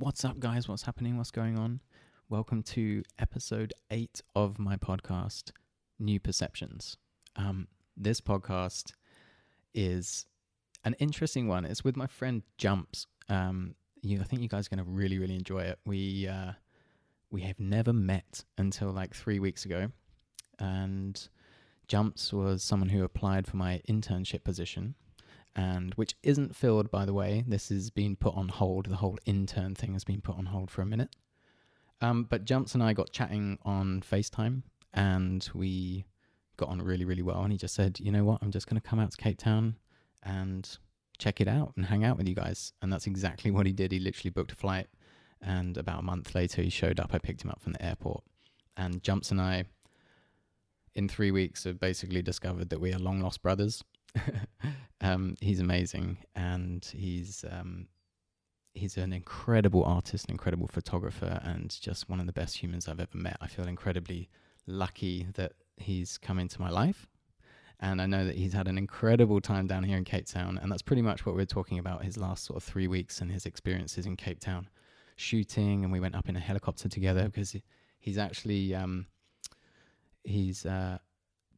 What's up, guys? What's happening? What's going on? Welcome to episode eight of my podcast, New Perceptions. Um, this podcast is an interesting one. It's with my friend Jumps. Um, you, I think you guys are going to really, really enjoy it. We uh, we have never met until like three weeks ago, and Jumps was someone who applied for my internship position and which isn't filled by the way. This has been put on hold. The whole intern thing has been put on hold for a minute. Um, but jumps and i got chatting on facetime and we got on really really well. And he just said you know what? I'm just going to come out to cape town and check it out and hang out with you guys. And that's exactly what he did. He literally booked a flight and about a month later he showed up. I picked him up from the airport. And jumps and i in three weeks have basically discovered that we are long lost brothers um, he's amazing, and he's um, he's an incredible artist, an incredible photographer, and just one of the best humans I've ever met. I feel incredibly lucky that he's come into my life. And I know that he's had an incredible time down here in Cape Town. And that's pretty much what we're talking about his last sort of three weeks and his experiences in Cape Town shooting. And we went up in a helicopter together because he's actually, um, he's, uh,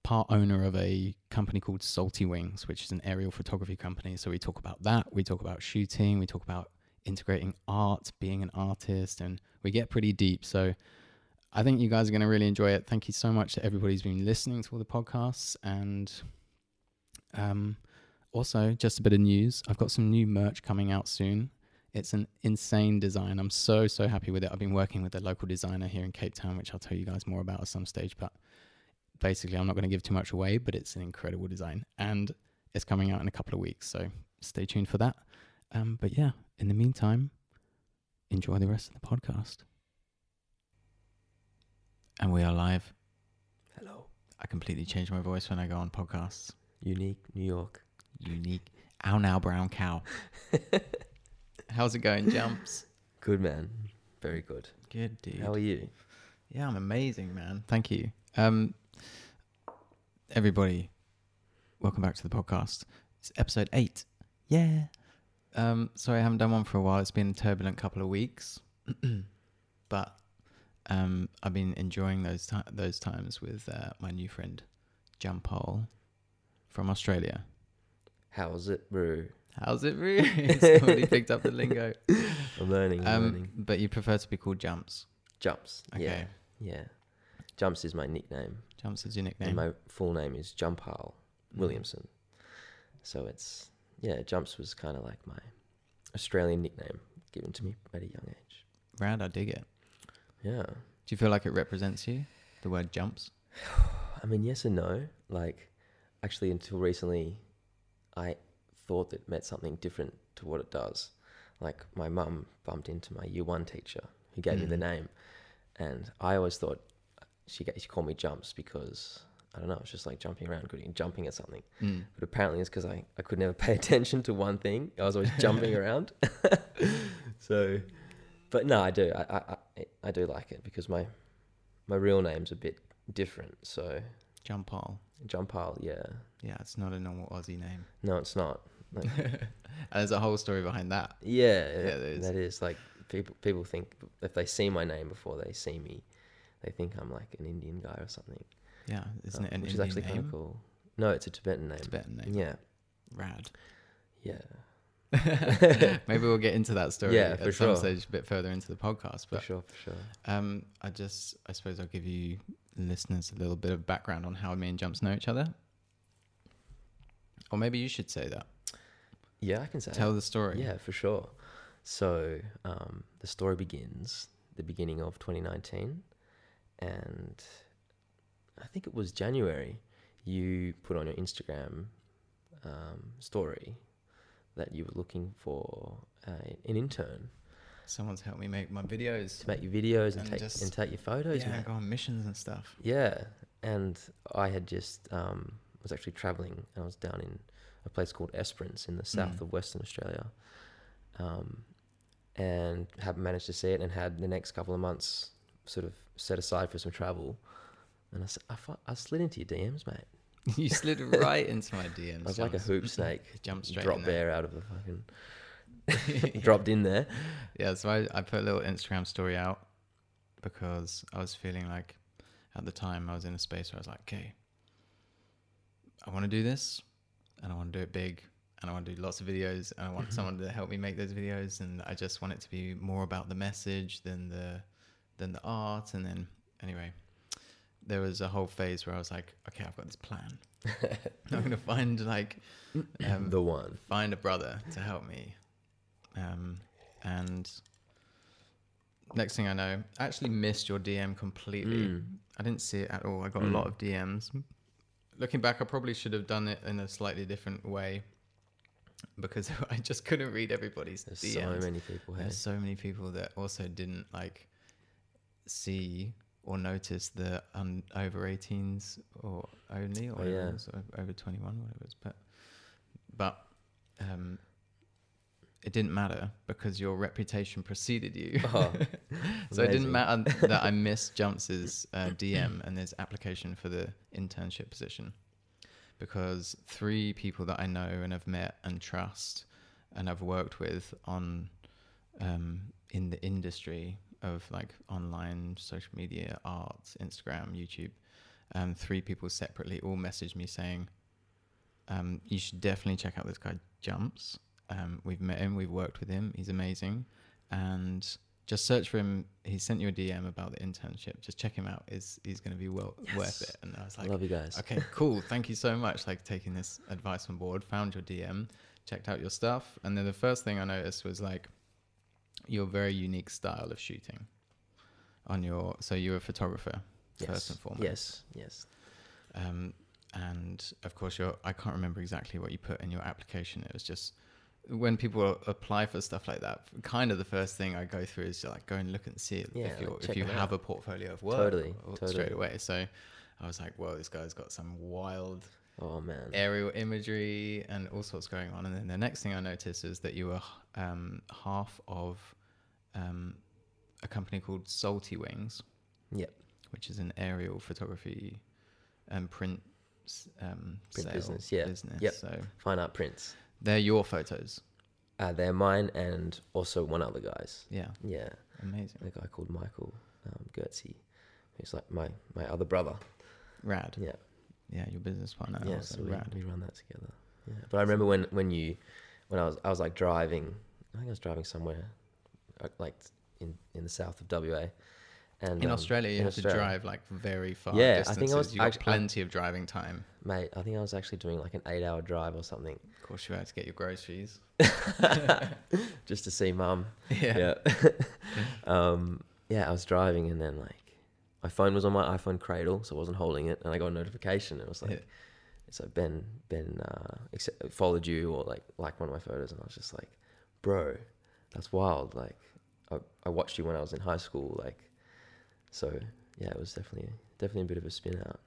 part owner of a company called Salty Wings, which is an aerial photography company. So we talk about that. We talk about shooting. We talk about integrating art, being an artist, and we get pretty deep. So I think you guys are going to really enjoy it. Thank you so much to everybody who's been listening to all the podcasts. And um, also, just a bit of news I've got some new merch coming out soon. It's an insane design. I'm so, so happy with it. I've been working with a local designer here in Cape Town, which I'll tell you guys more about at some stage. But basically, I'm not going to give too much away, but it's an incredible design and it's coming out in a couple of weeks. So stay tuned for that. Um, but yeah, in the meantime, enjoy the rest of the podcast. And we are live. Hello. I completely change my voice when I go on podcasts. Unique New York. Unique. Ow now, brown cow. How's it going, Jumps? Good man. Very good. Good, dude. How are you? Yeah, I'm amazing, man. Thank you. Um, everybody, welcome back to the podcast. It's episode eight. Yeah. Um, sorry, I haven't done one for a while. It's been a turbulent couple of weeks, but um, I've been enjoying those ti those times with uh, my new friend Jampal from Australia. How's it, bro? How's it, bro? He's already picked up the lingo. I'm learning. I'm Um, learning. but you prefer to be called Jumps. Jumps. Okay. Yeah. Yeah. Jumps is my nickname. Jumps is your And nickname. my full name is Jampal Williamson. So it's, yeah, Jumps was kind of like my Australian nickname given to me at a young age. Rad, I dig it. Yeah. Do you feel like it represents you? The word jumps? I mean, yes and no. Like, actually, until recently, I thought it meant something different to what it does. Like, my mum bumped into my year one teacher who gave me the Mm. name, and I always thought she she called me Jumps because I don't know, it's just like jumping around, good jumping at something. Mm. But apparently, it's because I I could never pay attention to one thing. I was always jumping around. so, but no, I do. I, I I do like it because my my real name's a bit different. So Jampal. Jampal, yeah. Yeah, it's not a normal Aussie name. No, it's not. Like, There's a whole story behind that. yeah, there is. that is like people. People think if they see my name before they see me, they think I'm like an Indian guy or something. Yeah, isn't uh, it an which Indian is actually kind of cool. No, it's a Tibetan name. Tibetan name. Yeah, Rad. yeah, Maybe we'll get into that story Yeah, at for some sure. stage a bit further into the podcast. for But sure, for sure. um, I just, I suppose I'll give you listeners a little bit of background on how me and Jumps know each other. Or maybe you should say that. Yeah, I can say. Tell the story. Yeah, for sure. So um, the story begins the beginning of 2019, and I think it was January. You put on your Instagram um, story that you were looking for a, an intern Someone's helped me make my videos. to make your videos and, And take just- and take your photos. Yeah, go on missions and stuff. Yeah, and I had just um, was actually traveling, and I was down in a place called Esperance in the south Mm. of Western Australia, um, and haven't managed to see it, and had the next couple of months sort of set aside for some travel, and I, I, I slid into your DMs, mate. you slid right into my DMs. I was like a hoop snake, Jump straight drop there. bear out of the fucking dropped in there. Yeah, so I, I put a little Instagram story out because I was feeling like at the time I was in a space where I was like, okay, I want to do this and I want to do it big and I want to do lots of videos and I want someone to help me make those videos and I just want it to be more about the message than the than the art and then anyway there was a whole phase where I was like okay I've got this plan I'm gonna find like um, the one. find a brother to help me um, and next thing I know I actually missed your DM completely Mm. I didn't see it at all I got Mm. a lot of DMs looking back I probably should have done it in a slightly different way because I just couldn't read everybody's There's DMs so many people. Hey? there's so many people that also didn't like see or notice the un- over 18s or only or Oh, yeah. over 21 whatever it was but but um it didn't matter because your reputation preceded you Oh, so it didn't matter that i missed jumps' uh, dm and his application for the internship position because three people that I know and have met and trust and i've worked with on um, in the industry of like online social media, art, Instagram, YouTube, um, three people separately all messaged me saying, um, "You should definitely check out this guy Jumps. Um, we've met him, we've worked with him. He's amazing, and." Just search for him. He sent you a DM about the internship. Just check him out. Is he's going to be well worth it? And I was like, love you guys. okay, cool. Thank you so much. Like taking this advice on board, found your DM, checked out your stuff, and then the first thing I noticed was like your very unique style of shooting. On your, so you're a photographer Yes. first and foremost. Yes. Yes. Um, and of course, your I can't remember exactly what you put in your application. It was just when people apply for stuff like that. Kind of the first thing I go through is like go and look and see Yeah, if you like, if you have out. a portfolio of work Totally, totally. straight away. So I was like, well, this guy's got some wild Oh man. aerial imagery and all sorts going on. And then the next thing I noticed is that you were um, half of um, a company called Salty Wings, Yep. which is an aerial photography and print um, Print business, yeah. business. Yep. So Fine art prints. they're your photos. Uh, they're mine and also one other guy's. Yeah, Yeah. amazing, A guy called Michael um, Gertzy, who's like my my other brother. rad. Yeah. Yeah, your business partner. yeah. So we, rad. we run that together. Yeah. But I remember when when you when I was I was like driving. I think I was driving somewhere uh, like in in the south of WA. And In um, Australia, you in have to drive like very far Yeah, I distances. think I was you got act- I- plenty of driving time. Mate, I think I was actually doing like an eight hour drive or something Of course, you had to get your groceries. just to see mum. Yeah. Yeah. um, yeah, I was driving and then like my phone was on my iPhone cradle, so I wasn't holding it, and I got a notification. And It was like, Yeah. it's like Ben Ben uh, accept, followed you or like liked one of my photos, and I was just like, bro, that's wild. Like, I, I watched you when I was in high school, like, so yeah, it was definitely definitely a bit of a spin out.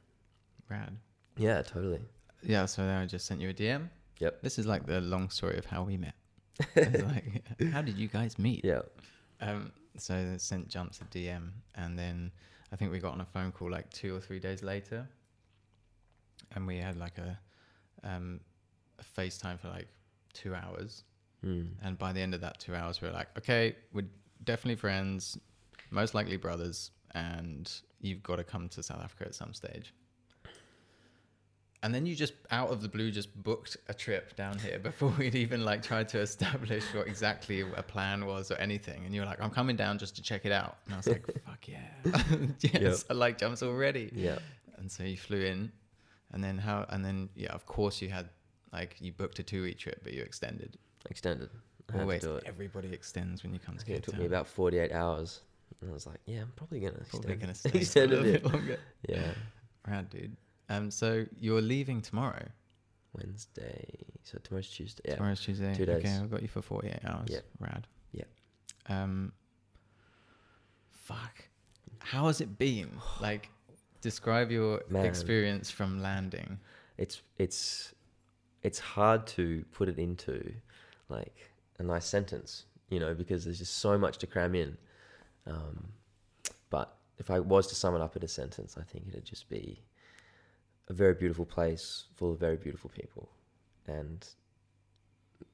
Rad. Yeah, totally. Yeah, so then I just sent you a DM. Yep. This is like the long story of how we met. Like, how did you guys meet? Yeah. Um, so I sent Jumps a DM, and then I think we got on a phone call like two or three days later, and we had like a, um, a FaceTime for like two hours. Hmm. And by the end of that two hours, we were like, okay, we're definitely friends, most likely brothers, and you've got to come to South Africa at some stage. And then you just out of the blue just booked a trip down here before we'd even like tried to establish what exactly a plan was or anything. And you were like, I'm coming down just to check it out. And I was like, fuck yeah. yes, I like jumps already. Yeah. And so you flew in, and then how? And then yeah, of course you had like you booked a two week trip, but you extended. Extended. I Always, to do it. everybody extends when you come to it took Town. me about 48 hours. And I was like, yeah, I'm probably going to Probably extend, gonna stay extend a a bit longer. Yeah. Rad, dude. Um, so you're leaving tomorrow. Wednesday. So tomorrow's Tuesday. Yeah. Tomorrow's Tuesday. Two days. Okay. I've got you for 48 hours. Yeah. Rad. Yeah. Um. Fuck. How has it been? Like, describe your Man. experience from landing. It's it's it's hard to put it into like a nice sentence, you know, because there's just so much to cram in. Um, but if I was to sum it up in a sentence, I think it'd just be a very beautiful place full of very beautiful people. And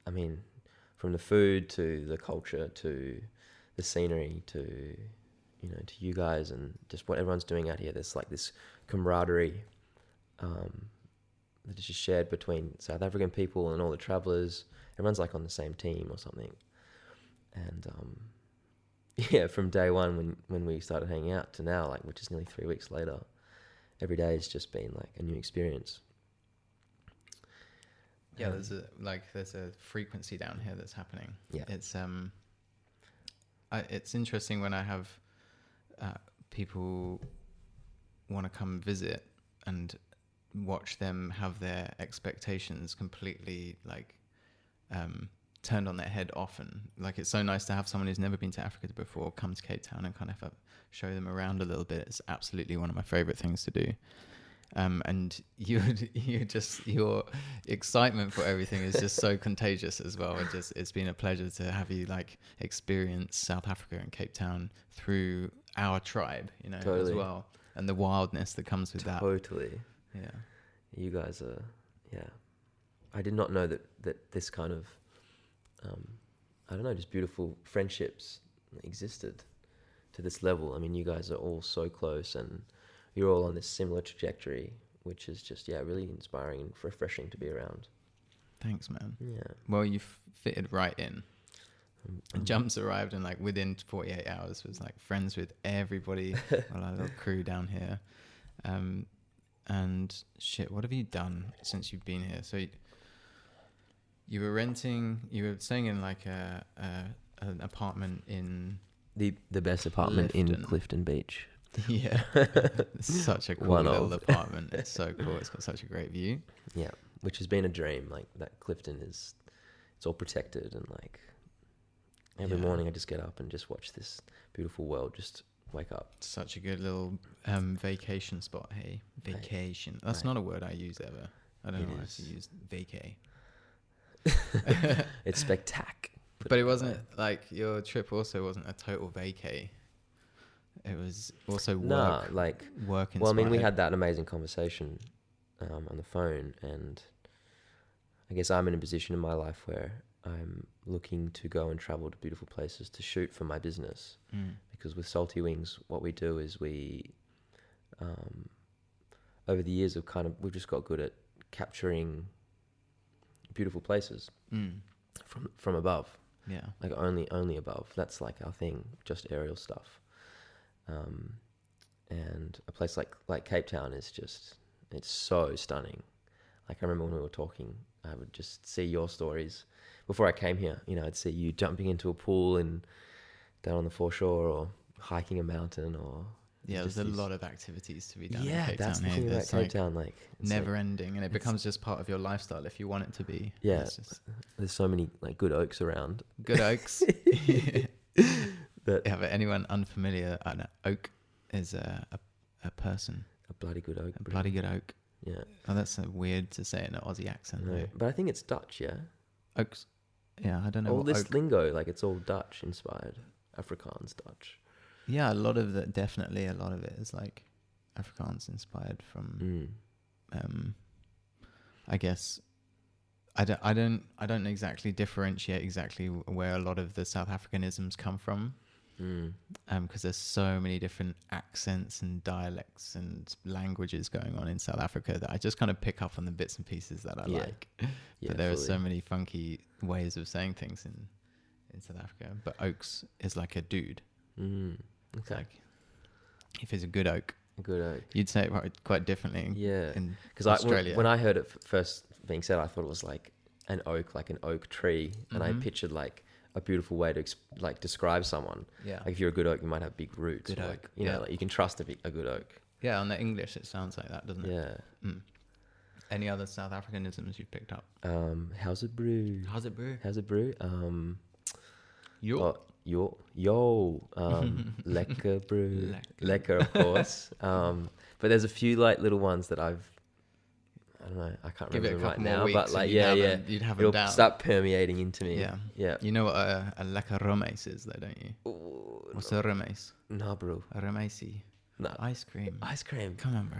I mean, from the food to the culture to the scenery to you know to you guys and just what everyone's doing out here. There's like this camaraderie um, that is just shared between South African people and all the travelers. Everyone's like on the same team or something. And um, yeah, from day one when when we started hanging out to now, like which is nearly three weeks later, every day has just been like a new experience. Yeah, Um, there's a like there's a frequency down here that's happening. Yeah. It's um I, it's interesting when I have uh, people want to come visit and watch them have their expectations completely like um turned on their head often like it's so nice to have someone who's never been to africa before come to cape town and kind of uh, show them around a little bit it's absolutely one of my favorite things to do um, and you you just your excitement for everything is just so contagious as well. It just it's been a pleasure to have you like experience South Africa and Cape Town through our tribe, you know, as well, and the wildness that comes with that. Totally. Yeah, You guys are, yeah. I did not know that that this kind of, um, I don't know, just beautiful friendships existed to this level. I mean, you guys are all so close, and you're all on this similar trajectory, which is just yeah, really inspiring and refreshing to be around. thanks, man. Yeah. Well, you fitted right in. Um, And Jumps arrived and like within 48 hours was like friends with everybody, well, our little crew down here. Um, and shit, what have you done since you've been here? So you, you were renting, you were staying in like a, a an apartment in the the best apartment in Clifton. Clifton Beach. yeah, such a cool One little of. apartment. It's so cool. It's got such a great view. Yeah, which has been a dream. Like that Clifton is, it's all protected and like every Yeah. morning I just get up and just watch this beautiful world just wake up. Such a good little um, vacation spot. Hey, vacation. That's Right. not a word I use ever. I don't It know why I should use vacay. It's spectac. But it wasn't like your trip. Also, wasn't a total vacay. It was also work. Nah, like work. well, I mean, we had that amazing conversation um, on the phone, and I guess I'm in a position in my life where I'm looking to go and travel to beautiful places to shoot for my business. Mm. because with Salty Wings, what we do is we, um, over the years, have kind of we've just got good at capturing beautiful places Mm. from from above, Yeah. like only only above. That's like our thing, just aerial stuff. Um, and a place like like Cape Town is just it's so stunning. Like I remember when we were talking, I would just see your stories before I came here. You know, I'd see you jumping into a pool and down on the foreshore, or hiking a mountain, or Yeah, there's a these- lot of activities to be done. yeah, in Cape that's Town, the thing about Cape like, Town. Like never like, ending, and it becomes just part of your lifestyle if you want it to be. Yeah. Just there's so many like good oaks around. good oaks. That yeah, but anyone unfamiliar, an oak is a, a a person, a bloody good oak. a bro. bloody good oak. Yeah, Oh, that's so weird to say in an Aussie accent. Though. but I think it's Dutch. Yeah, Oaks. Yeah, I don't know. all this oak- lingo, like it's all Dutch inspired, Afrikaans Dutch. Yeah, a lot of it. Definitely, a lot of it is like Afrikaans inspired from. Mm. um i guess i don't i don't i don't exactly differentiate exactly where a lot of the south africanisms come from Mm. um because there's so many different accents and dialects and languages going on in south africa that i just kind of pick up on the bits and pieces that i Yeah. like Yeah, but there are so many funky ways of saying things in in south africa but oaks is like a dude Mm. Like if it's a good oak A good oak. you'd say it quite- differently Yeah, because I when, Australia. when I heard it first being said, I thought it was like an oak, like an oak tree, and I Mhm. pictured like a beautiful way to exp- like describe someone. yeah Like if you're a good oak, you might have big roots. Good oak, like, you yeah. know, like you can trust a, big, a good oak. Yeah, on the English it sounds like that, doesn't it? Yeah. Mm. Any other South Africanisms you've picked up? Um, how's it brew? How's it brew? How's it brew? Um, Yo. oh, yo, yo, um, lekker brew, Lekker. of course. um, but there's a few like little ones that I've, I don't know, I can't Give it remember right now, but like yeah, yeah, them- you'd have it'll down. start permeating into me. Yeah. yeah. You know what a, a lekker roomys is, though, don't you? Ooh, What's a roomys? Nah, bro. A romeisi. No. Ice cream. Ice cream. Come on, bro.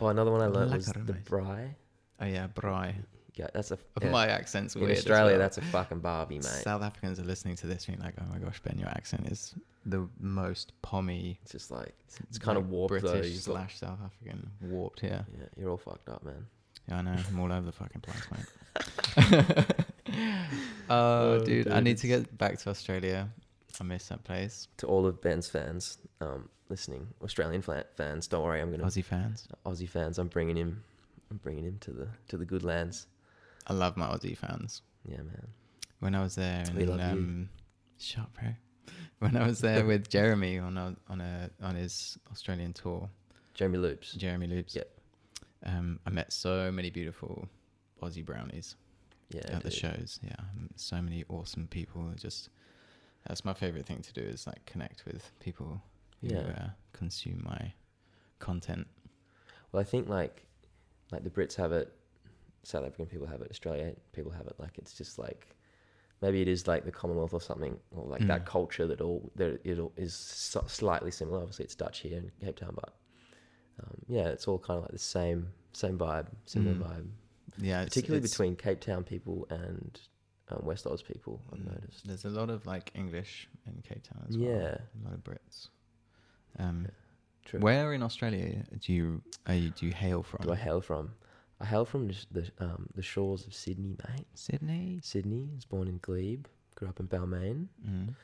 Oh, another one I learned was Lekker the braai. Oh yeah, braai. Yeah, that's a yeah. My accent's in weird. as Australia. well. That's a fucking Barbie, mate. South Africans are listening to this, being like, "Oh my gosh, Ben, your accent is the most pommy." It's just like it's kind of warped though. British got- slash South African warped here. yeah, you're all fucked up, man. Yeah, I know. I'm all over the fucking place, mate. oh, Oh, dude, I need to get back to Australia. I miss that place. To all of Ben's fans um, listening, Australian fans, don't worry, I'm gonna Aussie fans. Aussie fans. I'm bringing him. I'm bringing him to the to the good lands. I love my Aussie fans. Yeah, man. When I was there, We in, love you. um, shut up, bro. When I was there with Jeremy on a, on a on his Australian tour, Jeremy Loops. Jeremy Loops. Yep. Um, I met so many beautiful Aussie brownies Yeah, at the shows. Yeah, so many awesome people. Just that's my favorite thing to do is like connect with people who Yeah. uh, consume my content. Well, I think like like the Brits have it, South African people have it, Australia people have it. Like it's just like maybe it is like the Commonwealth or something, or like that Mm. culture that all that it all is so- slightly similar. Obviously, it's Dutch here in Cape Town, but um, yeah, it's all kind of like the same same vibe, similar Mm. vibe. Yeah, it's- Particularly it's- between Cape Town people and um, West Oz people, I've Mm, noticed. There's a lot of like English in Cape Town as well. Yeah. a lot of Brits. Um, True. where in Australia do you are you do you hail from? do I hail from? I hail from the the, um, the shores of Sydney, mate. Sydney. Sydney. Was born in Glebe. Grew up in Balmain. Mm.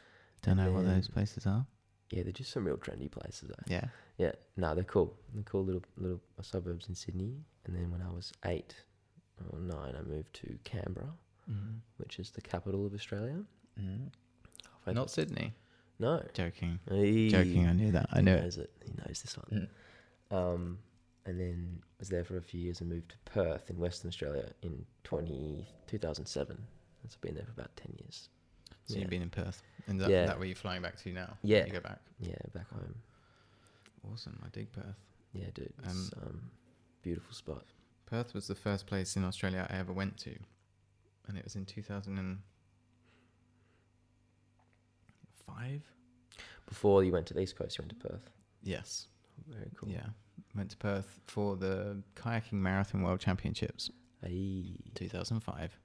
Don't And know what those places are. Yeah, they're just some real trendy places. Eh? Yeah. Yeah, no, they're cool. They're cool little little suburbs in Sydney. And then when I was eight or nine, I moved to Canberra, Mm. which is the capital of Australia. Mm. Not Sydney. no, Joking. Hey, Joking. I knew that. I knew it. knows it. He knows this one. Um, and then was there for a few years and moved to Perth in Western Australia in 20, 2007. So I've been there for about ten years. So Yeah. you've been in Perth. And that, Yeah. that where you're flying back to now? Yeah. You go back. Yeah, back home. Awesome. I dig Perth. Yeah, dude. It's um, beautiful spot. Perth was the first place in Australia I ever went to. And it was in 2005? Before you went to the East Coast, you went to Perth. Yes. Very cool. Yeah. Went to Perth for the Kayaking Marathon World Championships Hey. 2005.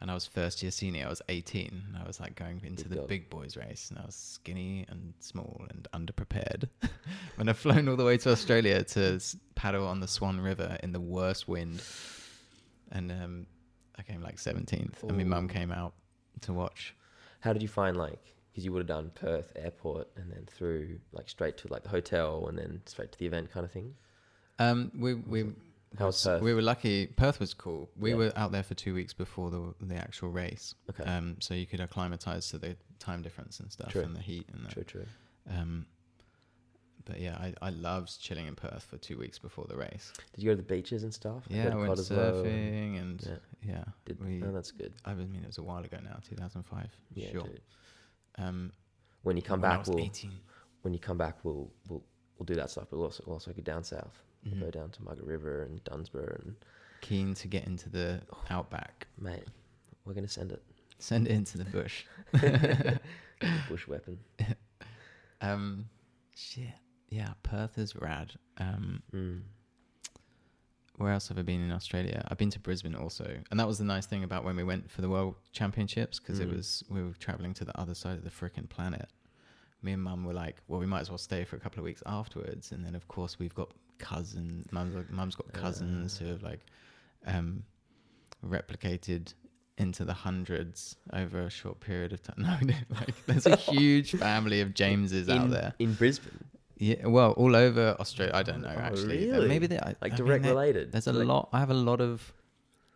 And I was first year senior. I was 18. And I was like going into the big boys race. And I was skinny and small and underprepared. when I've flown all the way to Australia to s- paddle on the Swan River in the worst wind. And um, I came like 17th. And my mum came out to watch. How did you find like? Because you would have done Perth Airport and then through like straight to like the hotel and then straight to the event kind of thing. Um, we we How was Perth? we were lucky. Perth was cool. We Yeah. were out there for two weeks before the the actual race. Okay. Um, so you could acclimatize to the time difference and stuff True. and the heat and the, True, true. um. But yeah, I I loved chilling in Perth for two weeks before the race. Did you go to the beaches and stuff? Like, Yeah, I went Cottesloe and- surfing and Yeah. yeah, Did, we. oh, that's good. I mean, it was a while ago now, 2005. Yeah, sure. dude. Um, When you come when back, we'll 18. when you come back, we'll we'll we'll do that stuff. But we'll also we'll also go down south. We'll Mhm. go down to Margaret River and Dunsborough and Keen to get into the outback. mate, we're gonna send it. Send it into the bush. Bush weapon. Um, shit. Yeah, Perth is rad. Um, Mm. Where else have I been in Australia? I've been to Brisbane also, and that was the nice thing about when we went for the World Championships because it Mm. was we were traveling to the other side of the freaking planet. Me and Mum were like, well, we might as well stay for a couple of weeks afterwards, and then of course we've got cousins. Mum's Mum's got cousins who have like um, replicated into the hundreds over a short period of time. No, like there's a huge family of Jameses out there. in Brisbane, Yeah, well, all over Australia. I don't know Oh, actually. really? Maybe they, like I direct they- related. There's a Like, lot. I have a lot of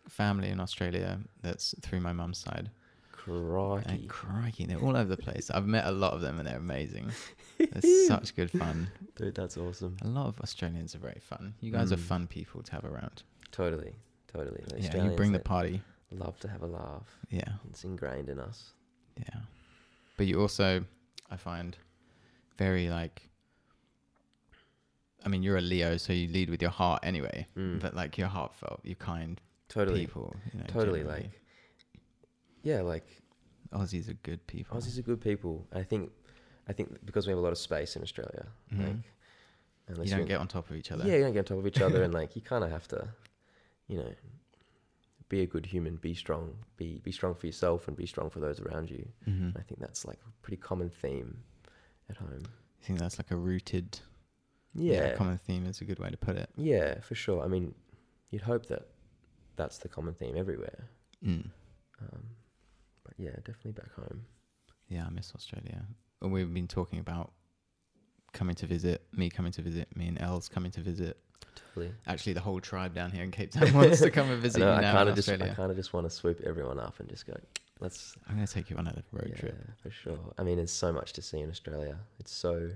family in Australia that's through my mum's side. Crikey. And crikey, they're all over the place. I've met a lot of them and they're amazing. It's such good fun. Dude, that's awesome. A lot of Australians are very fun. You guys are Mm. fun people to have around. Totally, totally. The yeah, you bring the party. Love to have a laugh. Yeah, It's ingrained in us. yeah. But you also, I find, very like. I mean, you're a Leo, so you lead with your heart anyway. Mm. But like, you're heartfelt. You're kind Totally, people. You know, totally. generally. Like, yeah, like Aussies are good people. Aussies are good people. I think, I think because we have a lot of space in Australia, Mhm. like, unless you don't get on top of each other. Yeah, you don't get on top of each other, and like you kind of have to, you know, be a good human, be strong, be be strong for yourself, and be strong for those around you. hmm And I think that's like a pretty common theme at home. I think that's like a rooted, Yeah, common theme is a good way to put it. yeah, for sure. I mean, you'd hope that that's the common theme everywhere. Mm. Um, but yeah, definitely back home. Yeah, I miss Australia. We've been talking about coming to visit, me coming to visit, me and Els coming to visit. Totally. Actually, the whole tribe down here in Cape Town wants to come and visit know, I now kind of just, I kind of just want to swoop everyone up and just go. Let's I'm going to take you on a road yeah, trip. for sure. I mean, there's so much to see in Australia. It's so,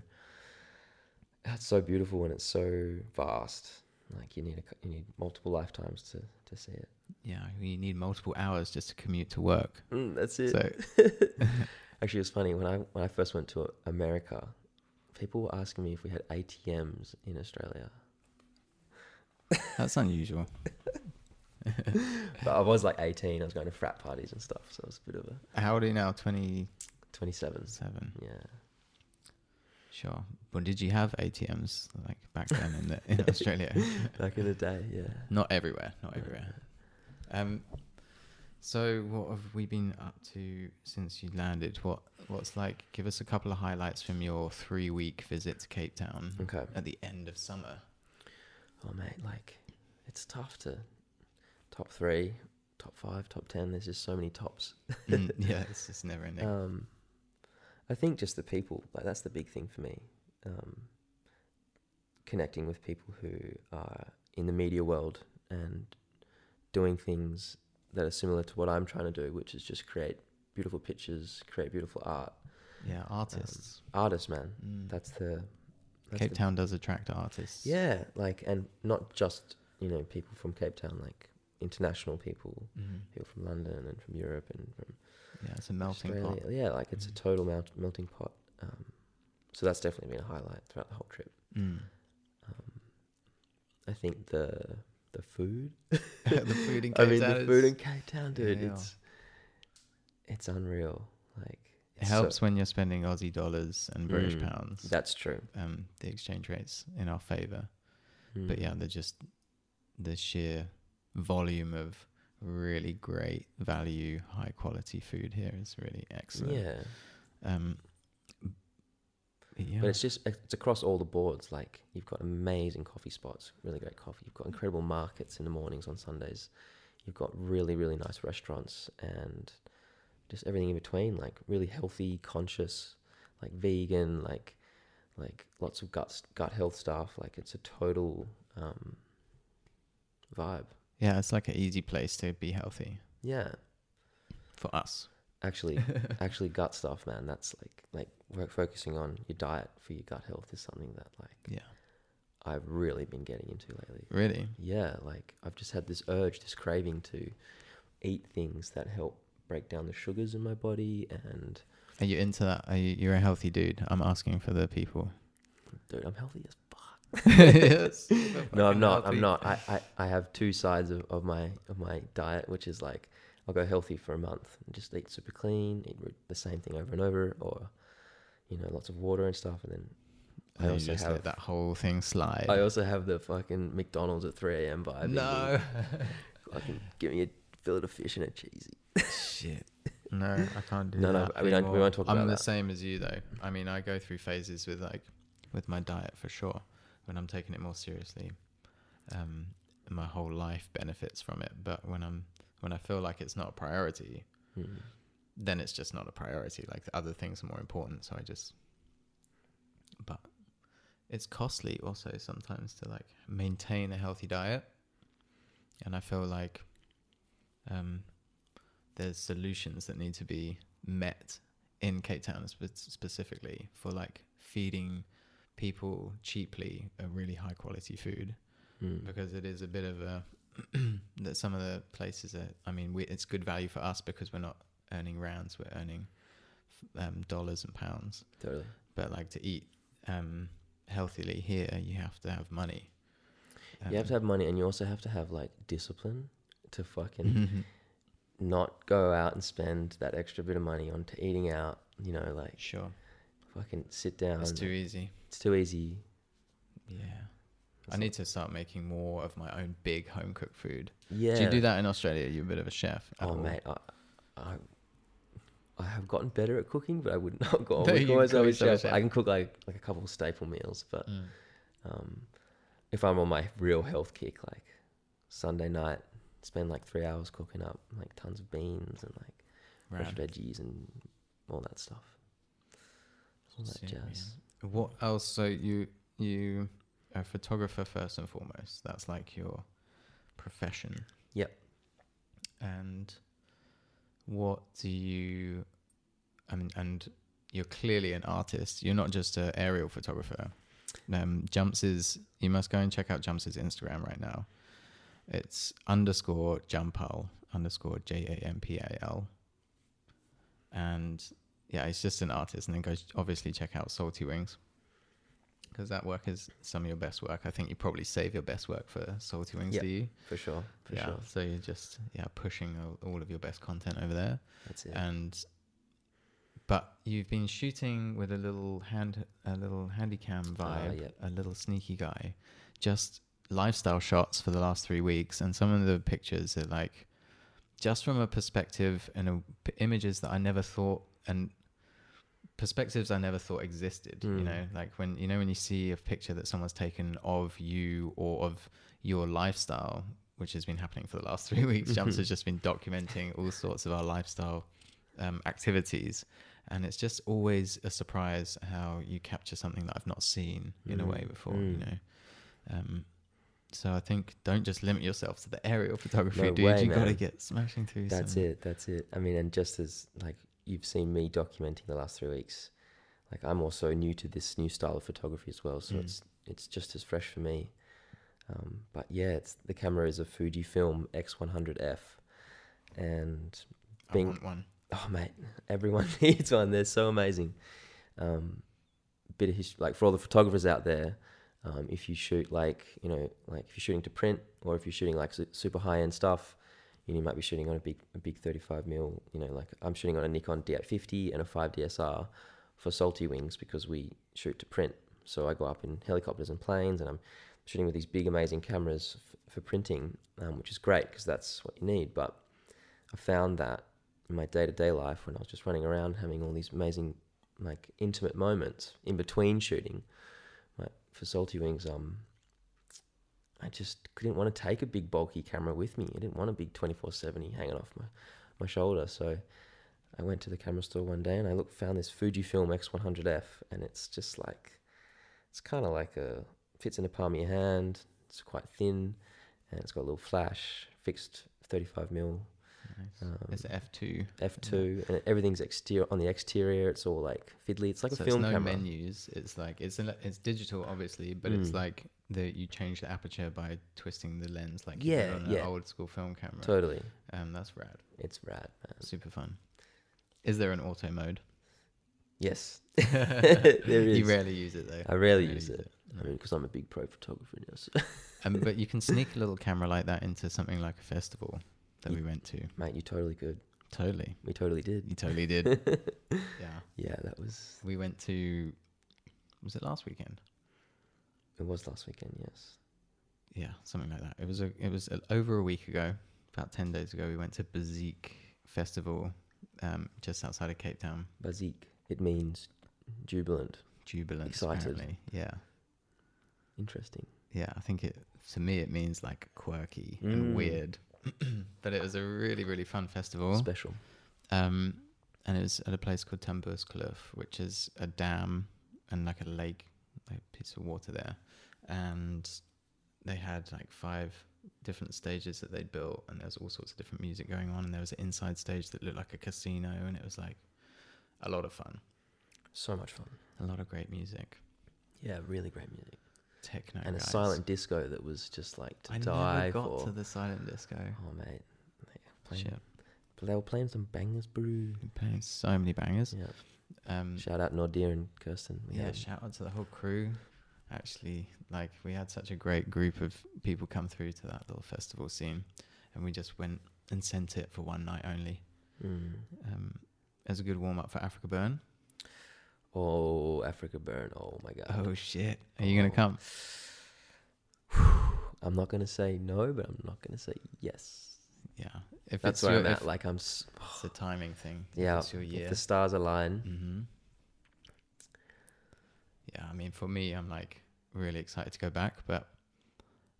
it's so beautiful and it's so vast. Like you need a, you need multiple lifetimes to to see it. Yeah, we need multiple hours just to commute to work. Mm, that's it. So, Actually, it's funny when I when I first went to America, people were asking me if we had ATMs in Australia. that's unusual. But I was like 18. I was going to frat parties and stuff, so it was a bit of a How old are you now? 27. 27. Yeah. Sure. But did you have ATMs like back then in, the, in Australia? Back in the day, yeah. Not everywhere. Not everywhere. Um, so what have we been up to since you landed? What what's like? Give us a couple of highlights from your three week visit to Cape Town Okay. at the end of summer. Oh mate, like it's tough to top three, top five, top ten. There's just so many tops. Mm, yeah, it's just never ending. Um, I think just the people, like that's the big thing for me. Um, connecting with people who are in the media world and doing things that are similar to what I'm trying to do, which is just create beautiful pictures, create beautiful art. yeah, artists. Artists, man, Mm. that's the that's Cape the- Town does attract artists. Yeah, like and not just you know people from Cape Town, like international people, Mhm. people from London and from Europe and from Yeah, it's a melting pot. Yeah, like it's a Mhm. total melt- melting pot. Um, so that's definitely been a highlight throughout the whole trip. Mm. Um, I think the the food. the food in Cape I mean, Town the food in Cape Town, dude. Yeah. It's it's unreal. Like It it's so- helps when you're spending Aussie dollars and British Mm, pounds. That's true. um, the exchange rates in our favor. But Mm. yeah, the just the sheer volume of really great value, high quality food here is really excellent. yeah. Um, but yeah. But it's just it's across all the boards. Like you've got amazing coffee spots, really great coffee. You've got incredible markets in the mornings on Sundays. You've got really really nice restaurants and just everything in between. Like really healthy, conscious, like vegan, like like lots of gut gut health stuff. Like it's a total um, vibe. Yeah, it's like an easy place to be healthy Yeah, for us. actually, actually gut stuff, man. That's like like work focusing on your diet for your gut health is something that like Yeah. I've really been getting into lately. Really? Yeah, like I've just had this urge, this craving to eat things that help break down the sugars in my body. And Are you into that? Are you, you're a healthy dude. I'm asking for the people. dude, I'm healthy as fuck. Yes. No, I'm not. I'm not. I, I, I have two sides of, of my of my diet, which is like I'll go healthy for a month and just eat super clean, eat the same thing over and over, or you know, lots of water and stuff. And then I I also just have let that whole thing slide. I also have the fucking McDonald's at 3 a.m. vibe. no. fucking give me a fillet of fish and a cheesy. Shit. No, I can't do No, no, that. we don't- we won't talk about it. I'm the same as you though. I mean, I go through phases with like with my diet for sure. When I'm taking it more seriously, um, my whole life benefits from it. But when I'm when I feel like it's not a priority, Mm. then it's just not a priority. Like the other things are more important. So I just, but it's costly also sometimes to like maintain a healthy diet. And I feel like um, there's solutions that need to be met in Cape Town spe- specifically for like feeding people cheaply a really high quality food Mm. because it is a bit of a that some of the places are i mean we, it's good value for us because we're not earning rands we're earning um, dollars and pounds Totally. but like to eat um, healthily here you have to have money you have to Um, have money and you also have to have like discipline to fucking not go out and spend that extra bit of money on to eating out. You know, like sure fucking sit down. it's too easy It's too easy. yeah I need to start making more of my own big home cooked food. Yeah. Do you do that in Australia? You're a bit of a chef. Oh all? mate, I, I I have gotten better at cooking, but I would not go No, with you call myself a yourself chef. I can cook like like a couple of staple meals, but Mm. um, if I'm on my real health kick, like Sunday night, spend like three hours cooking up like tons of beans and like fresh veggies and all that stuff. All that Sick, jazz. What else? So you you a photographer first and foremost. That's like your profession. Yep. And what do you? I mean, and you're clearly an artist. You're not just an aerial photographer. Um, Jumps is. You must go and check out Jumps' Instagram right now. It's underscore Jampal underscore J A M P A L. And yeah, he's just an artist. And then go obviously check out Salty Wings because that work is some of your best work. I think you probably save your best work for Salty Wings, Yep, do you? For sure. For yeah. sure. So you're just yeah pushing all, all of your best content over there, That's it. and but you've been shooting with a little hand a little handycam ah, vibe, yep. a little sneaky guy, just lifestyle shots for the last three weeks, and some of the pictures are like just from a perspective and a, images that I never thought and perspectives I never thought existed. You Mm. know, like when you know when you see a picture that someone's taken of you or of your lifestyle, which has been happening for the last three weeks. Jumps has just been documenting all sorts of our lifestyle um, activities, and it's just always a surprise how you capture something that I've not seen in a Mm, way before. You mm. know. Um, so I think don't just limit yourself to the aerial photography, No dude. way, you got to get smashing through. That's some, it. That's it. I mean, and just as like you've seen me documenting the last three weeks, like I'm also new to this new style of photography as well. So Mm. it's it's just as fresh for me. Um, but yeah, it's the camera is a Fujifilm X100F, and I being- want one. oh mate, everyone needs one. They're so amazing. Um, bit of history, like for all the photographers out there, um, if you shoot like you know, like if you're shooting to print or if you're shooting like su- super high end stuff, you, you might be shooting on a big a big 35 mil. You know, like I'm shooting on a Nikon D850 and a 5 DSR for Salty Wings because we shoot to print. So I go up in helicopters and planes, and I'm shooting with these big amazing cameras f- for printing, um, which is great because that's what you need. But I found that in my day to day life when I was just running around having all these amazing like intimate moments in between shooting. Like for Salty Wings, um I just didn't want to take a big bulky camera with me. I didn't want a big twenty four seventy hanging off my, my shoulder. So I went to the camera store one day and I looked found this Fujifilm X one hundred F and it's just like it's kinda like a fits in the palm of your hand, it's quite thin and it's got a little flash, fixed thirty five mil Nice. um, it's F two. F two, and everything's exterior on the exterior. It's all like fiddly. It's like a so film it's no camera. menus. It's like it's a, it's digital, obviously, but it's Mm. like the you change the aperture by twisting the lens, like you Yeah, on an yeah. old school film camera. Totally, Um, that's rad. it's rad, man. Super fun. Is there an auto mode? Yes, there is. You rarely use it though. I rarely use use it. No. I mean, because I'm a big pro photographer now. So. Um, but you can sneak a little camera like that into something like a festival that Ye- we went to. Mate, you totally could. Totally, We totally did. you totally did. yeah, Yeah, that was. we went to. Was it last weekend? It was last weekend. Yes. Yeah, something like that. It was a, it was a, over a week ago, about ten days ago. We went to Bazique Festival, um, just outside of Cape Town. Bazique. It means jubilant. Jubilant, Excited. apparently. Yeah, Interesting. yeah. I think it to me it means like quirky Mm. and weird, but it was a really really fun festival. Special. Um, and it was at a place called Tamburskloof, which is a dam and like a lake, like a piece of water there. And they had like five different stages that they'd built, and there was all sorts of different music going on. And there was an inside stage that looked like a casino, and it was like a lot of fun, So much fun. a lot of great music, Yeah, really great music. techno, and a silent disco that was just like to I die never got to the silent disco. Oh mate, They playing- Shit, they were playing some bangers, we playing so many bangers. Yeah. Um, Shout out Nordir and Kirsten. We yeah, had- shout out to the whole crew. Actually, like we had such a great group of people come through to that little festival scene, and we just went and sent it for one night only. Mm. Um, as a good warm up for AfrikaBurn. Oh, AfrikaBurn. Oh my god. Oh shit! Are you gonna Oh. come? I'm not gonna say no, but I'm not gonna say yes. Yeah. If That's it's where your, I'm at. Like I'm. s- it's a timing thing. if Yeah. It's your If the stars align. Mm-hmm. Yeah, I mean, for me, I'm like really excited to go back, but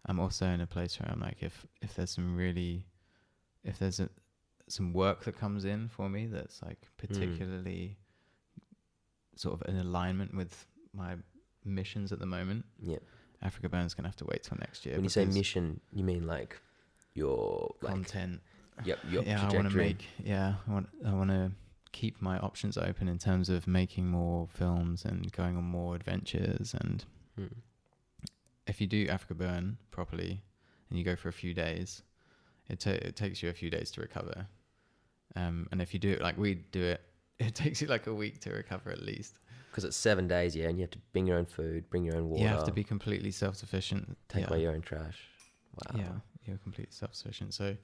I'm also in a place where I'm like, if if there's some really, if there's a, some work that comes in for me that's like Hmm. particularly sort of in alignment with my missions at the moment, Yeah. AfrikaBurn's gonna have to wait till next year. when you say mission, you mean like your like content, yep your yeah, I want to make. Yeah, I want. I want to keep my options open in terms of making more films and going on more adventures. And Hmm. if you do AfrikaBurn properly, and you go for a few days, it ta- it takes you a few days to recover. Um, and if you do it like we do it, it takes you like a week to recover at least. because it's seven days, yeah, and you have to bring your own food, bring your own water, You have to be completely self sufficient. take yeah. away your own trash. Wow. Yeah, you're completely self sufficient. So,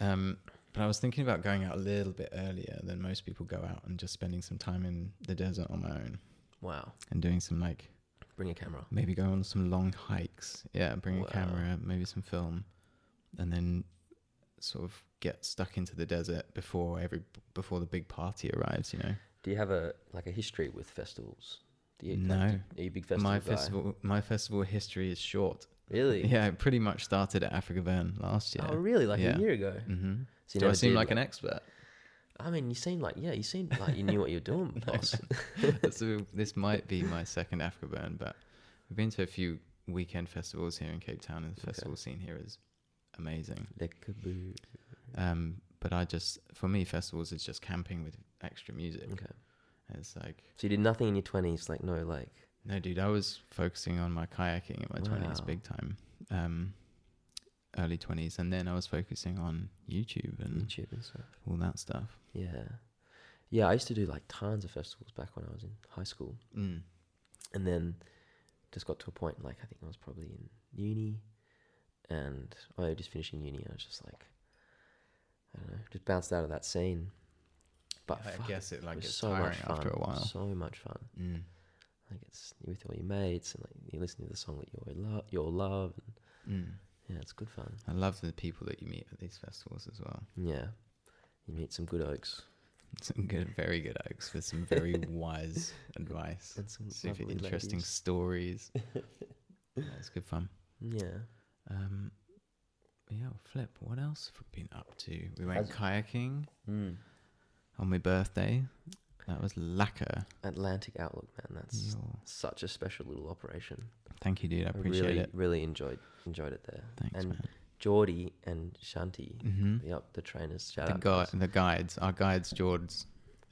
um, but I was thinking about going out a little bit earlier than most people go out and just spending some time in the desert on my own Wow. and doing some like Bring a camera. maybe go on some long hikes. Yeah, bring Wow. a camera, maybe some film, and then sort of get stuck into the desert before every before the big party arrives. You know, Do you have a like a history with festivals? Do you, No. Like, do- are you big festival my guy? festival my festival history is short. Really? Yeah, it pretty much started at AfrikaBurn last year. Oh, really? Like Yeah. a year ago? hmm So you Do I seem did, like an expert? I mean, you seem like yeah, you seem like you knew what you were doing, boss. so this might be my second AfrikaBurn, but we've been to a few weekend festivals here in Cape Town, and the Okay. festival scene here is amazing. Um, but I just, for me, festivals is just camping with extra music. Okay. It's like, So you did nothing in your twenties, like no, like no, dude, I was focusing on my kayaking in my twenties, Wow. big time, um, early twenties, and then I was focusing on YouTube and YouTube and stuff. all that stuff. Yeah, yeah. I used to do like tons of festivals back when I was in high school, Mm. and then just got to a point like I think I was probably in uni, and I was just finishing uni. And I was just like, I don't know, just bounced out of that scene. But I fuck, guess it like it was gets so tiring much fun. after a while. So much fun. Mm. Like it's with all your mates and like you listen to the song that you all love. You love. And, Mm. yeah, it's good fun. I love the people that you meet at these festivals as well. Yeah, you meet some good okes Some good, very good okes with some very wise advice, and some super interesting ladies. stories. yeah, it's good fun. Yeah. Um, yeah, flip. What else have we been up to? We went kayaking Mm. on my birthday. That was lekker. Atlantic Outlook, man. That's Yo, such a special little operation. Thank you, dude. I appreciate really, it. really enjoyed enjoyed it there. Thanks, and man. Jordy and Shanti, Mm-hmm. yep, the trainers. Shout The out. guys. the guides, our guides, George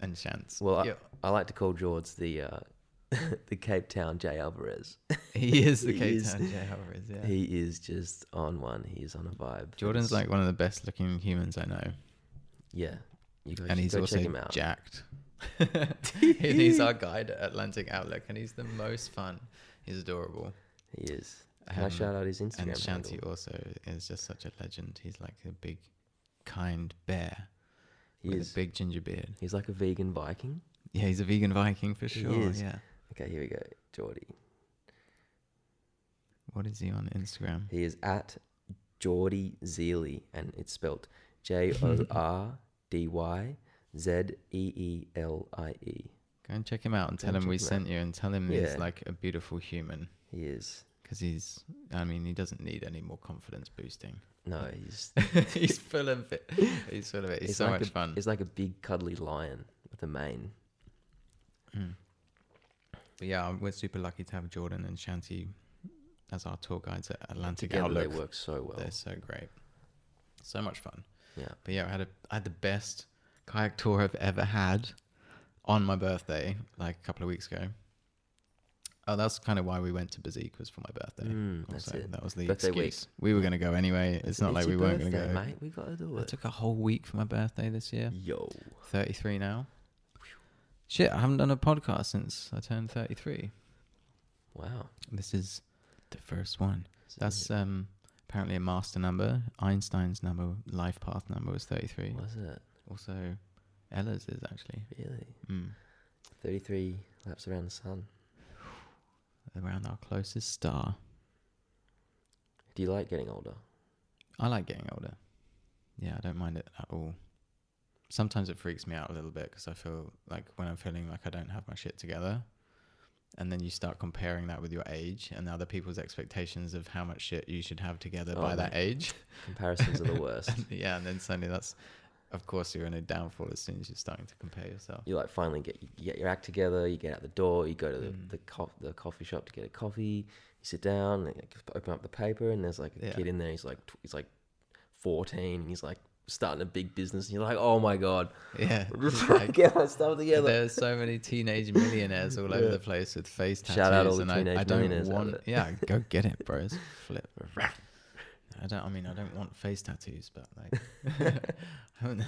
and Shantz. Well, I- Yeah, I like to call George the uh, the Cape Town Jay Alvarez. he is the he Cape is- Town Jay Alvarez. Yeah. He is just on one. He is on a vibe. Jordan's It's- like one of the best looking humans I know. yeah. You go, and he's go also check him out. jacked. He's our guide at Atlantic Outlook, and he's the most fun. He's adorable. He is. Can I Um, shout out his Instagram and Shanti handle? also is just such a legend. He's like a big, kind bear He with is. a big ginger beard. He's like a vegan Viking. Yeah, he's a vegan Viking for He sure. is. Yeah. Okay, here we go. Jordy. What is he on Instagram? He is at Jordy Zeelie, and it's spelt J O R D Y Z E E L I E. Go and check him out and Go tell and him we sent you and tell him he's like a beautiful human He is. because he's. I mean, he doesn't need any more confidence boosting. No, he's he's full of it. He's full of it. He's He's so like much a, fun. He's like a big cuddly lion with a mane. Mm. But yeah, we're super lucky to have Jordan and Shanti as our tour guides at Atlantic Together Outlook. they work so well. They're so great. So much fun. Yeah. But yeah, I had a I had the best kayak tour I've ever had on my birthday, like a couple of weeks ago. Oh, that's kind of why we went to Bazique was for my birthday. Mm, that's also, it. that was the Birthday week. excuse. We were going to go anyway. It's not like we weren't going to go. mate. We gotta do I it. took a whole week for my birthday this year. Yo. 33 now. Shit, I haven't done a podcast since I turned 33. Wow. This is the first one. This That's um apparently a master number. Einstein's number, life path number was 33. was it Also, Ella's is actually really mm, thirty-three laps around the sun? around our closest star. Do you like getting older? I like getting older. Yeah, I don't mind it at all. Sometimes it freaks me out a little bit because I feel like when I'm feeling like I don't have my shit together, and then you start comparing that with your age and other people's expectations of how much shit you should have together Oh, by that age. Comparisons are the worst. Yeah, and then suddenly that's, of course, you're in a downfall as soon as you're starting to compare yourself. You like finally get you get your act together. You get out the door. You go to the Mm. the, co- the coffee shop to get a coffee. You sit down. And you open up the paper, and there's like a Yeah. kid in there. He's like he's like fourteen. And he's like starting a big business. And you're like, oh my god, Yeah, I'm just it's trying to like- get my stuff together. There's so many teenage millionaires all over Yeah. the place with face tattoos, Shout out all the and I, teenage I don't millionaires want. Yeah, go get it, bros. Flip. I don't. I mean, I don't want face tattoos, but like, I don't know.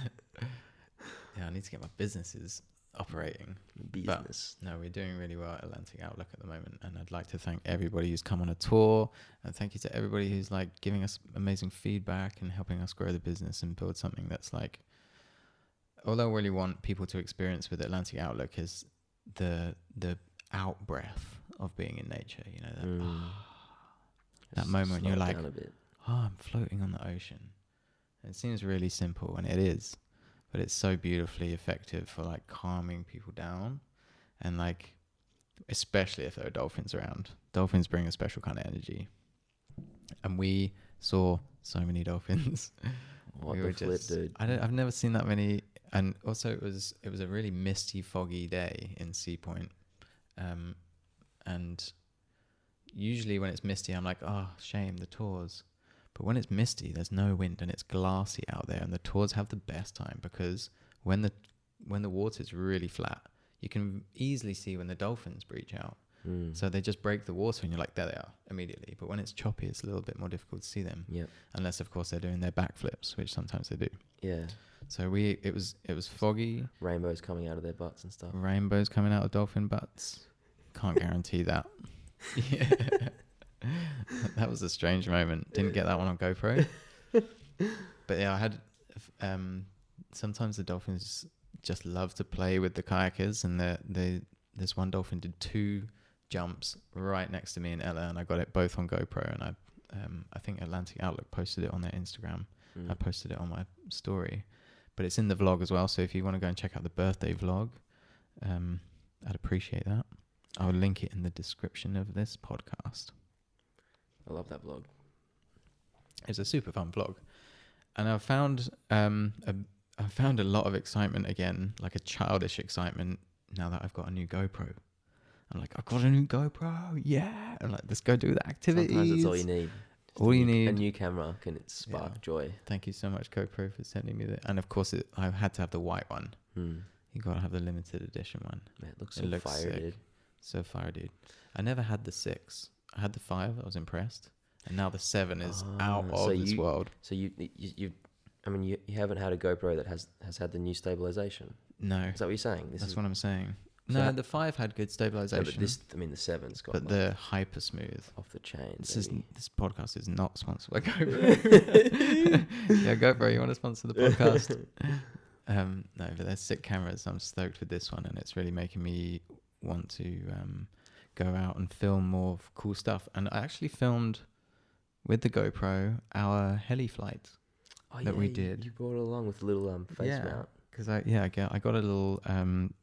yeah, I need to get my businesses operating. Business. No, we're doing really well at Atlantic Outlook at the moment, and I'd like to thank everybody who's come on a tour, and thank you to everybody who's like giving us amazing feedback and helping us grow the business and build something that's like. All I really want people to experience with Atlantic Outlook is the the out breath of being in nature. You know that. Mm. That moment you're like, down a bit. Oh, I'm floating on the ocean. It seems really simple, and it is, but it's so beautifully effective for like calming people down, and like, especially if there are dolphins around. Dolphins bring a special kind of energy, and we saw so many dolphins. What we the flip, just, dude? I don't, I've never seen that many, and also it was it was a really misty, foggy day in Sea Point, um, and usually when it's misty, I'm like, oh, shame the tours. But when it's misty, there's no wind and it's glassy out there, and the tours have the best time because when the when the water's really flat, you can easily see when the dolphins breach out. Mm. So they just break the water, and you're like, there they are immediately. But when it's choppy, it's a little bit more difficult to see them, Yep. unless of course they're doing their backflips, which sometimes they do. Yeah. So we it was it was foggy, Rainbows coming out of their butts and stuff. rainbows coming out of dolphin butts. Can't guarantee that. Yeah. that was a strange moment. Didn't get that one on GoPro. but yeah, I had um sometimes the dolphins just love to play with the kayakers and the the this one dolphin did two jumps right next to me and Ella and I got it both on GoPro and I um I think Atlantic Outlook posted it on their Instagram. Mm. I posted it on my story, but it's in the vlog as well. So if you want to go and check out the birthday vlog, um, I'd appreciate that. I'll link it in the description of this podcast. I love that vlog. It's a super fun vlog, and I've found um a, I found a lot of excitement again, like a childish excitement now that I've got a new GoPro. I'm like, I've got a new GoPro, yeah, and like let's go do the activities. Sometimes that's all you need. Just All you new- A new camera can it spark Yeah. joy. Thank you so much, GoPro, for sending me that. And of course, it, I had to have the white one. Hmm. You gotta have the limited edition one. Man, it looks It so looks fire, sick. dude. So far, dude. I never had the six. I had the five. I was impressed, and now the seven is out Ah, of so this you- world. So you, you, you I mean, you, you haven't had a GoPro that has has had the new stabilization. No, Is that what you're saying? This that's is what I'm saying. So No, the five had good no, stabilization, but this, I mean, the seven's got but like, the HyperSmooth. off the chain. This is this podcast is not sponsored by GoPro. yeah, GoPro, you want to sponsor the podcast? um, no, but they're sick cameras. I'm stoked with this one, and it's really making me want to um, go out and film more cool stuff. And I actually filmed with the GoPro our heli flight oh, that we did. You brought it along with a little um face Yeah. mount. because I yeah I got I got a little um,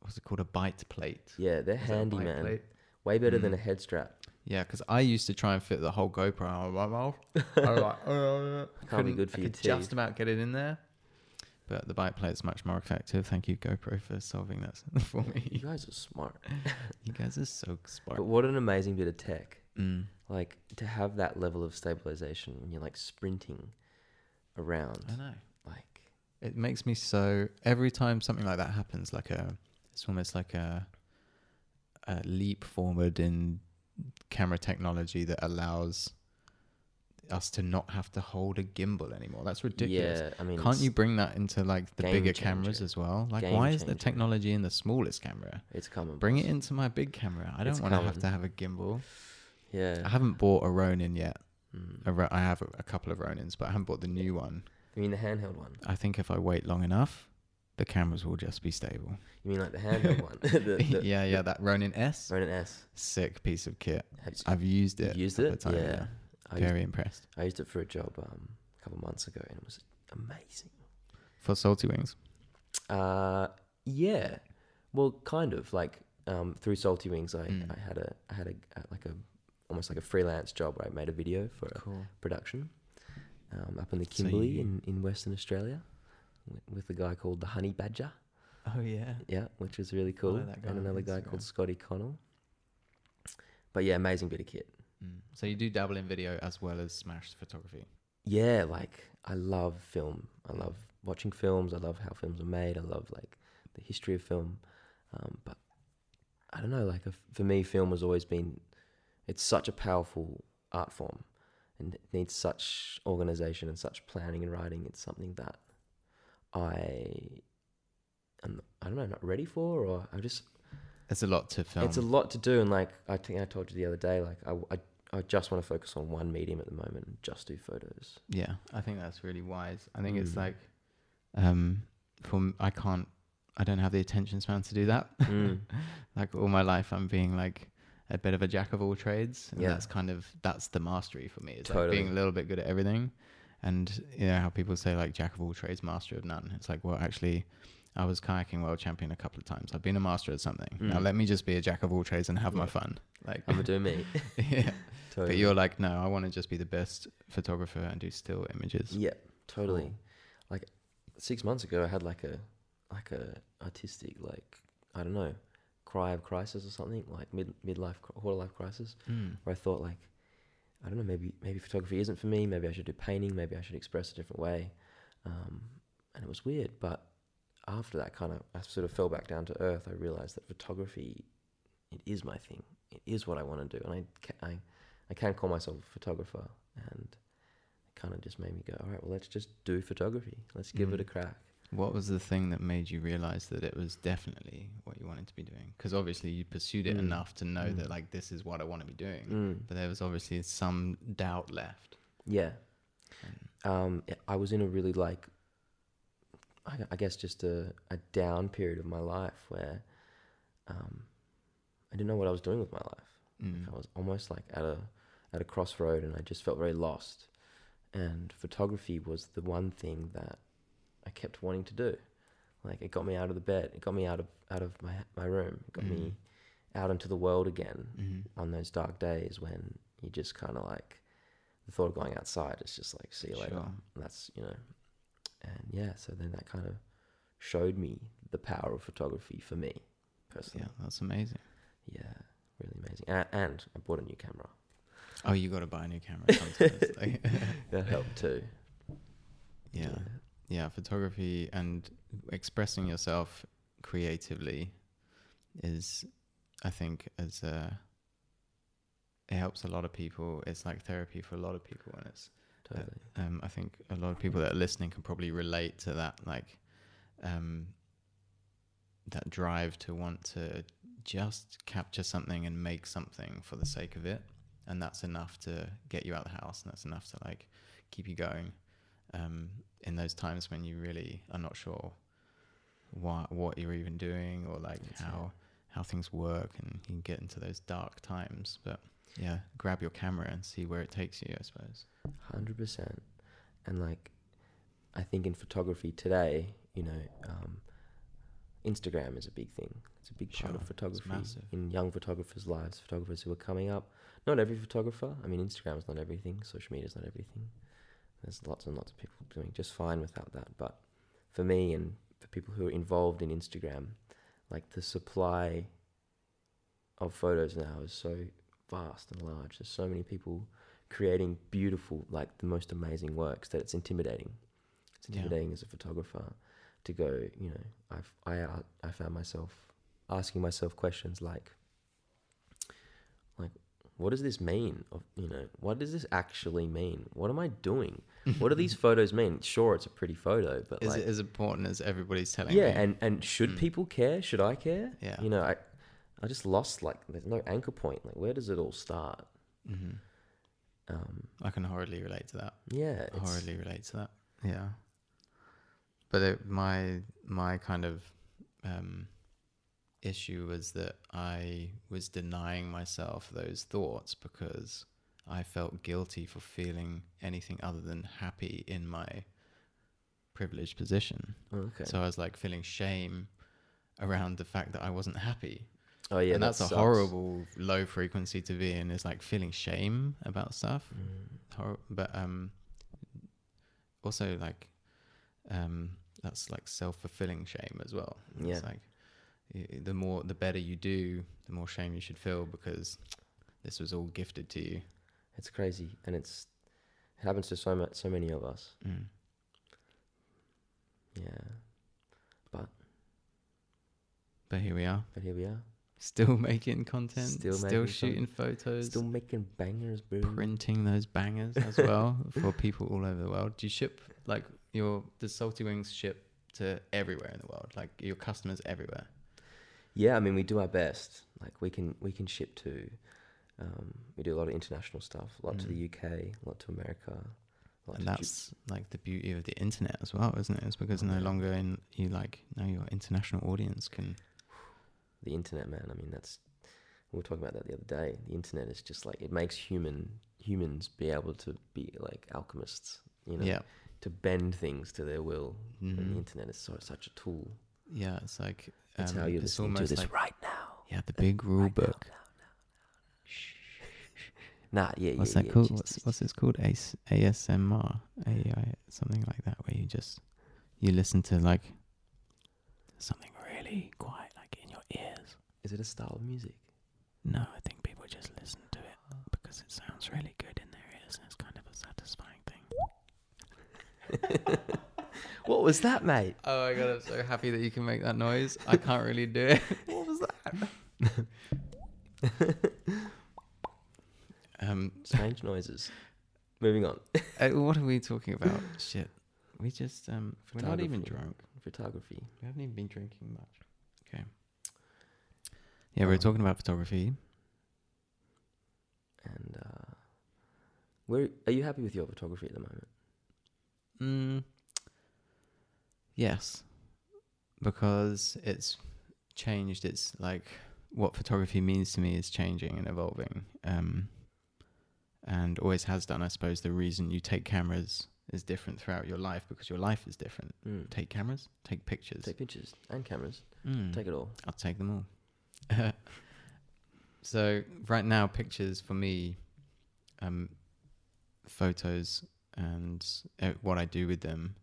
what's it called a bite plate. Yeah, they're Is handy, man. plate? Way better than Mm. a head strap. Yeah, because I used to try and fit the whole GoPro out my mouth. I was like, uh, Can't be good for I your could just about get it in there. But the bite plate's much more effective. Thank you, GoPro, for solving that for me. You guys are smart. You guys are so smart. But what an amazing bit of tech. Mm, Like to have that level of stabilization when you're like sprinting around. I know. Like It makes me so. Every time something like that happens, like a, it's almost like a, a leap forward in camera technology that allows us to not have to hold a gimbal anymore. That's ridiculous. yeah, I mean, Can't you bring that into like the bigger cameras as well? Like, Game why is the technology in the smallest camera? It's coming. Bring boss. it into my big camera. I don't want to have to have a gimbal. Yeah. I haven't bought a Ronin yet. Mm. I have a, a couple of Ronins, but I haven't bought the new one. You mean the handheld one? I think if I wait long enough, the cameras will just be stable. You mean like the handheld one? the, the yeah, yeah, that Ronin S, Ronin S. sick piece of kit. I've used it. used it? of times, yeah. I used, Very impressed. I used it for a job um, a couple months ago, and it was amazing. For Salty Wings. Uh, yeah, well, kind of like um, through Salty Wings, I, Mm. I had a I had a, a like a almost like a freelance job where I made a video for a production um, up in the So Kimberley you- in, in Western Australia wi- with a guy called the Honey Badger. Oh yeah. Yeah, which was really cool. Follow that guy And another guy Instagram. called Scotty Connell. But yeah, amazing bit of kit. Mm. So you do dabble in video as well as smash photography. Yeah, like I love film. I love watching films. I love how films are made. I love like the history of film. Um, but I don't know. Like for me, film has always been. It's such a powerful art form, and it needs such organization and such planning and writing. It's something that I. am I don't know, not ready for, or I just It's a lot to film. It's a lot to do, and like I think I told you the other day, like I, I, I just want to focus on one medium at the moment and just do photos. Yeah, I think that's really wise. I think it's Mm. like, um, for I can't, I don't have the attention span to do that. Mm. like all my life, I'm being like a bit of a jack of all trades, and Yeah. that's kind of that's the mastery for me. It's like Totally. being a little bit good at everything, and you know how people say like jack of all trades, master of none. It's like well, actually. I was kayaking world champion a couple of times. I've been a master at something. Now Mm. let me just be a jack of all trades and have my fun. Like, I'm gonna do me. yeah. Totally. But you're like, no, I want to just be the best photographer and do still images. yeah, totally. Cool. Like six months ago, I had like a like a artistic like I don't know cry of crisis or something like mid midlife quarter life crisis Mm. where I thought like I don't know maybe maybe photography isn't for me. Maybe I should do painting. Maybe I should express a different way. Um, and it was weird, but after that kind of I sort of fell back down to earth. I realized that photography it is my thing. It is what I want to do, and I I I can call myself a photographer, and it kind of just made me go, all right, well let's just do photography. Let's give it a Mm. crack. What was the thing that made you realize that it was definitely what you wanted to be doing? Because obviously you pursued it Mm. enough to know Mm. that like this is what I want to be doing, Mm. but there was obviously some doubt left. Yeah. Um, I was in a really like, I, I guess just a, a down period of my life where um, I didn't know what I was doing with my life. Mm. I was almost like at a at a crossroad, and I just felt very lost. And photography was the one thing that I kept wanting to do. Like it got me out of the bed. It got me out of out of my my room. It got me out into the world again Mhm. on those dark days when you just kind of like the thought of going outside is just like see you later. Sure. And that's you know, and yeah. So then that kind of showed me the power of photography for me personally. Yeah, that's amazing. Yeah, really amazing. And, and I bought a new camera. Oh, you got to buy a new camera That helped too. yeah. yeah photography and expressing yourself creatively is i think as a uh, it helps a lot of people it's like therapy for a lot of people and it's totally. um, i think a lot of people that are listening can probably relate to that like um, that drive to want to just capture something and make something for the sake of it. And that's enough to get you out of the house and that's enough to like keep you going um, in those times when you really are not sure what what you're even doing or like That's how how things work and you can get into those dark times. But yeah grab your camera and see where it takes you i suppose Hundred percent. And like, I think in photography today, you know, um, Instagram is a big thing. It's a big part of photography in young photographers' lives. Photographers who are coming up. Not every photographer. I mean, Instagram's not everything. Social media's not everything. There's lots and lots of people doing just fine without that. But for me and for people who are involved in Instagram, like the supply of photos now is so vast and large. There's so many people creating beautiful, like the most amazing works that it's intimidating. It's Yeah. intimidating as a photographer to go. You know, I've I uh, I found myself asking myself questions like, like, what does this mean? Of you know, what does this actually mean? What am I doing? what do these photos mean? Sure, it's a pretty photo, but is like, it as important as everybody's telling yeah, me and and should Mm. people care? Should I care? Yeah. You know, I I just lost like there's no anchor point. Like, where does it all start? hmm Um, i can horribly relate to that yeah, horribly relate to that yeah but it, my my kind of um issue was that i was denying myself those thoughts because I felt guilty for feeling anything other than happy in my privileged position. Oh, okay. So I was like feeling shame around the fact that I wasn't happy. Oh yeah, and that that's a horrible low frequency to be in is like feeling shame about stuff. Mm. Hor- but um also like um that's like self-fulfilling shame as well. Yeah. It's like y- the more the better you do, the more shame you should feel because this was all gifted to you. It's crazy, and it's it happens to so much, so many of us. Mm. Yeah, but But here we are, but here we are, still making content, Still still, shooting photos, still making bangers, bro. printing those bangers as well for people all over the world. Do you ship like your the salty wings ship to everywhere in the world? Like your customers everywhere. Yeah, I mean, we do our best. Like we can we can ship to. Um, we do a lot of international stuff. A lot to the UK, a lot to America. Lot And to that's like the beauty of the internet as well, isn't it? It's because no longer in you like now your international audience can the internet, man. I mean, that's we were talking about that the other day. The internet is just like it makes human humans be able to be like alchemists. You know, yeah to bend things to their will. And the Mhm. internet is so such a tool. yeah it's like um, how you're it's listening to this like right now. yeah the big rule Right book. now, now, now. Nah, yeah, What's yeah, that yeah, called? just- What's just- what's this called? AS, ASMR, AI, something like that, where you just you listen to like something really quiet, like in your ears. Is it a style of music? No, I think people just listen to it because it sounds really good in their ears, and it's kind of a satisfying thing. What was that, mate? Oh my god, I'm so happy that you can make that noise. I can't really do it. What was that? Um, Strange noises. Moving on. uh, what are we talking about? Shit, we just um, we're not even drunk. Photography. We haven't even been drinking much. Okay. Yeah, we we're Um, talking about photography. And uh, where are you happy with your photography at the moment? Mm, yes, because it's changed. It's like what photography means to me is changing and evolving, um, and always has done. I suppose the reason you take cameras is different throughout your life because your life is different. Mm. Take cameras, take pictures. Take pictures and cameras. Mm. Take it all. I'll take them all. so right now, pictures for me, um, photos and uh, what I do with them,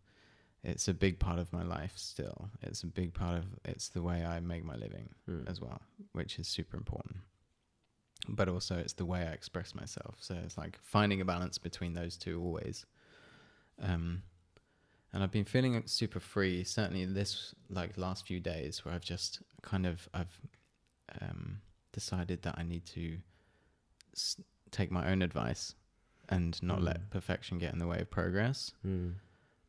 it's a big part of my life still. It's a big part of it's the way I make my living Mm. as well, which is super important. But also, it's the way I express myself. So it's like finding a balance between those two always. Um, and I've been feeling super free. Certainly, this like last few days, where I've just kind of I've um, decided that I need to s- take my own advice and not Mm. let perfection get in the way of progress. Mm.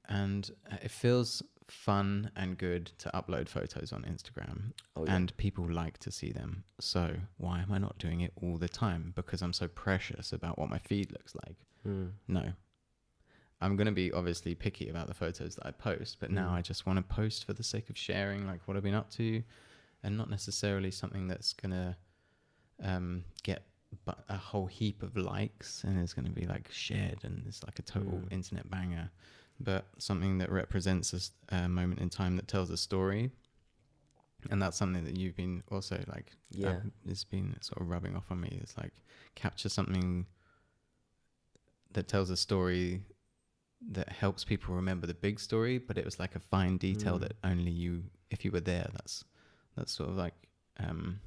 And uh, it feels fun and good to upload photos on Instagram Oh, yeah. and people like to see them. So why am I not doing it all the time? Because I'm so precious about what my feed looks like. Mm. No. I'm going to be obviously picky about the photos that I post, but now Mm. I just want to post for the sake of sharing, like what I've been up to, and not necessarily something that's going to um, get a whole heap of likes and is going to be like shared and it's like a total Mm. internet banger, but something that represents a moment in time that tells a story. And that's something that you've been also like Yeah. um, it's been sort of rubbing off on me. It's like capture something that tells a story that helps people remember the big story, but it was like a fine detail Mm. that only you, if you were there, that's that's sort of like um,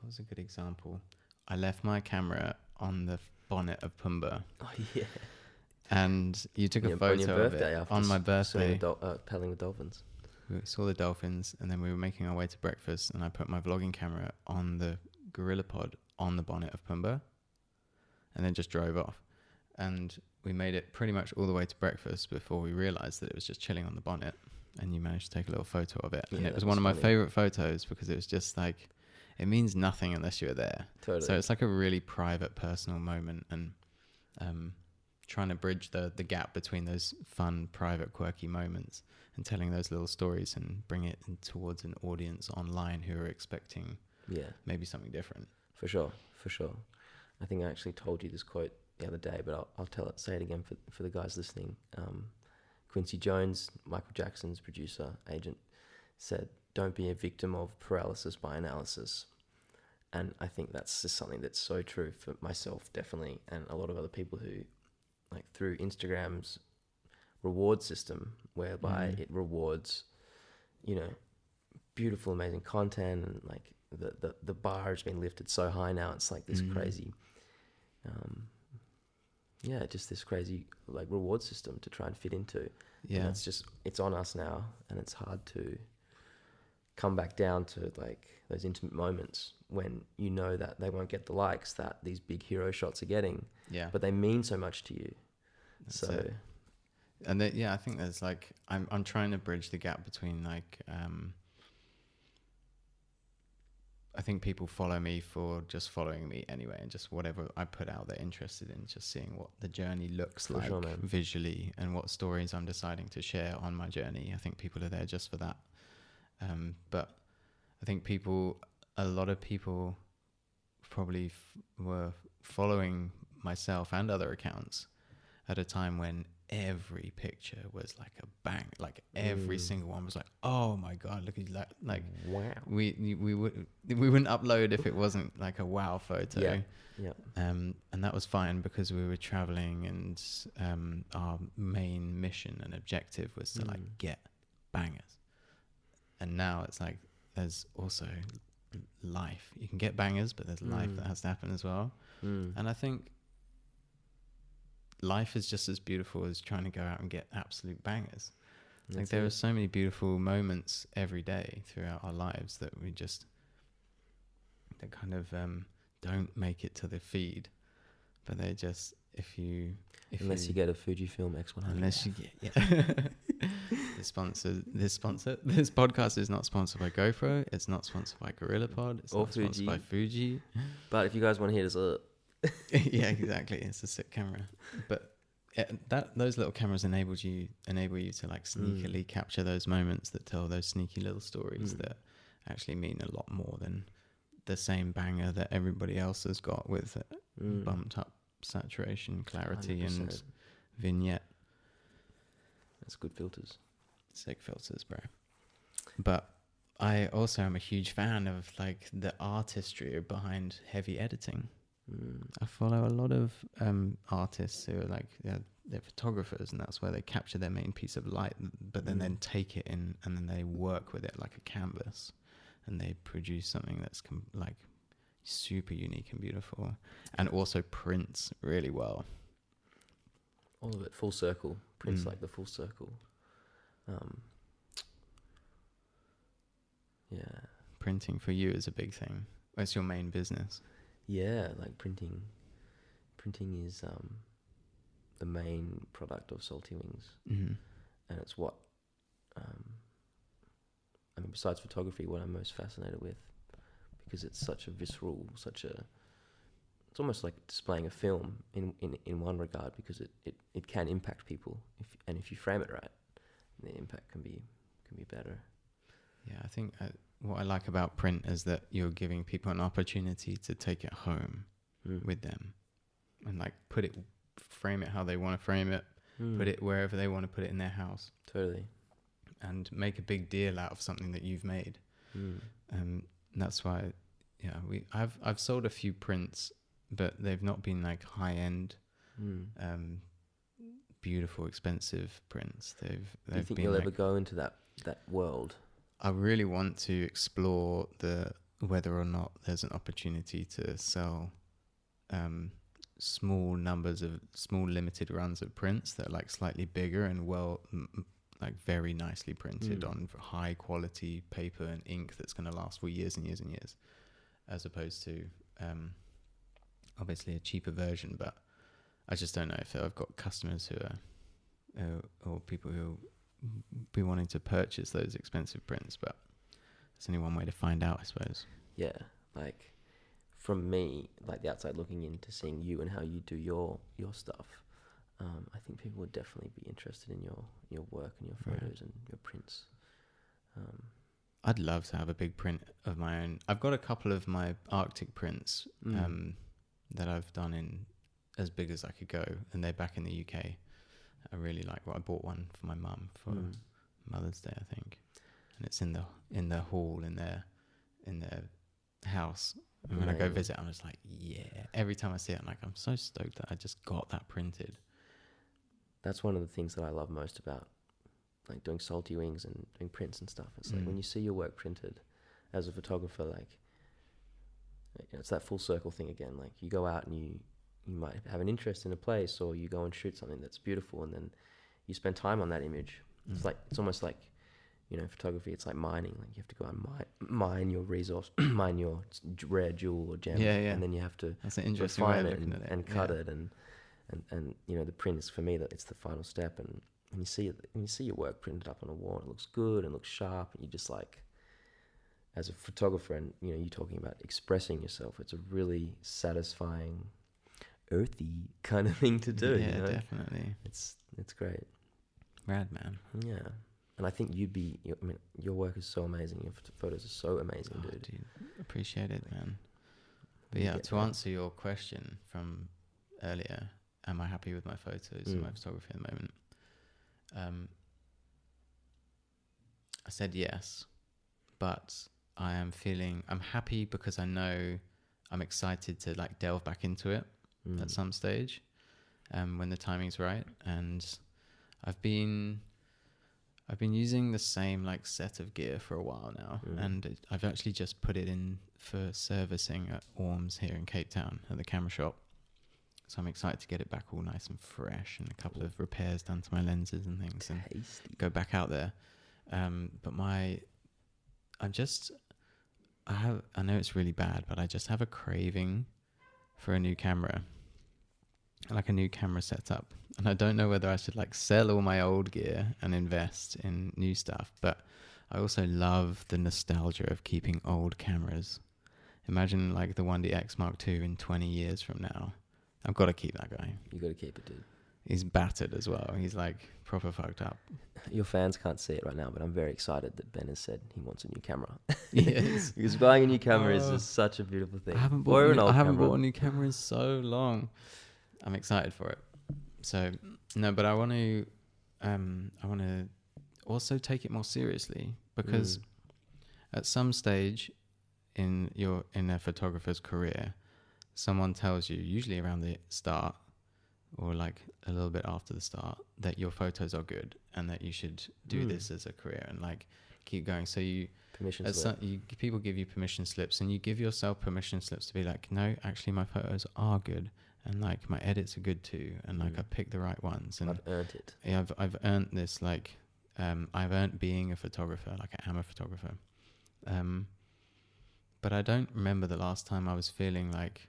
what was a good example? I left my camera on the bonnet of Pumbaa, Oh yeah. and you took a your photo of it on my birthday. dol- uh, paddling with dolphins. we saw the dolphins and then we were making our way to breakfast and I put my vlogging camera on the GorillaPod on the bonnet of Pumbaa and then just drove off. And we made it pretty much all the way to breakfast before we realized that it was just chilling on the bonnet and you managed to take a little photo of it. and it was that one was of my favorite photos because it was just like it means nothing unless you're there. Totally. So it's like a really private, personal moment, and um, trying to bridge the the gap between those fun, private, quirky moments and telling those little stories and bring it in towards an audience online who are expecting yeah, maybe something different. for sure, for sure. I think I actually told you this quote the other day, but I'll, I'll tell it, say it again for, for the guys listening. Um, Quincy Jones, Michael Jackson's producer, agent, said, Don't be a victim of paralysis by analysis. And I think that's just something that's so true for myself, definitely, and a lot of other people who, like, through Instagram's reward system, whereby Mm. it rewards, you know, beautiful, amazing content, and like the, the, the bar has been lifted so high now, it's like this Mm. crazy, um, yeah, just this crazy, like, reward system to try and fit into. And Yeah. it's just it's on us now, and it's hard to come back down to like those intimate moments when you know that they won't get the likes that these big hero shots are getting, Yeah. but they mean so much to you. That's so it. and yeah, I think there's like I'm I'm trying to bridge the gap between like um I think people follow me for just following me anyway and just whatever I put out they're interested in just seeing what the journey looks For like sure, visually and what stories I'm deciding to share on my journey. I think people are there just for that. Um but I think people a lot of people probably f- were following myself and other accounts at a time when every picture was like a bang like every Mm. single one was like oh my god look at that like wow, we we would we wouldn't upload if it wasn't like a wow photo Yeah. yeah, um and that was fine because we were traveling and um our main mission and objective was to like Mm. get bangers and now it's like there's also life you can get bangers but there's life Mm. that has to happen as well mm. and I think life is just as beautiful as trying to go out and get absolute bangers. like there it. are so many beautiful moments every day throughout our lives that we just that kind of um, don't make it to the feed, but they just if you if unless you get a Fujifilm X100. unless you get yeah. this sponsor this sponsor this podcast is not sponsored by GoPro. It's not sponsored by GorillaPod. It's Or not sponsored by Fuji. but if you guys want to hit us up, yeah, exactly. It's a sick camera, but yeah, that those little cameras enabled you enable you to like Mm. sneakily capture those moments that tell those sneaky little stories Mm. that actually mean a lot more than the same banger that everybody else has got with mm, bumped up saturation, clarity, and 100%. vignette. that's good filters. Sick filters, bro. But I also am a huge fan of like the artistry behind heavy editing. Mm. I follow a lot of um, artists who are like they're, they're photographers, and that's where they capture their main piece of light, but then Mm. then take it in and then they work with it like a canvas, and they produce something that's com- like super unique and beautiful, and also prints really well. all of it full circle prints Mm. like the full circle um yeah Printing for you is a big thing. What's your main business? Yeah like printing printing is um the main product of salty wings Mm-hmm. and it's what um i mean besides photography what i'm most fascinated with because it's such a visceral such a it's almost like displaying a film in in, in one regard because it, it, it can impact people if and if you frame it right the impact can be can be better Yeah, I think uh, what I like about print is that you're giving people an opportunity to take it home Mm. with them and like put it, frame it how they want to frame it, Mm. put it wherever they want to put it in their house, totally and make a big deal out of something that you've made. mm. Um, and that's why, yeah, we I've I've sold a few prints, but they've not been like high end, Mm. um, beautiful, expensive prints. They've do you think you'll like, ever go into that that world I really want to explore the whether or not there's an opportunity to sell um, small numbers of small limited runs of prints that are like slightly bigger and well m- like very nicely printed Mm. on high quality paper and ink that's going to last for years and years and years as opposed to um, obviously a cheaper version but I just don't know if I've got customers who are uh, or people who be wanting to purchase those expensive prints, but there's only one way to find out, I suppose. yeah like from me like the outside looking in to seeing you and how you do your your stuff um, i think people would definitely be interested in your your work and your photos and your prints um, I'd love to have a big print of my own. I've got a couple of my Arctic prints Mm. um, that I've done in as big as I could go, and they're back in the UK. I really like. Well, I bought one for my mum for Mm. Mother's Day, I think, and it's in the in the hall in their in their house. And when I go visit, I'm just like, yeah. Every time I see it, I'm like, I'm so stoked that I just got that printed. That's one of the things that I love most about like doing salty wings and doing prints and stuff. It's like when Mm. you see your work printed as a photographer, like you know, it's that full circle thing again. Like you go out and you you might have an interest in a place, or you go and shoot something that's beautiful, and then you spend time on that image. It's Mm. like it's almost like you know photography. It's like mining. Like you have to go and mine, mine your resource, mine your rare jewel or gem, Yeah, yeah. and then you have to That's an interesting refine it and, it. and cut yeah. it and, and and you know the print is for me that it's the final step and when you see it when you see your work printed up on a wall and it looks good and looks sharp and you just like as a photographer and you know you're talking about expressing yourself it's a really satisfying earthy kind of thing to do Yeah, you know definitely. it's it's great Rad man. yeah and I think you'd be you- I mean your work is so amazing your photos are so amazing Oh, dude dude, appreciate it, man. But yeah, to answer your question from earlier, am I happy with my photos and my Mm. photography at the moment? Um, I said yes, but I am feeling I'm happy because I know I'm excited to like delve back into it Mm. at some stage um, when the timing's right. And I've been I've been using the same like set of gear for a while now, Mm. and it, I've actually just put it in for servicing at Orms here in Cape Town at the camera shop. So I'm excited to get it back all nice and fresh, and a couple of repairs done to my lenses and things, and go back out there. Um, but my, I'm just, I have, I know it's really bad, but I just have a craving for a new camera, like a new camera setup. And I don't know whether I should like sell all my old gear and invest in new stuff, but I also love the nostalgia of keeping old cameras. Imagine like the 1DX Mark II in 20 years from now. I've got to keep that going. you got to keep it dude He's battered as well. He's like proper fucked up. Your fans can't see it right now, but I'm very excited that Ben has said he wants a new camera. Yes. because buying a new camera is Oh. just such a beautiful thing. I haven't Or bought. an new, I haven't camera. bought a new camera in so long. I'm excited for it. So no, but I want to. Um, I want to also take it more seriously because Mm. at some stage in your in a photographer's career, someone tells you, usually around the start or like a little bit after the start, that your photos are good and that you should do Mm. this as a career and like keep going. So you permission slip. some, you, people give you permission slips, and you give yourself permission slips to be like, no, actually, my photos are good, and like my edits are good too, and like Mm. I picked the right ones, and I've earned it. yeah, I've I've earned this like, um, I've earned being a photographer, like I am a photographer, um, but I don't remember the last time I was feeling like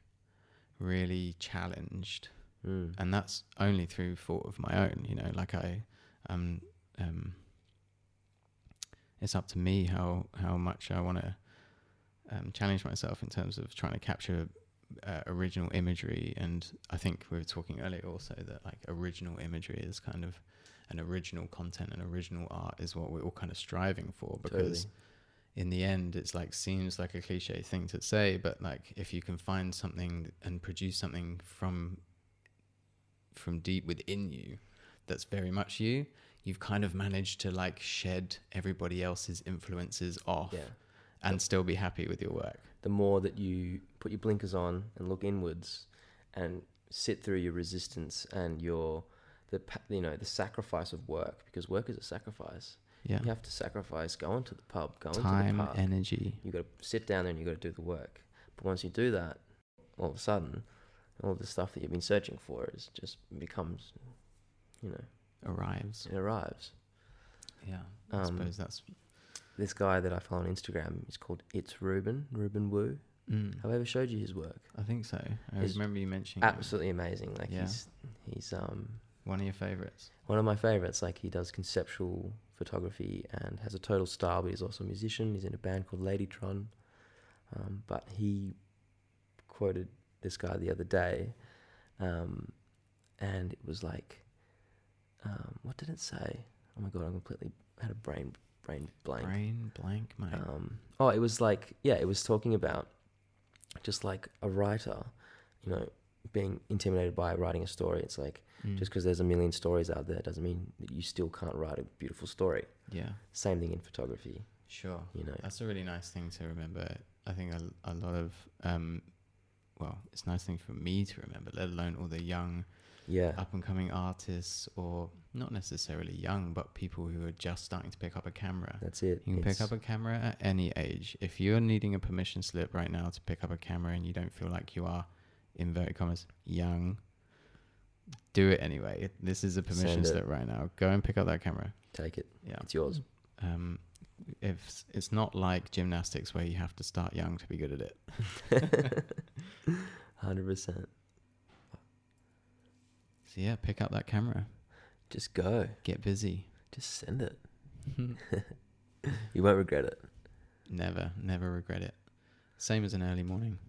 really challenged Mm. and that's only through fault of my own you know like i um um it's up to me how how much i want to um, challenge myself in terms of trying to capture uh, original imagery and i think we were talking earlier also that like original imagery is kind of an original content and original art is what we're all kind of striving for because Totally. in the end it's like seems like a cliche thing to say but like if you can find something and produce something from from deep within you that's very much you you've kind of managed to like shed everybody else's influences off Yeah. and still be happy with your work The more that you put your blinkers on and look inwards, and sit through your resistance and your the you know the sacrifice of work because work is a sacrifice. yeah You have to sacrifice going to the pub, going to time the park. energy you got to sit down there and you got to do the work. But once you do that, all of a sudden, all the stuff that you've been searching for is just becomes, you know, arrives it arrives. yeah i Um, suppose that's This guy that I follow on Instagram is called It's Reuben, Reuben Wu. mm, Have I ever showed you his work? i think so i His remember you mentioning it. Absolutely amazing. Like Yeah. he's he's um one of your favorites one of my favorites. Like he does conceptual photography and has a total style, but he's also a musician. He's in a band called Ladytron. Um, but he quoted this guy the other day, um, and it was like, um, what did it say? Oh my god, I completely had a brain brain blank. brain blank mate Um, oh, it was like yeah, it was talking about just like a writer, you know, being intimidated by writing a story. It's like Mm. just because there's a million stories out there doesn't mean that you still can't write a beautiful story. yeah, Same thing in photography, sure. you know. That's a really nice thing to remember. I think a, a lot of, um, well, it's a nice thing for me to remember, let alone all the young Yeah, up and coming artists, or not necessarily young, but people who are just starting to pick up a camera. that's it. You can pick up a camera at any age. If you're needing a permission slip right now to pick up a camera and you don't feel like you are, inverted commas, young, do it anyway. This is a permission slip right now. Go and pick up that camera. take it. Yeah. It's yours. Um, if it's not like gymnastics where you have to start young to be good at it. Hundred percent. So yeah, pick up that camera. Just go. Get busy. Just send it. You won't regret it. never, never regret it. Same as an early morning.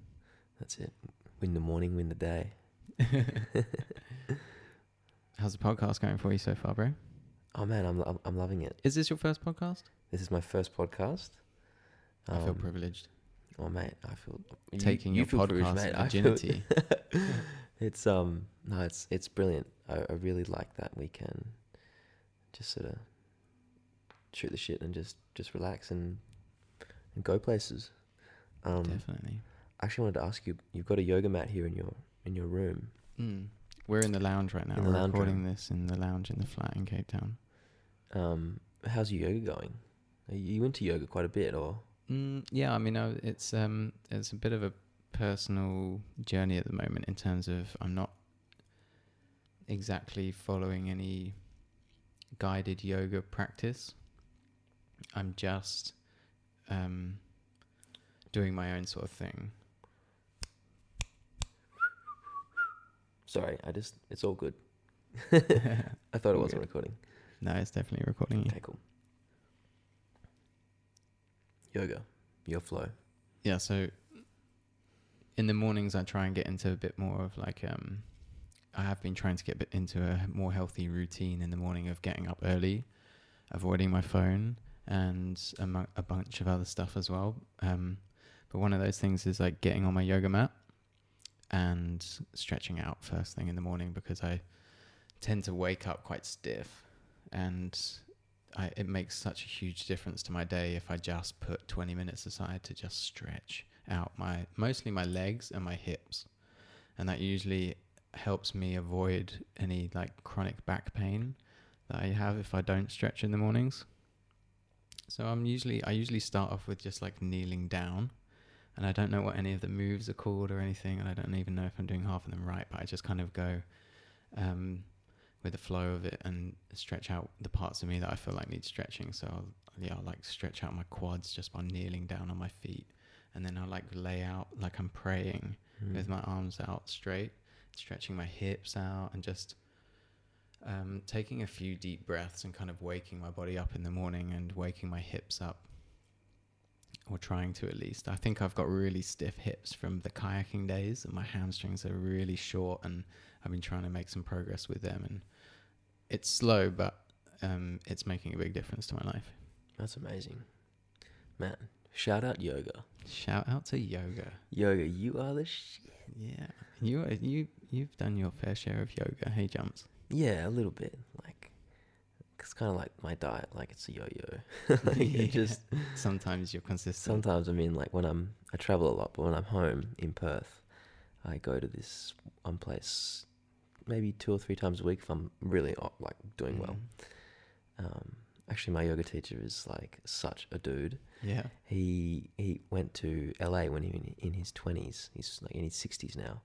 That's it. Win the morning, win the day. How's the podcast going for you so far, bro? Oh man, I'm I'm, I'm loving it. Is this your first podcast? This is my first podcast. I feel Um, privileged. Oh mate, I feel Taking you your feel privileged, podcast. Virginity. it's um no, it's it's brilliant. I, I really like that we can just sort of shoot the shit and just just relax and and go places. Um, Definitely. I actually wanted to ask you. You've got a yoga mat here in your in your room. Mm. We're in the lounge right now. We're recording this in the lounge in the flat in Cape Town. Um, how's your yoga going? Are you into yoga quite a bit, or Mm, yeah, I mean, it's um, it's a bit of a personal journey at the moment in terms of I'm not exactly following any guided yoga practice. I'm just um, doing my own sort of thing. sorry? I just it's all good. I thought it wasn't good. recording. No, it's definitely recording. Okay, cool. Yoga, your flow. yeah so in the mornings i try and get into a bit more of like um i have been trying to get into a more healthy routine in the morning of getting up early avoiding my phone and a, mu- a bunch of other stuff as well um but one of those things is like getting on my yoga mat and stretching out first thing in the morning because i tend to wake up quite stiff and I, it makes such a huge difference to my day if I just put 20 minutes aside to just stretch out my mostly my legs and my hips. And that usually helps me avoid any like chronic back pain that I have if I don't stretch in the mornings. So I'm usually I usually start off with just like kneeling down and I don't know what any of the moves are called or anything and I don't even know if I'm doing half of them right, but I just kind of go um with the flow of it and stretch out the parts of me that I feel like need stretching. So I'll, yeah, I'll like stretch out my quads just by kneeling down on my feet, and then I'll like lay out like I'm praying Mm. with my arms out straight, stretching my hips out, and just um, taking a few deep breaths and kind of waking my body up in the morning and waking my hips up. Or trying to at least. I think I've got really stiff hips from the kayaking days, and my hamstrings are really short, and I've been trying to make some progress with them. And it's slow, but um, it's making a big difference to my life. That's amazing, man. Shout out yoga. Shout out to yoga. Yoga, you are the shit. Yeah, you are, you you've done your fair share of yoga. Hey, jumps. Yeah, a little bit. Like it's kind of like my diet. Like it's a yo-yo. like Yeah. it just Sometimes you're consistent. sometimes I mean like when I'm I travel a lot, but when I'm home in Perth, I go to this one place maybe two or three times a week if I'm really uh, like doing well. Mm. Um, actually, my yoga teacher is like such a dude. Yeah. He he went to LA when he in, in his twenties. He's like in his sixties now.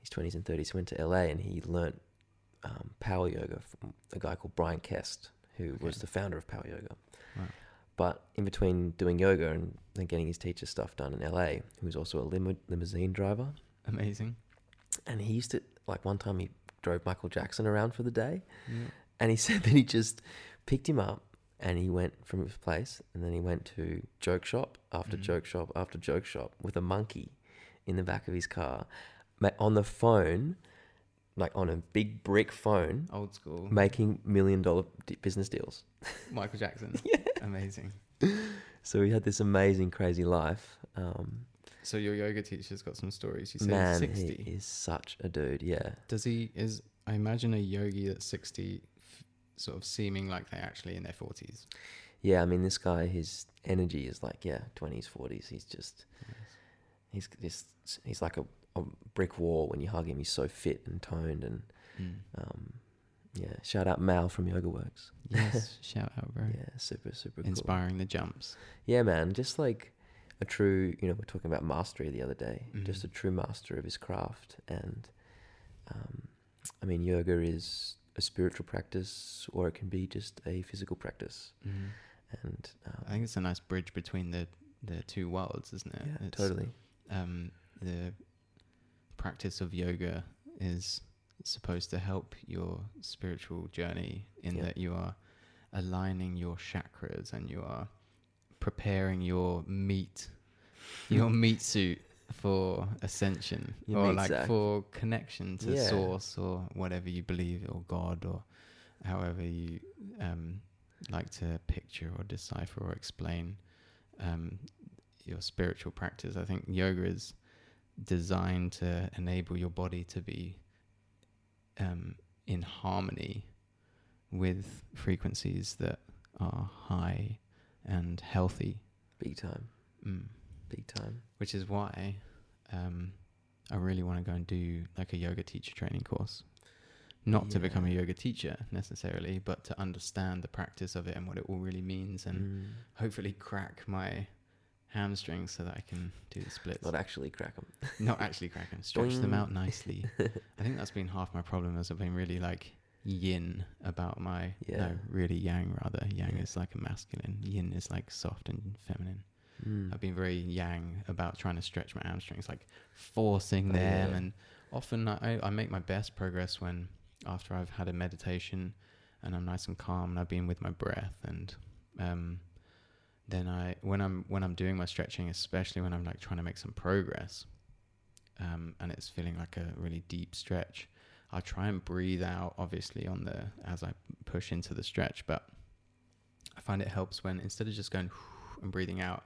His twenties and thirties. He went to LA and he learnt um, power yoga from a guy called Bryan Kest, who was the founder of power yoga. Wow. But in between doing yoga and then getting his teacher stuff done in LA, he was also a limo- limousine driver. Amazing. And he used to like one time he drove Michael Jackson around for the day, Yeah. and he said that he just picked him up and he went from his place and then he went to joke shop after Mhm. joke shop after joke shop with a monkey in the back of his car on the phone like on a big brick phone Old school. making million dollar business deals Michael Jackson. Yeah. Amazing. so he had this amazing crazy life um, So your yoga teacher's got some stories. You said Man, sixty. he is such a dude. Yeah. Does he? Is I imagine a yogi that's sixty, f- sort of seeming like they're actually in their forties. Yeah, I mean, this guy, his energy is like, yeah, 20s, 40s. He's just, he's just, he's like a, a brick wall when you hug him. He's so fit and toned. And Mm. um, yeah, shout out Mal from Yoga Works. Yes, shout out, bro. Yeah, super, super cool. Inspiring the jumps. Yeah, man, just like a true, you know, we're talking about mastery the other day, just a true master of his craft. And um, I mean, yoga is a spiritual practice or it can be just a physical practice. Mm. And um, I think it's a nice bridge between the the two worlds, isn't it? yeah, It's, totally. Um, the practice of yoga is supposed to help your spiritual journey in Yeah. that you are aligning your chakras and you are preparing your meat, your meat suit for ascension or like for connection to Yeah. source or whatever you believe or God or however you um, like to picture or decipher or explain um, your spiritual practice. I think yoga is designed to enable your body to be um, in harmony with frequencies that are high and healthy. Big time. Mm. Big time. Which is why um, I really want to go and do like a yoga teacher training course. Not to become a yoga teacher necessarily, but to understand the practice of it and what it all really means, and Mm. hopefully crack my hamstrings so that I can do the splits. Not actually crack them. Not actually crack them, stretch them out nicely. I think that's been half my problem as I've been really like yin about my Yeah. no really yang rather yang Yeah. is like a masculine yin is like soft and feminine Mm. I've been very yang about trying to stretch my hamstrings, like forcing Oh, them. yeah. And often I, I make my best progress when after I've had a meditation and I'm nice and calm and I've been with my breath. And um, then I, when I'm when I'm doing my stretching, especially when I'm like trying to make some progress, um, and it's feeling like a really deep stretch, I try and breathe out, obviously on the as I push into the stretch, but I find it helps when instead of just going and breathing out,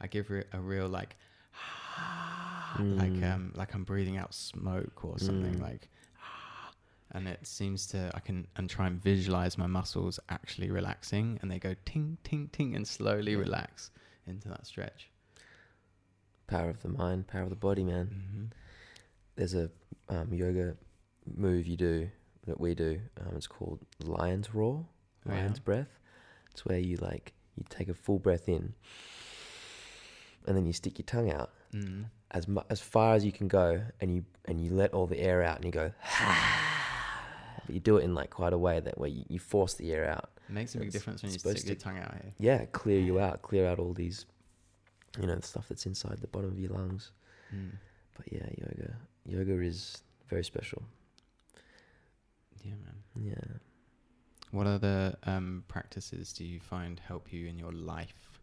I give it a real like, like Mm. um, like I'm breathing out smoke or something Mm. like, and it seems to I can and try and visualize my muscles actually relaxing, and they go ting ting ting and slowly relax into that stretch. Power of the mind, power of the body, man. Mm-hmm. There's a um, yoga move you do that we do. Um, it's called lion's roar, Oh, lion's breath. It's where you like you take a full breath in, and then you stick your tongue out Mm. as mu- as far as you can go, and you and you let all the air out, and you go. but you do it in like quite a way that where you, you force the air out. It makes a big It's difference when you stick your to- tongue out here. Yeah, clear you out, clear out all these, you know, the stuff that's inside the bottom of your lungs. Mm. But yeah, yoga, yoga is very special. Yeah, man. Yeah. What other um, practices do you find help you in your life?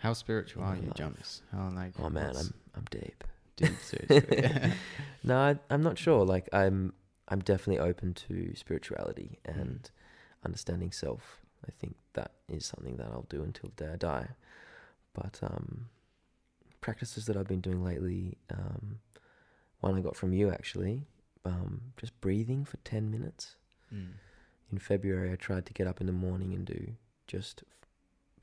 How spiritual In are you, life. Jumps? How like? Oh man, I'm I'm deep. deep seriously? No, I, I'm not sure. Like I'm I'm definitely open to spirituality Mm. and understanding self. I think that is something that I'll do until the day I die. But um, practices that I've been doing lately, um, one I got from you actually, um, just breathing for ten minutes. Mm. in February, I tried to get up in the morning and do just f-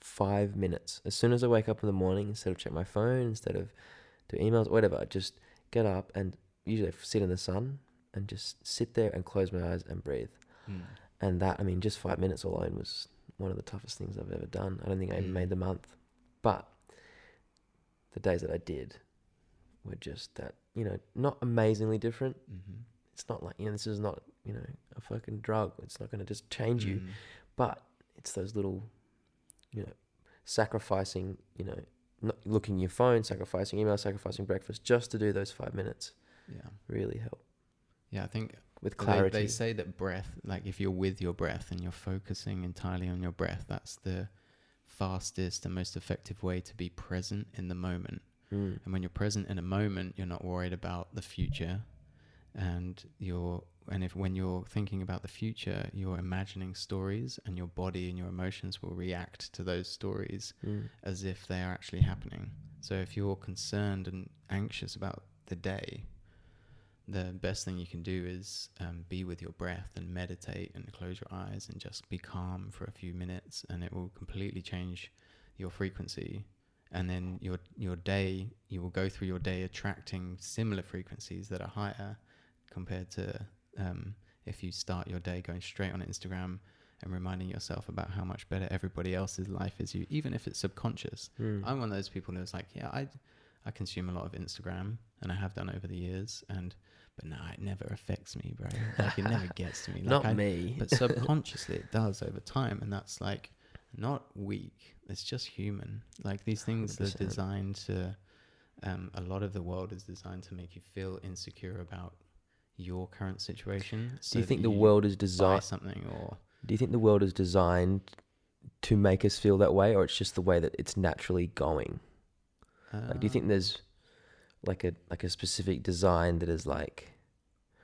five minutes. As soon as I wake up in the morning, instead of check my phone, instead of do emails, whatever, I just get up and usually sit in the sun and just sit there and close my eyes and breathe. Mm. And that, I mean, just five minutes alone was one of the toughest things I've ever done. I don't think I even Mm. made the month. But the days that I did were just that, you know, not amazingly different. Mm-hmm. It's not like, you know, this is not, you know, a fucking drug. It's not going to just change you Mm. but it's those little you know sacrificing you know not looking at your phone sacrificing email sacrificing breakfast just to do those five minutes Yeah. really help Yeah, I think with clarity They, they say that breath, like if you're with your breath and you're focusing entirely on your breath, that's the fastest and most effective way to be present in the moment. Mm. And when you're present in a moment, you're not worried about the future, and you're and if when you're thinking about the future, you're imagining stories, and your body and your emotions will react to those stories Mm. as if they are actually happening. So if you're concerned and anxious about the day, the best thing you can do is um, be with your breath and meditate and close your eyes and just be calm for a few minutes, and it will completely change your frequency. And then your your day, you will go through your day attracting similar frequencies that are higher compared to um, if you start your day going straight on Instagram and reminding yourself about how much better everybody else's life is you, even if it's subconscious. Mm. I'm one of those people who's like, yeah, I, I consume a lot of Instagram, and I have done over the years, and but no, it never affects me, bro. Like it never gets to me. Like Not I, me. but subconsciously it does over time, and that's like not weak. It's just human. Like these things are 100%. designed to. Um, a lot of the world is designed to make you feel insecure about your current situation. Do you think the world is designed? something or Do you think the world is designed to make us feel that way, or it's just the way that it's naturally going? Like, do you think um, there's like a like a specific design that is like,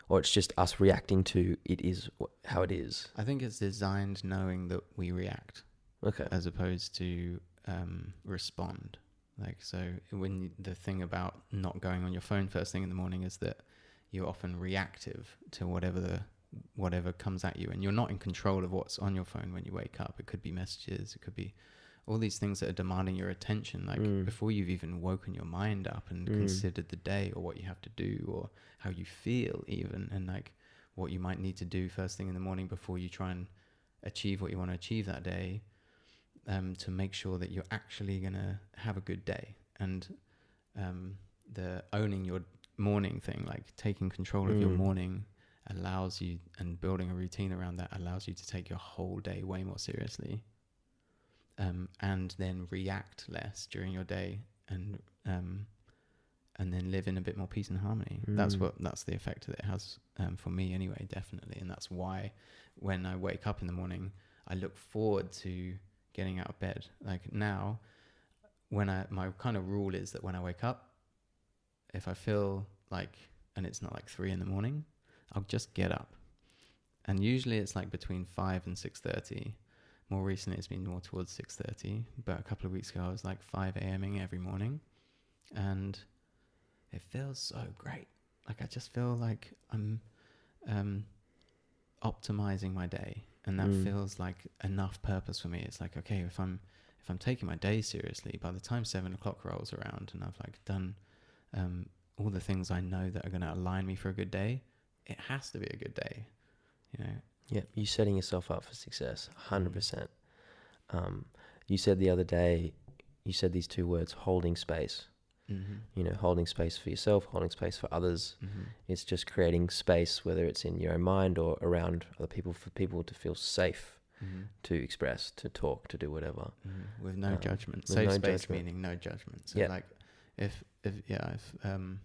or it's just us reacting to it is wh- how it is? I think it's designed knowing that we react. Okay. as opposed to um, respond. Like so, when the thing about not going on your phone first thing in the morning is that you're often reactive to whatever the whatever comes at you, and you're not in control of what's on your phone when you wake up. It could be messages, it could be all these things that are demanding your attention. Like Mm. before you've even woken your mind up and Mm. considered the day or what you have to do or how you feel, even and like what you might need to do first thing in the morning before you try and achieve what you want to achieve that day um, to make sure that you're actually going to have a good day and um, the owning your morning thing like taking control of your Mm. morning allows you and building a routine around that allows you to take your whole day way more seriously um, and then react less during your day and um, and then live in a bit more peace and harmony that's Mm. what that's the effect that it has um, for me anyway definitely and that's why when i wake up in the morning i look forward to getting out of bed like now when i my kind of rule is that when i wake up if i feel like and it's not like three in the morning i'll just get up. And usually it's like between 5 and 6.30 more recently it's been more towards 6.30 but a couple of weeks ago i was like 5 a.m.ing every morning. And it feels so great. Like i just feel like i'm um optimizing my day. And that Mm. feels like enough purpose for me. It's like okay if i'm if i'm taking my day seriously by the time seven o'clock rolls around and i've like done um all the things i know that are going to align me for a good day it has to be a good day you know Yeah, you setting yourself up for success, hundred percent. Um, you said the other day, you said these two words: holding space. mm-hmm. You know, holding space for yourself, holding space for others. Mm-hmm. It's just creating space, whether it's in your own mind or around other people, for people to feel safe Mm-hmm. to express, to talk, to do whatever. Mm, with no Um, judgment. with Safe no space judgment. meaning no judgment. So Yeah. like if if yeah, if um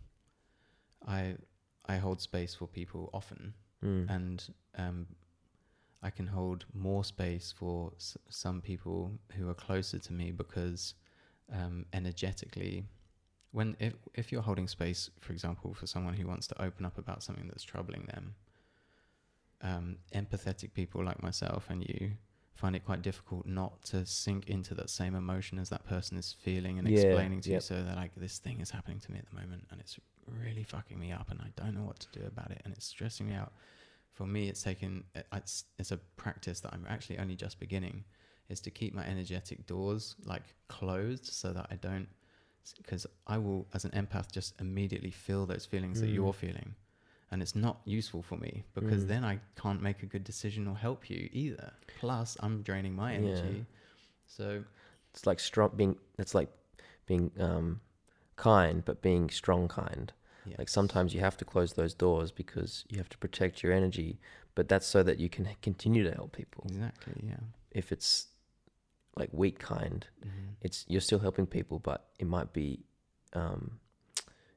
I I hold space for people often Mm. and um I can hold more space for s- some people who are closer to me because um energetically when if if you're holding space for example for someone who wants to open up about something that's troubling them um, empathetic people like myself and you find it quite difficult not to sink into that same emotion as that person is feeling and Yeah, explaining to you. So they're like, this thing is happening to me at the moment and it's really fucking me up and I don't know what to do about it and it's stressing me out. For me, it's taken, it's, it's a practice that I'm actually only just beginning is to keep my energetic doors like closed so that I don't, because I will, as an empath, just immediately feel those feelings that Mm. you're feeling and it's not useful for me because Mm. then I can't make a good decision or help you either. Plus, I'm draining my energy. Yeah. So It's like strong being. It's like being um, kind, but being strong kind. yeah, Like sometimes you have to close those doors because you have to protect your energy, but that's so that you can continue to help people. exactly, yeah, If it's like weak kind, mm-hmm. it's you're still helping people, but it might be um,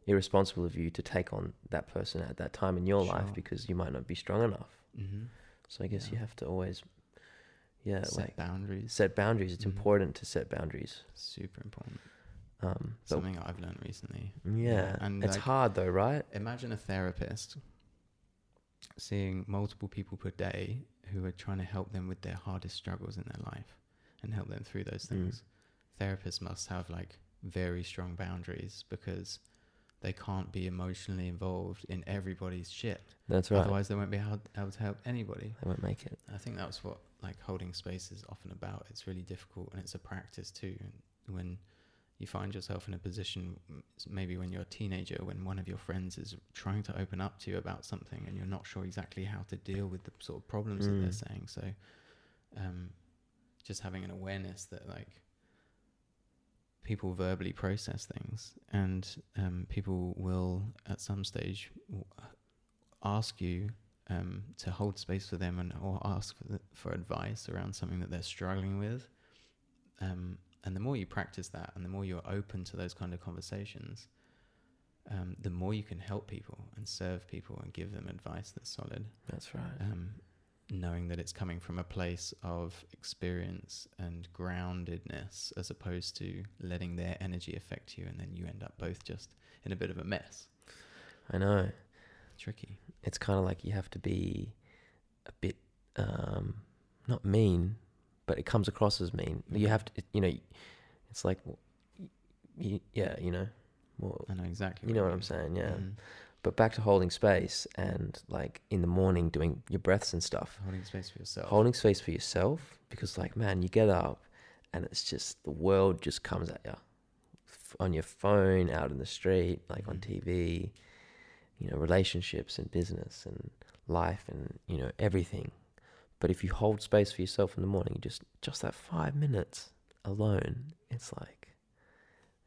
irresponsible of you to take on that person at that time in your life because you might not be strong enough. Mm-hmm. So I guess Yeah. you have to always, yeah, set like boundaries. set boundaries. It's Mhm. important to set boundaries. Super important. Um, Something I've learned recently. yeah, and it's like- hard though, right? Imagine a therapist seeing multiple people per day who are trying to help them with their hardest struggles in their life and help them through those Mm. things. Therapists must have like very strong boundaries because they can't be emotionally involved in everybody's shit. That's right. Otherwise, they won't be able, able to help anybody. They won't make it. I think that's what like holding space is often about. It's really difficult and it's a practice too. And when you find yourself in a position, maybe when you're a teenager, when one of your friends is trying to open up to you about something and you're not sure exactly how to deal with the sort of problems that they're Mm. saying. So, um, just having an awareness that like people verbally process things and um, people will at some stage ask you um, to hold space for them and or ask for, the, for advice around something that they're struggling with. Um, and the more you practice that, and the more you're open to those kind of conversations, um, the more you can help people and serve people and give them advice that's solid. That's right. Um, knowing that it's coming from a place of experience and groundedness, as opposed to letting their energy affect you, and then you end up both just in a bit of a mess. I know. Tricky. It's kind of like you have to be a bit, um, not mean, but it comes across as mean. You Mhm. have to, you know, it's like, yeah, you know, well, I know exactly. you know what you I'm saying, yeah. Mhm. But back to holding space and like in the morning doing your breaths and stuff. Holding space for yourself. Holding space for yourself because, like, man, you get up and it's just the world just comes at you on your phone, out in the street, like on Mhm. TV, you know, relationships and business and life and, you know, everything. But if you hold space for yourself in the morning, just just that five minutes alone, it's like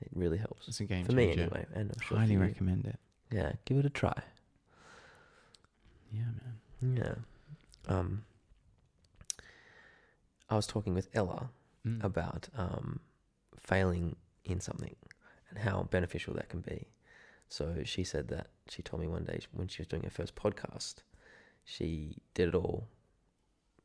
it really helps It's a game for me anyway. And I'm sure Highly recommend it. Yeah, give it a try. Yeah, man. Yeah. Um, I was talking with Ella Mm. about um, failing in something and how beneficial that can be. So she said that she told me one day when she was doing her first podcast, she did it all,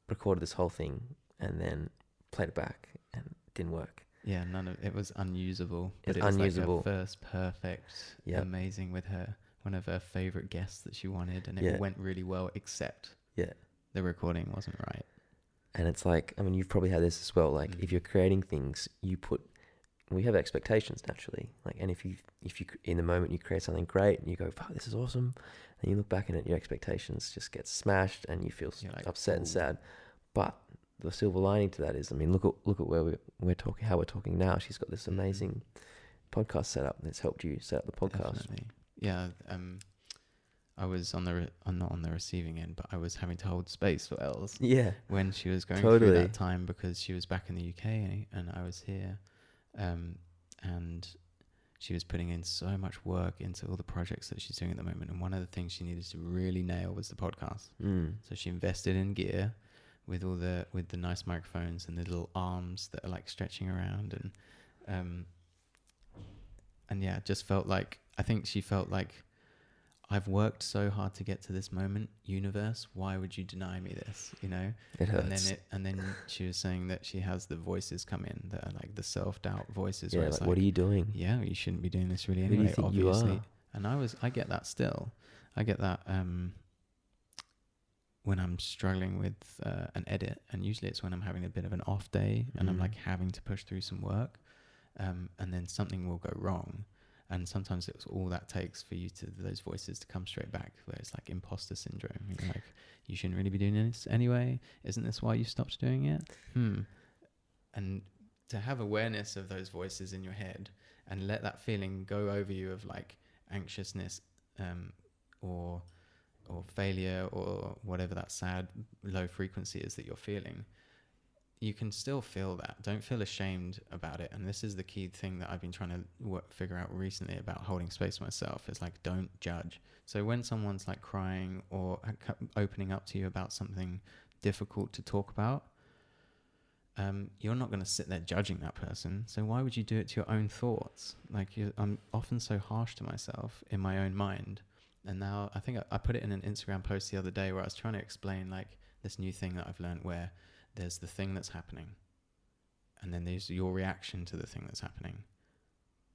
recorded this whole thing, and then played it back, and it didn't work. Yeah, none of it was unusable. But It's it was unusable. Like her first perfect, Yep. amazing with her one of her favorite guests that she wanted, and it Yeah. went really well. Except Yeah. the recording wasn't right. And it's like, I mean, you've probably had this as well. Like, Mm. if you're creating things, you put, we have expectations naturally. Like, and if you, if you, in the moment you create something great and you go, "Fuck, this is awesome," and you look back at it, your expectations just get smashed, and you feel like, upset and sad. But the silver lining to that is, I mean, look at look at where we're, we're talking, how we're talking now. She's got this Mhm. amazing podcast set up that's helped you set up the podcast. Definitely. Yeah. Um, I was on the re- I'm not on the receiving end, but I was having to hold space for Els Yeah, when she was going through that time because she was back in the UK and I was here, um, and she was putting in so much work into all the projects that she's doing at the moment. And one of the things she needed to really nail was the podcast. mm. So she invested in gear with all the with the nice microphones and the little arms that are like stretching around and um and yeah, just felt like I think she felt like I've worked so hard to get to this moment, universe. Why would you deny me this? You know, it hurts. and then it, and then she was saying that she has the voices come in that are like the self doubt voices. yeah, where like, what are you doing? yeah, you shouldn't be doing this really Who do you anyway. obviously, are? and I was, I get that still. I get that um, when I'm struggling with uh, an edit, and usually it's when I'm having a bit of an off day and I'm Mm. like having to push through some work, um, and then something will go wrong. And sometimes it's all that takes for you to those voices to come straight back, where it's like imposter syndrome. You're like, you shouldn't really be doing this anyway. Isn't this why you stopped doing it? Hmm. And to have awareness of those voices in your head and let that feeling go over you of like anxiousness um, or or failure or whatever that sad low frequency is that you're feeling you can still feel that don't feel ashamed about it and this is the key thing that i've been trying to wo- figure out recently about holding space myself is like don't judge so when someone's like crying or opening up to you about something difficult to talk about um, you're not going to sit there judging that person. So why would you do it to your own thoughts? Like I'm often so harsh to myself in my own mind. And now I think I, I put it in an Instagram post the other day where I was trying to explain like this new thing that I've learned where there's the thing that's happening, and then there's your reaction to the thing that's happening.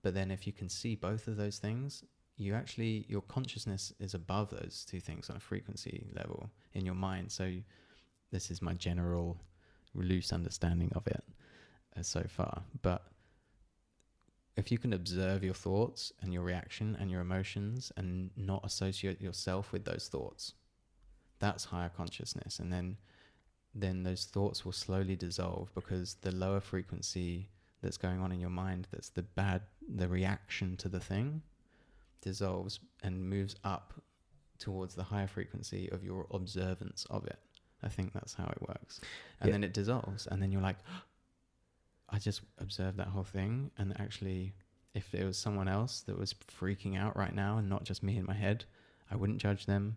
But then if you can see both of those things, you actually your consciousness is above those two things on a frequency level in your mind. So this is my general loose understanding of it uh, so far. But if you can observe your thoughts and your reaction and your emotions and not associate yourself with those thoughts, that's higher consciousness. And then then those thoughts will slowly dissolve because the lower frequency that's going on in your mind that's the bad the reaction to the thing dissolves and moves up towards the higher frequency of your observance of it. I think that's how it works. And Yeah. then it dissolves and then you're like I just observed that whole thing and actually if it was someone else that was freaking out right now and not just me in my head, I wouldn't judge them.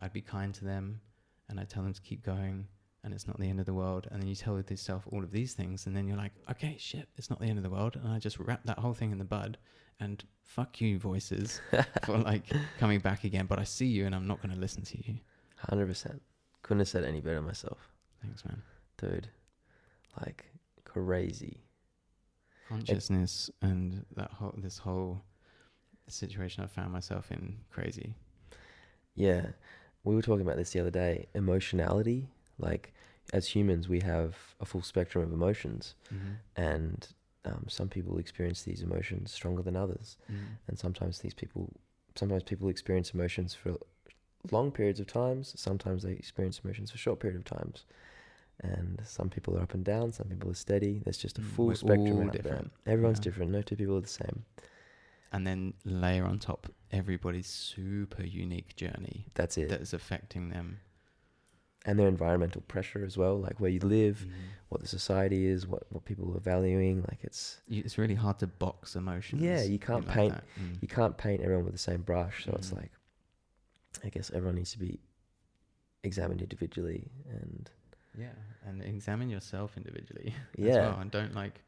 I'd be kind to them and I'd tell them to keep going and it's not the end of the world. And then you tell yourself all of these things and then you're like, okay, shit, it's not the end of the world. And I just wrap that whole thing in the bud and fuck you voices for like coming back again. But I see you and I'm not going to listen to you. Hundred percent. Couldn't have said any better myself, Thanks, man. dude. Like crazy. Consciousness and that whole, this whole situation I found myself in crazy. Yeah, we were talking about this the other day. Emotionality, like as humans, we have a full spectrum of emotions, Mm-hmm. and um, some people experience these emotions stronger than others, Mm-hmm. and sometimes these people, sometimes people experience emotions for long periods of times. Sometimes they experience emotions for short period of times, and some people are up and down. Some people are steady. There's just a Mm, full we're spectrum out different, there. Everyone's yeah. different. No two people are the same. And then layer on top everybody's super unique journey That's it. that is affecting them. and their environmental pressure as well, like where you live, Mhm. what the society is, what what people are valuing. Like it's It's really hard to box emotions. Yeah, you can't like paint-. Mm. you can't paint everyone with the same brush. So it's Mhm. like, I guess everyone needs to be examined individually. And Yeah, and examine yourself individually. as Yeah. well, and don't like,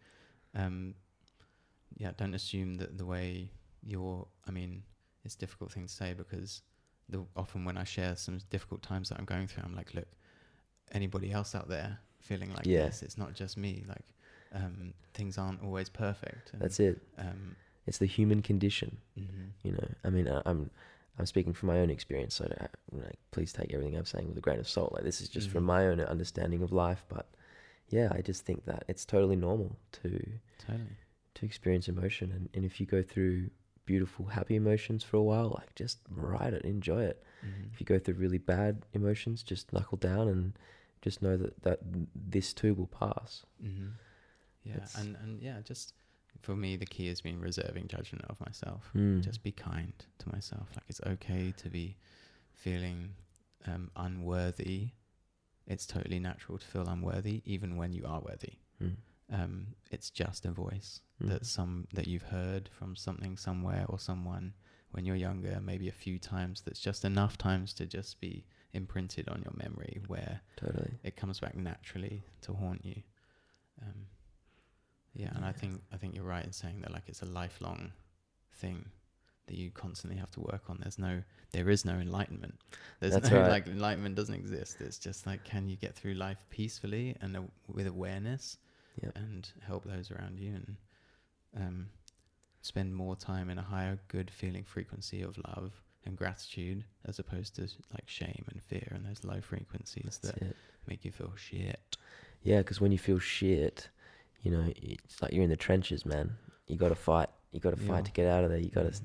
um, yeah, don't assume that the way you're. I mean, it's a difficult thing to say because the often when I share some difficult times that I'm going through, I'm like, look, anybody else out there feeling like Yeah. this? It's not just me. Like, um, things aren't always perfect. And, that's it. Um, It's the human condition. mhm. You know, I mean, I, I'm I'm speaking from my own experience, so like, please take everything I'm saying with a grain of salt. Like this is just from Mhm. my own understanding of life, but yeah, I just think that it's totally normal to Totally. to experience emotion, and, and if you go through beautiful, happy emotions for a while, like just ride it, enjoy it. Mhm. If you go through really bad emotions, just knuckle down and just know that that this too will pass. hmm Yeah, It's- and and yeah, just for me, the key has been reserving judgment of myself. Mm. Just be kind to myself. Like it's okay to be feeling um, unworthy. It's totally natural to feel unworthy, even when you are worthy. Mm. Um, it's just a voice Mm. that some that you've heard from something somewhere or someone when you're younger, maybe a few times. That's just enough times to just be imprinted on your memory, where totally. it comes back naturally to haunt you. Um, yeah, and I think I think you're right in saying that like it's a lifelong thing that you constantly have to work on. There's no there is no enlightenment. There's That's no right. like enlightenment doesn't exist. It's just like can you get through life peacefully and uh, with awareness Yep. and help those around you and um, spend more time in a higher good feeling frequency of love and gratitude as opposed to like shame and fear and those low frequencies That's that it. make you feel shit. Yeah, because when you feel shit, you know, it's like you're in the trenches, man. You got to fight. You got to fight Yeah. to get out of there. You got to. Mhm.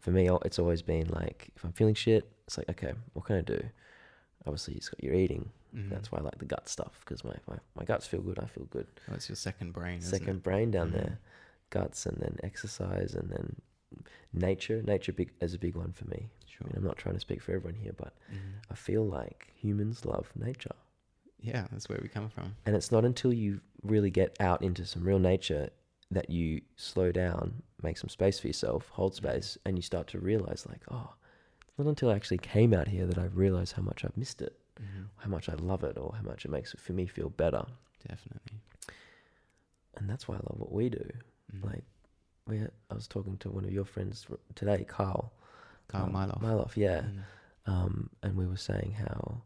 For me, it's always been like, if I'm feeling shit, it's like, okay, what can I do? Obviously, it's got your eating. Mhm. That's why I like the gut stuff because my, my my guts feel good. I feel good. Well, it's your second brain. Isn't Second brain down Mhm. there, guts, and then exercise, and then nature. Nature big is a big one for me. I Sure. mean, I'm not trying to speak for everyone here, but Mhm. I feel like humans love nature. Yeah, that's where we come from. And it's not until you really get out into some real nature that you slow down, make some space for yourself, hold space, and you start to realize, like, oh, it's not until I actually came out here that I realized how much I've missed it, hmm how much I love it, or how much it makes it for me feel better. Definitely. And that's why I love what we do. Mhm. Like, we, I was talking to one of your friends today, Carl. Carl um, Myloff. Myloff, yeah. Mhm. um, and we were saying how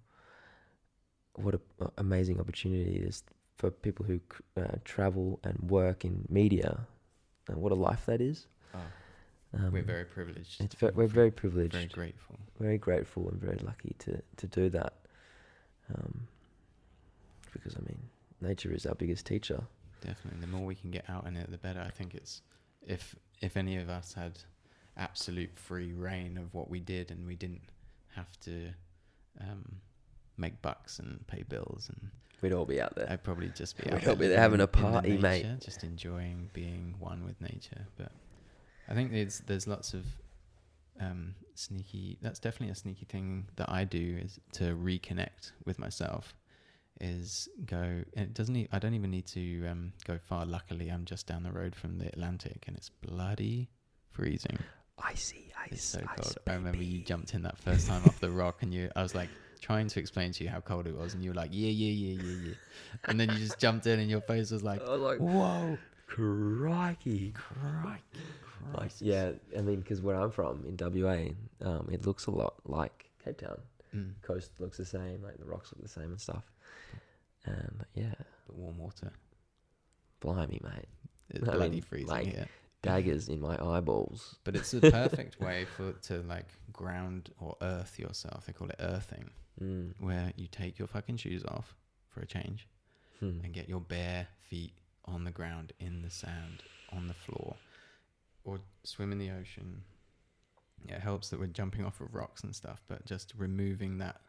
what a, a amazing opportunity it is for people who uh, travel and work in media, and what a life that is. Oh, Um, we're very privileged. it's ve- we're very privileged, very grateful. very, grateful. grateful, and very lucky to to do that. Um, because I mean, nature is our biggest teacher. Definitely. The more we can get out in it, the better. I think it's if if any of us had absolute free reign of what we did and we didn't have to um, make bucks and pay bills and We'd all be out there. I'd probably just be We'd out there having a living in the party, mate. just enjoying being one with nature. But I think there's there's lots of um, sneaky. That's definitely a sneaky thing that I do is to reconnect with myself. Is go. And it doesn't. E- I don't even need to um, go far. Luckily, I'm just down the road from the Atlantic, and it's bloody freezing. Icy, ice, It's so cold. I remember you jumped in that first time off the rock, and you. I was like trying to explain to you how cold it was, and you were like, "Yeah, yeah, yeah, yeah, yeah," and then you just jumped in, and your face was like, was like, "Whoa, crikey. crikey, Like, yeah, I mean, because where I'm from in WA, um, it looks a lot like Cape Town. Mm. Coast looks the same, like the rocks look the same and stuff. And yeah, But warm water. blimey, mate. It's I bloody mean, freezing like- here. Daggers in my eyeballs. But it's a perfect way for to like ground or earth yourself. They call it earthing, Mm. where you take your fucking shoes off for a change Hmm. and get your bare feet on the ground, in the sand, on the floor, or swim in the ocean. It helps that we're jumping off of rocks and stuff, but just removing that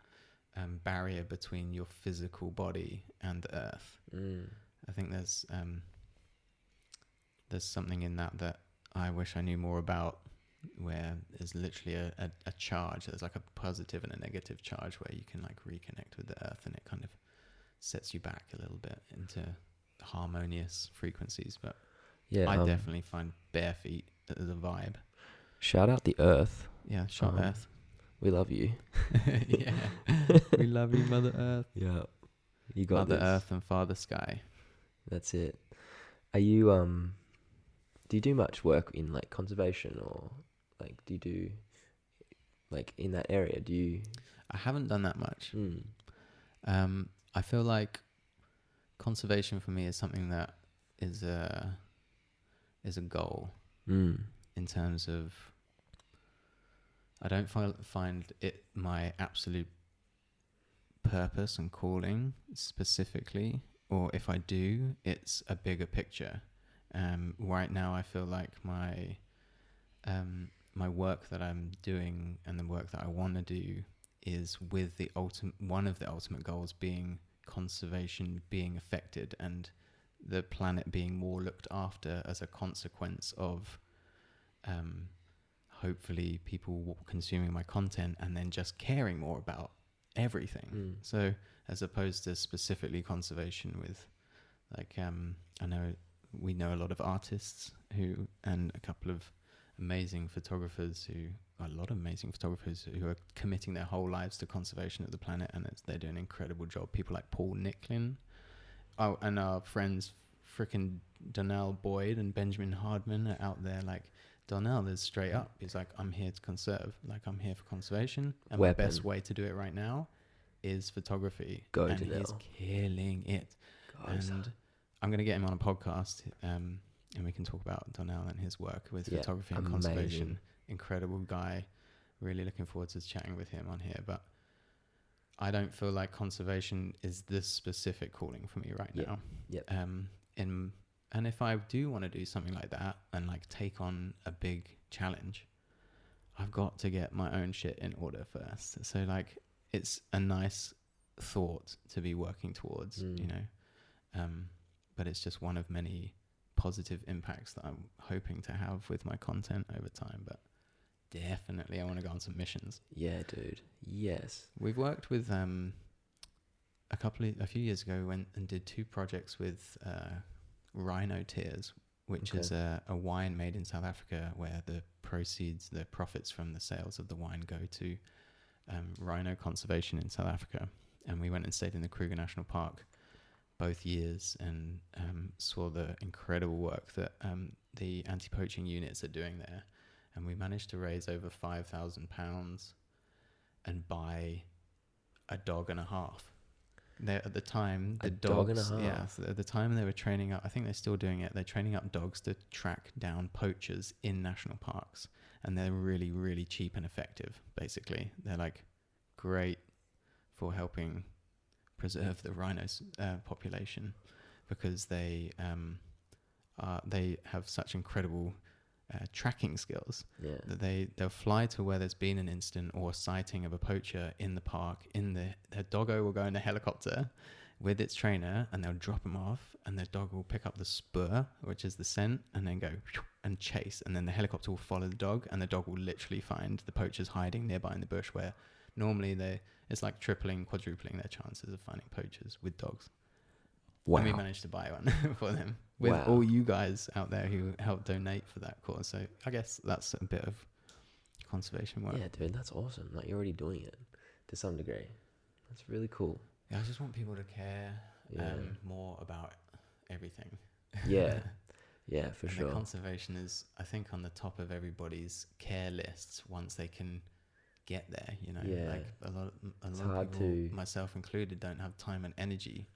um, barrier between your physical body and the earth. Mm. I think there's um, there's something in that that I wish I knew more about, where there's literally a, a, a charge. There's like a positive and a negative charge where you can like reconnect with the earth, and it kind of sets you back a little bit into harmonious frequencies. But Yeah, I um, definitely find bare feet as a vibe. shout out the Earth. Yeah, shot Um, Earth. We love you. yeah, we love you, Mother Earth. Yeah, you got Mother this. Earth and Father Sky. That's it. Are you um? Do you do much work in like conservation or like do you do like in that area? Do you? I haven't done that much. Mm. Um, I feel like conservation for me is something that is a is a goal Mm. in terms of I don't find find it my absolute purpose and calling specifically, or if I do, it's a bigger picture. Um, right now, I feel like my um, my work that I'm doing and the work that I want to do is with the ultimate one of the ultimate goals being conservation being affected and the planet being more looked after as a consequence of um, hopefully people consuming my content and then just caring more about everything. Mm. So as opposed to specifically conservation with like um I know we know a lot of artists who and a couple of amazing photographers who a lot of amazing photographers who are committing their whole lives to conservation of the planet and it's, they're doing an incredible job. People like Paul Nicklen. Oh, and our friends frickin' Donal Boyd and Benjamin Hardman are out there like Donal is straight up. He's like, I'm here to conserve. Like I'm here for conservation. And my best way to do it right now is photography. Go and Donal. he's killing it. And I'm going to get him on a podcast, um, and we can talk about Donal and his work with Yeah, photography and amazing. conservation. Incredible guy. Really looking forward to chatting with him on here. But I don't feel like conservation is this specific calling for me right Yep, now. yep. Um, in and if I do want to do something like that and like take on a big challenge, I've got to get my own shit in order first. So like, it's a nice thought to be working towards, you Mm. know. Um, but it's just one of many positive impacts that I'm hoping to have with my content over time. But definitely, I want to go on some missions. yeah, dude. Yes. We've worked with um, a couple of, a few years ago. We went and did two projects with uh, Rhino Tears, which is a, a wine made in South Africa, where the proceeds, the profits from the sales of the wine, go to um, rhino conservation in South Africa. And we went and stayed in the Kruger National Park both years and um, saw the incredible work that um, the anti-poaching units are doing there. And we managed to raise over five thousand pounds and buy a dog and a half. There at the time, A the dog dogs, and a yeah, so at the time they were training up. I think they're still doing it. They're training up dogs to track down poachers in national parks, and they're really, really cheap and effective. Basically, they're like great for helping preserve the rhinos uh, population because they um, uh, they have such incredible uh, tracking skills. Yeah. That they they'll fly to where there's been an incident or sighting of a poacher in the park. In the their doggo will go in a helicopter with its trainer, and they'll drop him off, and the dog will pick up the spoor, which is the scent, and then go and chase, and then the helicopter will follow the dog, and the dog will literally find the poachers hiding nearby in the bush where normally they it's like tripling, quadrupling their chances of finding poachers with dogs. Wow. And we managed to buy one for them with Wow. all you guys out there who helped donate for that cause. So I guess that's a bit of conservation work. Yeah, dude, that's awesome. Like you're already doing it to some degree. That's really cool. Yeah, I just want people to care Yeah. um, more about everything. Yeah, yeah, for and sure. The conservation is, I think, on the top of everybody's care lists once they can get there. You know, Yeah. like a lot, a It's lot of hard people, to- myself included, don't have time and energy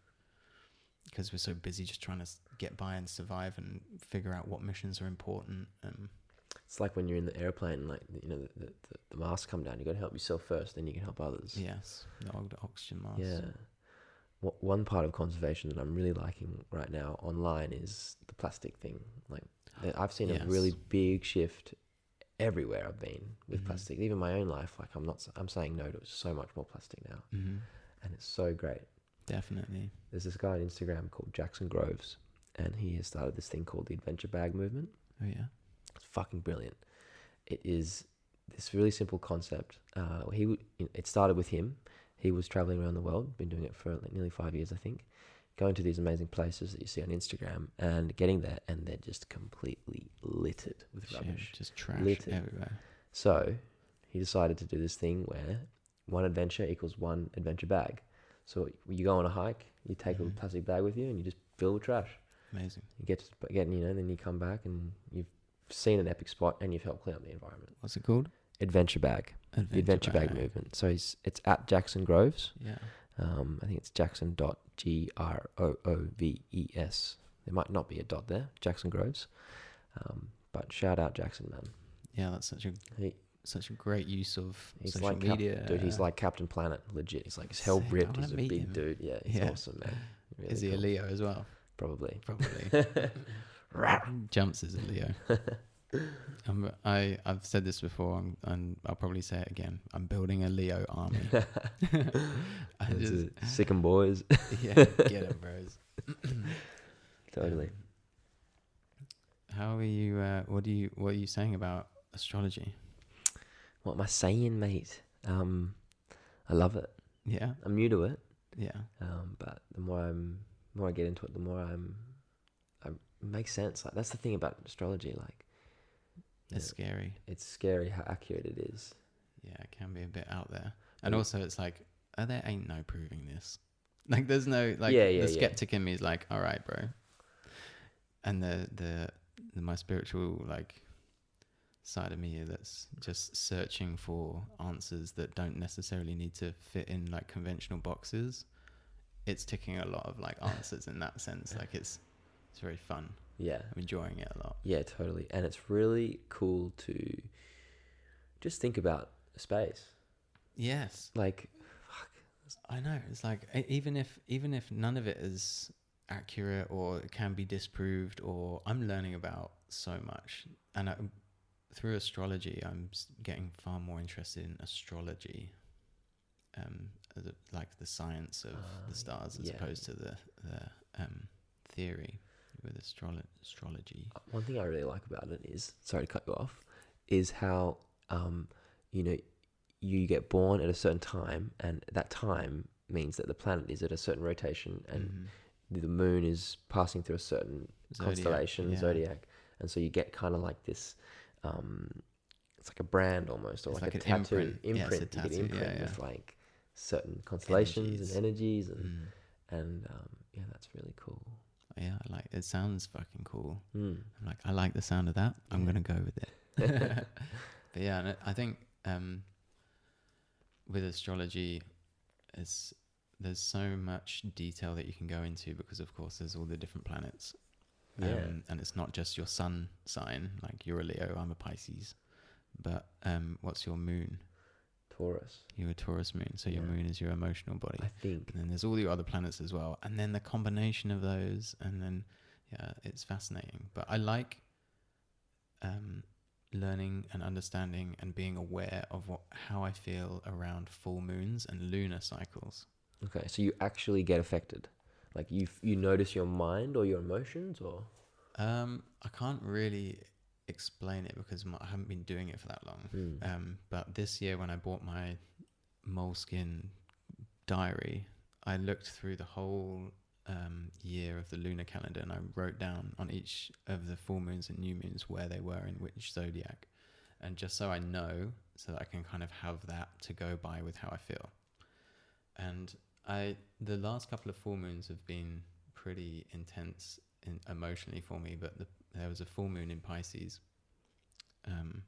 because we're so busy just trying to get by and survive and figure out what missions are important. Um, It's like when you're in the airplane, like you know, the, the, the masks come down. You got to help yourself first, then you can help others. yes, the oxygen mask. Yeah. Wha- One part of conservation that I'm really liking right now online is the plastic thing. Like I've seen a really big shift everywhere I've been with Mhm. plastic. Even my own life, like I'm not, I'm saying no to so much more plastic now, hmm and it's so great. Definitely. There's this guy on Instagram called Jackson Groves, and he has started this thing called the Adventure Bag Movement. Oh yeah. It's fucking brilliant. It is this really simple concept. Uh, he w- you know, it started with him. He was traveling around the world, been doing it for like nearly five years, I think. Going to these amazing places that you see on Instagram and getting there, and they're just completely littered with Shit, rubbish. just trash Littered. everywhere. So he decided to do this thing where one adventure equals one adventure bag. So you go on a hike, you take Mhm. a plastic bag with you, and you just fill with trash. Amazing. You get to get, you know, then you come back and you've seen an epic spot and you've helped clean up the environment. What's it called? Adventure Bag, the Adventure Bag movement. So he's it's at Jackson Groves. Yeah. Um, I think it's Jackson dot G R O O V E S. There might not be a dot there, Jackson Groves. Um, but shout out Jackson, man. Yeah, that's such a He, such a great use of he's social like Cap- media. dude. He's like Captain Planet, legit. He's like he's hell ripped. He's a big him. dude. Yeah, he's Yeah. awesome, man. Really is he a. Leo as well? Probably. Probably. Jumps as a Leo. um, I I've said this before, and, and I'll probably say it again. I'm building a Leo army. I This just, is Sick 'em boys. yeah, get it, bros. totally. How are you? Uh, what do you? What are you saying about astrology? What am I saying, mate? Um, I love it. Yeah, I'm new to it. yeah, Um, but the more I'm, more I get into it, the more I'm, I it makes sense. Like that's the thing about astrology. Like it's scary. it's scary how accurate it is. Yeah, it can be a bit out there, and Yeah. also it's like, oh, there ain't no proving this. Like, there's no like Yeah, yeah, the skeptic in me is like, all right, bro, and the the, the my spiritual like side of me that's just searching for answers that don't necessarily need to fit in like conventional boxes. It's ticking a lot of like answers in that sense. Like it's it's very fun. Yeah, I'm enjoying it a lot. yeah, totally. And it's really cool to just think about space. Yes, Like, I know. It's like even if even if none of it is accurate or it can be disproved, or I'm learning about so much, and I, through astrology, I'm getting far more interested in astrology, um, like the science of Ah, the stars as yeah. opposed to the the um theory with astrolo- astrology. one thing I really like about it is, sorry to cut you off, is how, um, you know, you get born at a certain time, and that time means that the planet is at a certain rotation, and Mhm. the moon is passing through a certain Zodiac, constellation, yeah. zodiac, and so you get kind of like this. Um, it's like a brand almost, or like, like a tattoo. imprint. Yeah, a Imprint. you tattoo, get yeah, imprint yeah. with like certain constellations Energies. and energies, and Mm. and um, yeah, that's really cool. Yeah, I like it. Sounds fucking cool. Mm. I'm like, I like the sound of that. I'm Yeah. gonna go with it. but yeah, and I think um, with astrology, it's there's so much detail that you can go into because, of course, there's all the different planets. Yeah. Um, and it's not just your sun sign, like you're a Leo, I'm a Pisces. But um, what's your moon? Taurus, You're a Taurus moon, so your Yeah. moon is your emotional body. I think. And then there's all your other planets as well. And then the combination of those, and then, yeah, it's fascinating. But I like um, learning and understanding and being aware of what how I feel around full moons and lunar cycles. Okay, so you actually get affected, like you you notice your mind or your emotions, or Um, I can't really explain it because my, I haven't been doing it for that long. Mm. Um, but this year when I bought my Moleskine diary, I looked through the whole um, year of the lunar calendar and I wrote down on each of the full moons and new moons where they were in which zodiac. And just so I know, so that I can kind of have that to go by with how I feel. And I, the last couple of full moons have been pretty intense in, emotionally for me, but the, there was a full moon in Pisces. Um,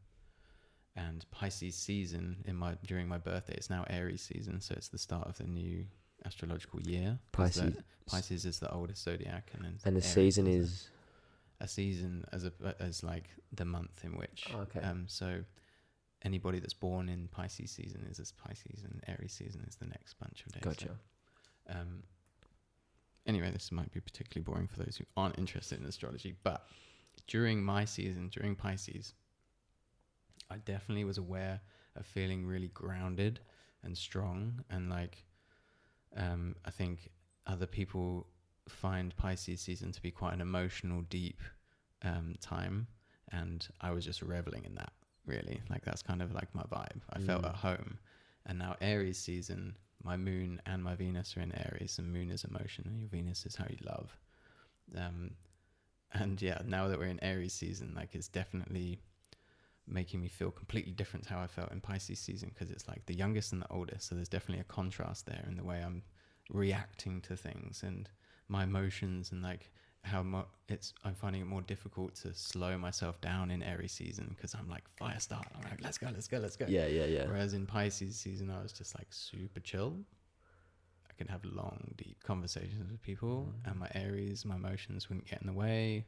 and Pisces season in my during my birthday. It's now Aries season, so it's the start of the new astrological year. Pisces, Pisces is the oldest zodiac, and then and the Aries season is a season as a as like the month in which. Oh, okay. Um. So anybody that's born in Pisces season is this Pisces, and Aries season is the next bunch of days. so, gotcha. um. Anyway, this might be particularly boring for those who aren't interested in astrology, but during my season, during Pisces, I definitely was aware of feeling really grounded and strong, and like, um, I think other people find Pisces season to be quite an emotional, deep um, time, and I was just reveling in that. Really, like that's kind of like my vibe. I felt Mm. at home, and now Aries season, my moon and my Venus are in Aries, and moon is emotion, and your Venus is how you love. Um, and yeah, now that we're in Aries season, like it's definitely making me feel completely different to how I felt in Pisces season because it's like the youngest and the oldest. So there's definitely a contrast there in the way I'm reacting to things and my emotions and like how mo- it's I'm finding it more difficult to slow myself down in Aries season because I'm like fire start. I'm like let's go, let's go, let's go. Yeah, yeah, yeah. Whereas in Pisces season, I was just like super chill. Could have long, deep conversations with people, Mm. and my Aries, my emotions wouldn't get in the way.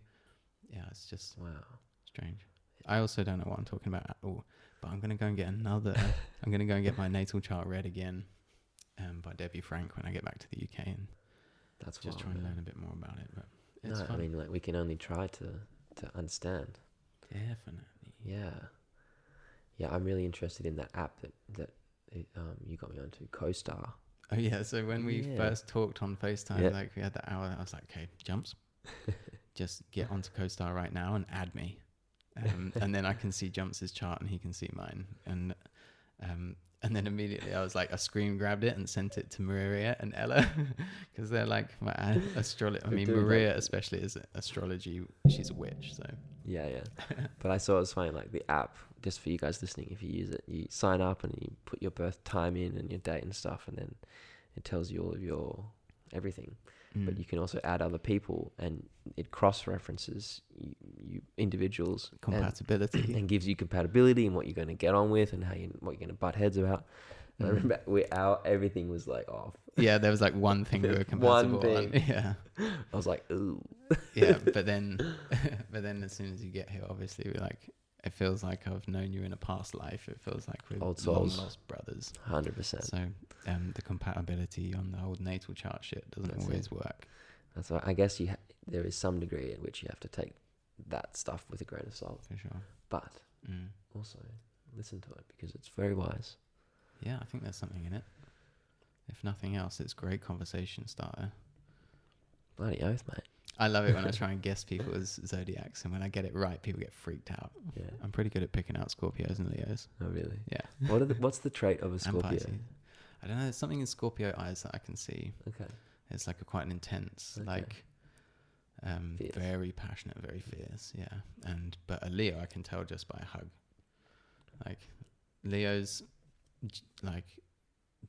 Yeah, it's just Wow. strange. I also don't know what I'm talking about at all, but I'm gonna go and get another. I'm gonna go and get my natal chart read again, um, by Debbie Frank when I get back to the UK and That's just wild, try and learn a bit more about it. But it's No, fun. I mean, like we can only try to to understand. Definitely. Yeah, yeah. I'm really interested in that app that that it, um, you got me onto, CoStar. Oh yeah, so when we Yeah. first talked on FaceTime, Yeah. like we had that hour, I was like, okay, jumps, just get onto CoStar right now and add me, um, and then I can see Jumps' chart and he can see mine, and um, and then immediately I was like, I screen grabbed it and sent it to Maria and Ella because they're like my astrology. I mean, doing that. Maria especially is astrology. She's a witch, so Yeah, yeah. but I saw it was funny, like the app, just for you guys listening, if you use it, you sign up and you put your birth time in and your date and stuff, and then it tells you all of your everything. But mm, you can also add other people, and it cross references you, you individuals compatibility. and gives you compatibility and what you're going to get on with and how you what you're going to butt heads about. And I Mm. remember we our everything was like off. yeah, there was like one thing we were There's one compatible on. thing. Yeah. I was like, ooh, yeah but then but then as soon as you get here obviously we're like it feels like i've known you in a past life it feels like we're Old long souls. lost brothers hundred percent. so um the compatibility on the old natal chart shit doesn't That's it. always work That's why I guess you ha- there is some degree in which you have to take that stuff with a grain of salt, for sure but mm. also listen to it because it's very wise. yeah i think there's something in it if nothing else it's great conversation starter Bloody oath, mate. I love it when i try and guess people's zodiacs and when i get it right people get freaked out Yeah. i'm pretty good at picking out scorpios and leos Oh, really? Yeah. What are the, what's the trait of a Scorpio? i don't know there's something in scorpio eyes that i can see Okay. It's like a quite an intense, Okay. like um Fierce. very passionate, very fierce, yeah. And but a Leo I can tell just by a hug. Like Leos like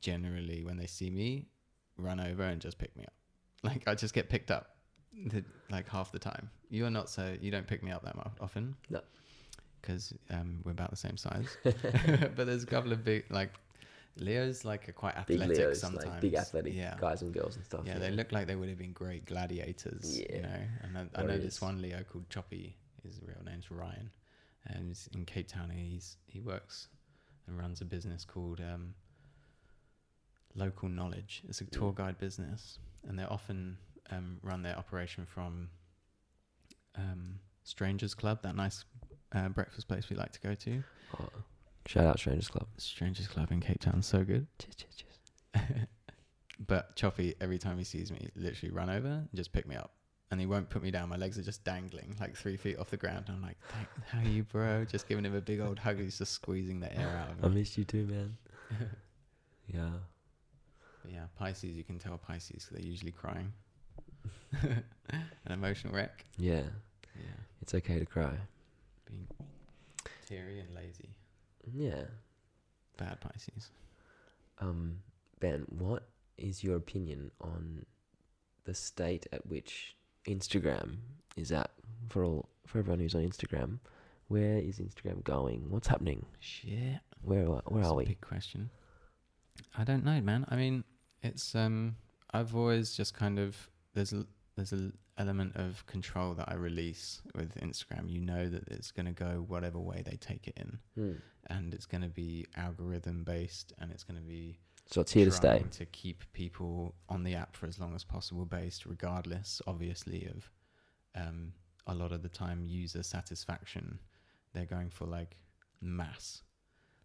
generally when they see me run over and just pick me up. Like I just get picked up the, like half the time. You're not so you don't pick me up that mo- often. No. Cuz um we're about the same size. but there's a couple of big like Leo's like are quite Big athletic Leos, sometimes. like big athletic yeah. guys and girls and stuff. Yeah, they look like they would have been great gladiators. You Yeah. know, and I, I know this one Leo called Choppy. His real name's Ryan, and he's in Cape Town. And he's he works and runs a business called um, Local Knowledge. It's a tour Mm. guide business, and they're often um, run their operation from um, Strangers Club, that nice uh, breakfast place we like to go to. Oh, shout out Strangers Club. Strangers Club in Cape Town, so good. Cheers, cheers, cheers. but Choppy, every time he sees me, literally run over and just pick me up. And he won't put me down. My legs are just dangling like three feet off the ground. I'm like, how are you, bro? Just giving him a big old hug. He's just squeezing the air out I of me. I missed you too, man. Yeah. But yeah, Pisces, you can tell Pisces 'cause they're usually crying. An emotional wreck. Yeah. Yeah. It's okay to cry. Being teary and lazy. Yeah. Bad Pisces. Um, Ben, what is your opinion on the state at which Instagram is at for all for everyone who's on Instagram? Where is Instagram going? What's happening? Shit. Where are- where That's are a we? Big question. I don't know, man. I mean, it's um, I've always just kind of there's a there's a element of control that I release with Instagram. You know that it's gonna go whatever way they take it in, Hmm. and it's gonna be algorithm based, and it's gonna be So it's here to stay. to keep people on the app for as long as possible, based regardless, obviously, of um, a lot of the time user satisfaction. They're going for like mass,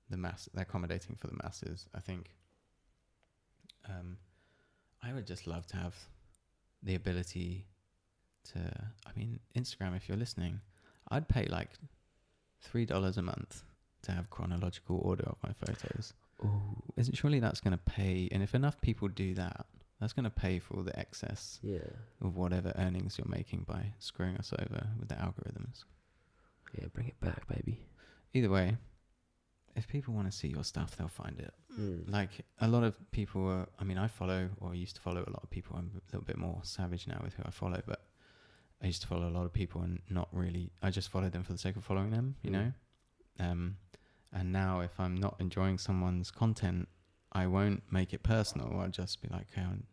the mass. They're accommodating for the masses. I think. Um, I would just love to have the ability to. I mean, Instagram. If you're listening, I'd pay like three dollars a month to have chronological order of my photos Oh, isn't surely that's going to pay and if enough people do that that's going to pay for all the excess yeah. of whatever earnings you're making by screwing us over with the algorithms Yeah, bring it back, baby. either way if people want to see your stuff they'll find it Mm. like a lot of people are, i mean i follow or used to follow a lot of people i'm a little bit more savage now with who i follow but i used to follow a lot of people and not really i just followed them for the sake of following them you Mm. know um and now if i'm not enjoying someone's content i won't make it personal i'll just be like okay, i'm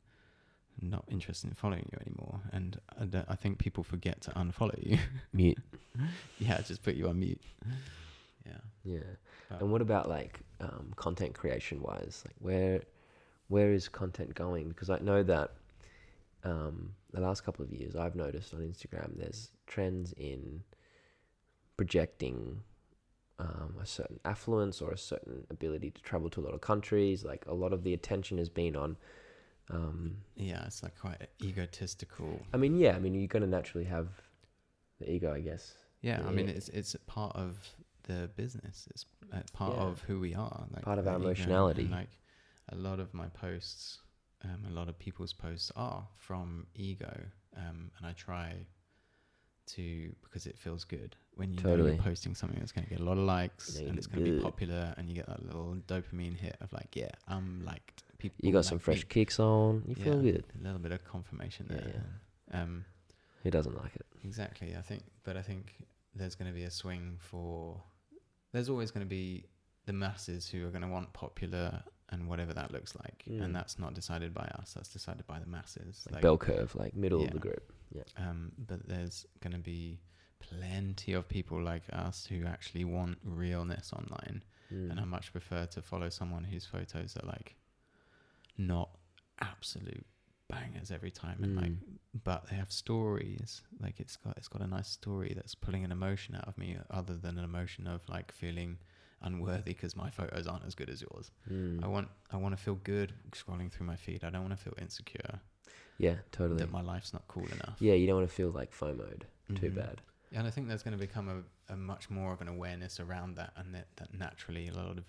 not interested in following you anymore and I, I think people forget to unfollow you Mute. yeah just put you on mute yeah Yeah. And what about like um, content creation wise? Like where where is content going? Because I know that um, the last couple of years I've noticed on Instagram there's trends in projecting um, a certain affluence or a certain ability to travel to a lot of countries. Like a lot of the attention has been on. Um, yeah it's like quite egotistical I mean, yeah. I mean, you're gonna naturally have the ego, I guess. Yeah, I mean it's it's a part of the business. It's uh, part Yeah. of who we are. Like Part of our ego and, emotionality. like a lot of my posts, um, a lot of people's posts are from ego, um, and I try to because it feels good when you know Totally. you're posting something that's going to get a lot of likes know and it's going to be popular, and you get that little dopamine hit of like, yeah, I'm liked. People You got some fresh me. kicks on. You feel good. A little bit of confirmation Yeah, there. Um, Who doesn't like it? Exactly. I think, but I think there's going to be a swing for. There's always going to be the masses who are going to want popular and whatever that looks like, Mm. and that's not decided by us. That's decided by the masses. Like, bell curve, like middle of the group. Um, but there's going to be plenty of people like us who actually want realness online, Mm. and I much prefer to follow someone whose photos are like not absolute bangers every time, and like Mm. but they have stories like it's got it's got a nice story that's pulling an emotion out of me other than an emotion of like feeling unworthy because my photos aren't as good as yours Mm. i want i want to feel good scrolling through my feed i don't want to feel insecure Yeah, totally. that my life's not cool enough Yeah, you don't want to feel like FOMO'd too Mhm. bad. and i think there's going to become a, a much more of an awareness around that and that, that naturally a lot of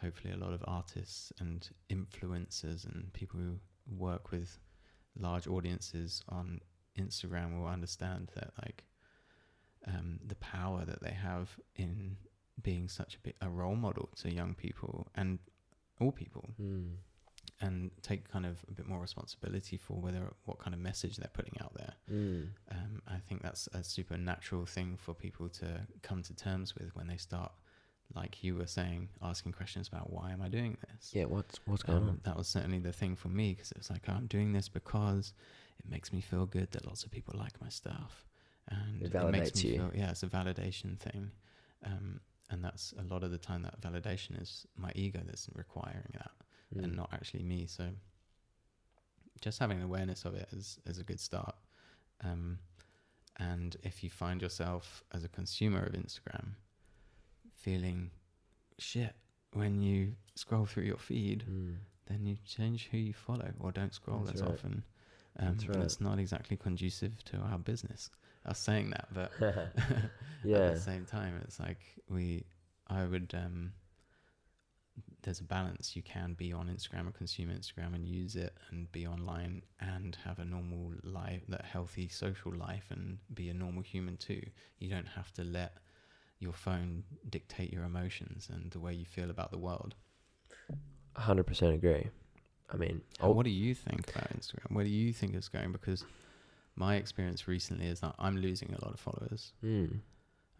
hopefully a lot of artists and influencers and people who work with large audiences on Instagram will understand that like um, the power that they have in being such a bit a role model to young people and all people Mm. and take kind of a bit more responsibility for whether what kind of message they're putting out there Mm. um, I think that's a super natural thing for people to come to terms with when they start, like you were saying, asking questions about why am I doing this. Yeah, what's what's going Um, on? That was certainly the thing for me because it was like I'm doing this because it makes me feel good that lots of people like my stuff, and It makes validates me you. Feel, yeah, it's a validation thing, um, and that's a lot of the time that validation is my ego that's requiring that and Mm. not actually me. So just having awareness of it is is a good start. Um, And if you find yourself as a consumer of Instagram feeling shit when you scroll through your feed, Mm. then you change who you follow or don't scroll That's as right. often. Um, That's and right. It's not exactly conducive to our business. I was saying that, but yeah. at the same time, it's like we, I would, um, there's a balance. You can be on Instagram or consume Instagram and use it and be online and have a normal life, that healthy social life and be a normal human too. You don't have to let your phone dictate your emotions and the way you feel about the world. hundred percent agree. I mean, oh, What do you think about Instagram? Where do you think it's going? Because my experience recently is that I'm losing a lot of followers. mm,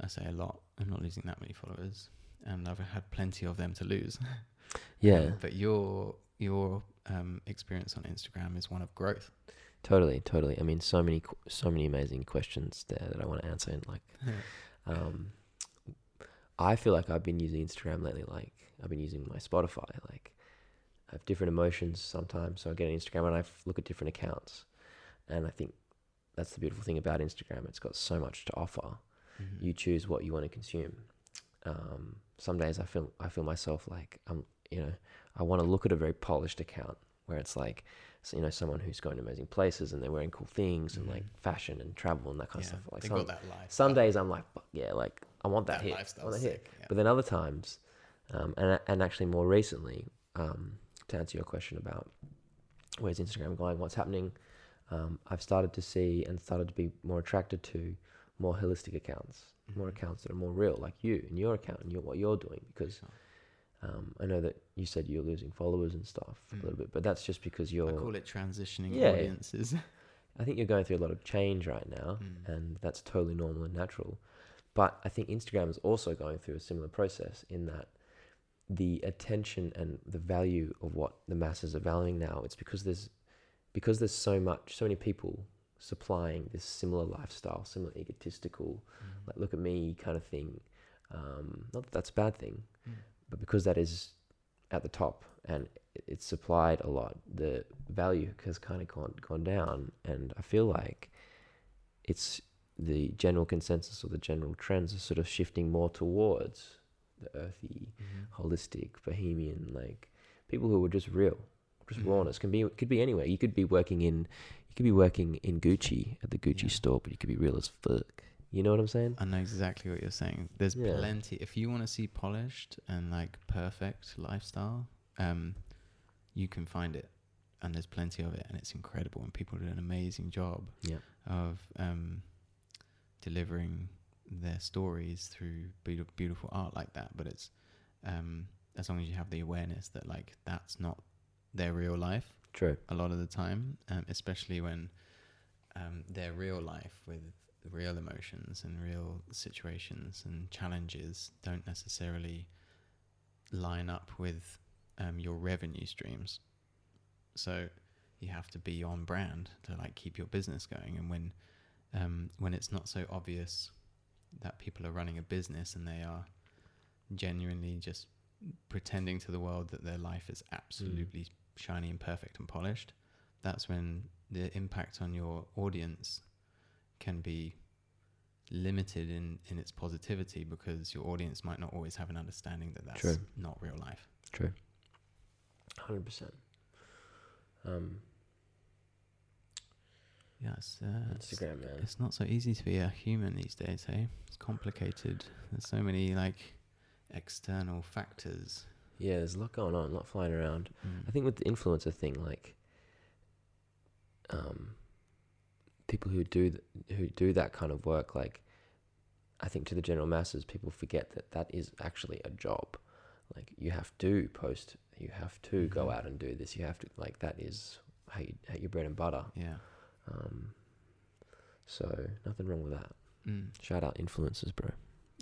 I say a lot. I'm not losing that many followers, and I've had plenty of them to lose. yeah, Um, but your your um, experience on Instagram is one of growth. totally, totally. I mean, so many, so many amazing questions there that I want to answer. And like, um, I feel like I've been using Instagram lately. Like, I've been using my Spotify. Like, I have different emotions sometimes. So I get on Instagram and I look at different accounts, and I think that's the beautiful thing about Instagram. It's got so much to offer. Mhm. you choose what you want to consume. Um, some days I feel I feel myself like I'm, you know, I want to look at a very polished account where it's like, so, you know, someone who's going to amazing places and they're wearing cool things and like fashion and travel and that kind yeah, of stuff. Like some, got that life. some days I'm like, yeah, like I want that, that hit, I want that hit. Yeah. But then other times, um, and and actually more recently, um, to answer your question about where's Instagram going, what's happening, um, I've started to see and started to be more attracted to more holistic accounts, more Mhm. accounts that are more real, like you and your account and your, what you're doing. Because um, I know that you said you're losing followers and stuff a Mm. little bit, but that's just because you're. I call it transitioning Yeah. audiences. I think you're going through a lot of change right now, Mm. and that's totally normal and natural. But I think Instagram is also going through a similar process in that the attention and the value of what the masses are valuing now, it's because there's because there's so much, so many people supplying this similar lifestyle, similar egotistical, Mm. like look at me kind of thing. Um, not that that's a bad thing, Mm. but because that is at the top and it's supplied a lot, the value has kind of gone gone down, and I feel like it's the general consensus or the general trends are sort of shifting more towards the earthy, Mhm. holistic, bohemian, like people who are just real, just Mhm. rawness. Can be could be anywhere. You could be working in, you could be working in Gucci at the Gucci Yeah. store, but you could be real as fuck. You know what I'm saying? I know exactly what you're saying. There's Yeah. plenty. If you want to see polished and like perfect lifestyle, um, you can find it, and there's plenty of it, and it's incredible. And people do an amazing job Yeah. of um, delivering their stories through beautiful, beautiful art like that. But it's um, as long as you have the awareness that like that's not their real life True. a lot of the time, um, especially when um, their real life with real emotions and real situations and challenges don't necessarily line up with um, your revenue streams. So you have to be on brand to like keep your business going. And when um, when it's not so obvious that people are running a business and they are genuinely just pretending to the world that their life is absolutely shiny and perfect and polished, that's when the impact on your audience can be limited in, in its positivity because your audience might not always have an understanding that that's True. not real life. True. Hundred percent. Um, Yeah, it's, uh, it's, man. it's not so easy to be a human these days, hey? It's complicated. There's so many like external factors. Yeah, there's a lot going on, a lot flying around. Mm. I think with the influencer thing, like, um, people who do th- who do that kind of work, like, I think to the general masses, people forget that that is actually a job. Like, you have to post, you have to go Mhm. out and do this, you have to like that is how you how your bread and butter. Yeah. Um, so nothing wrong with that. Mm. Shout out influencers, bro.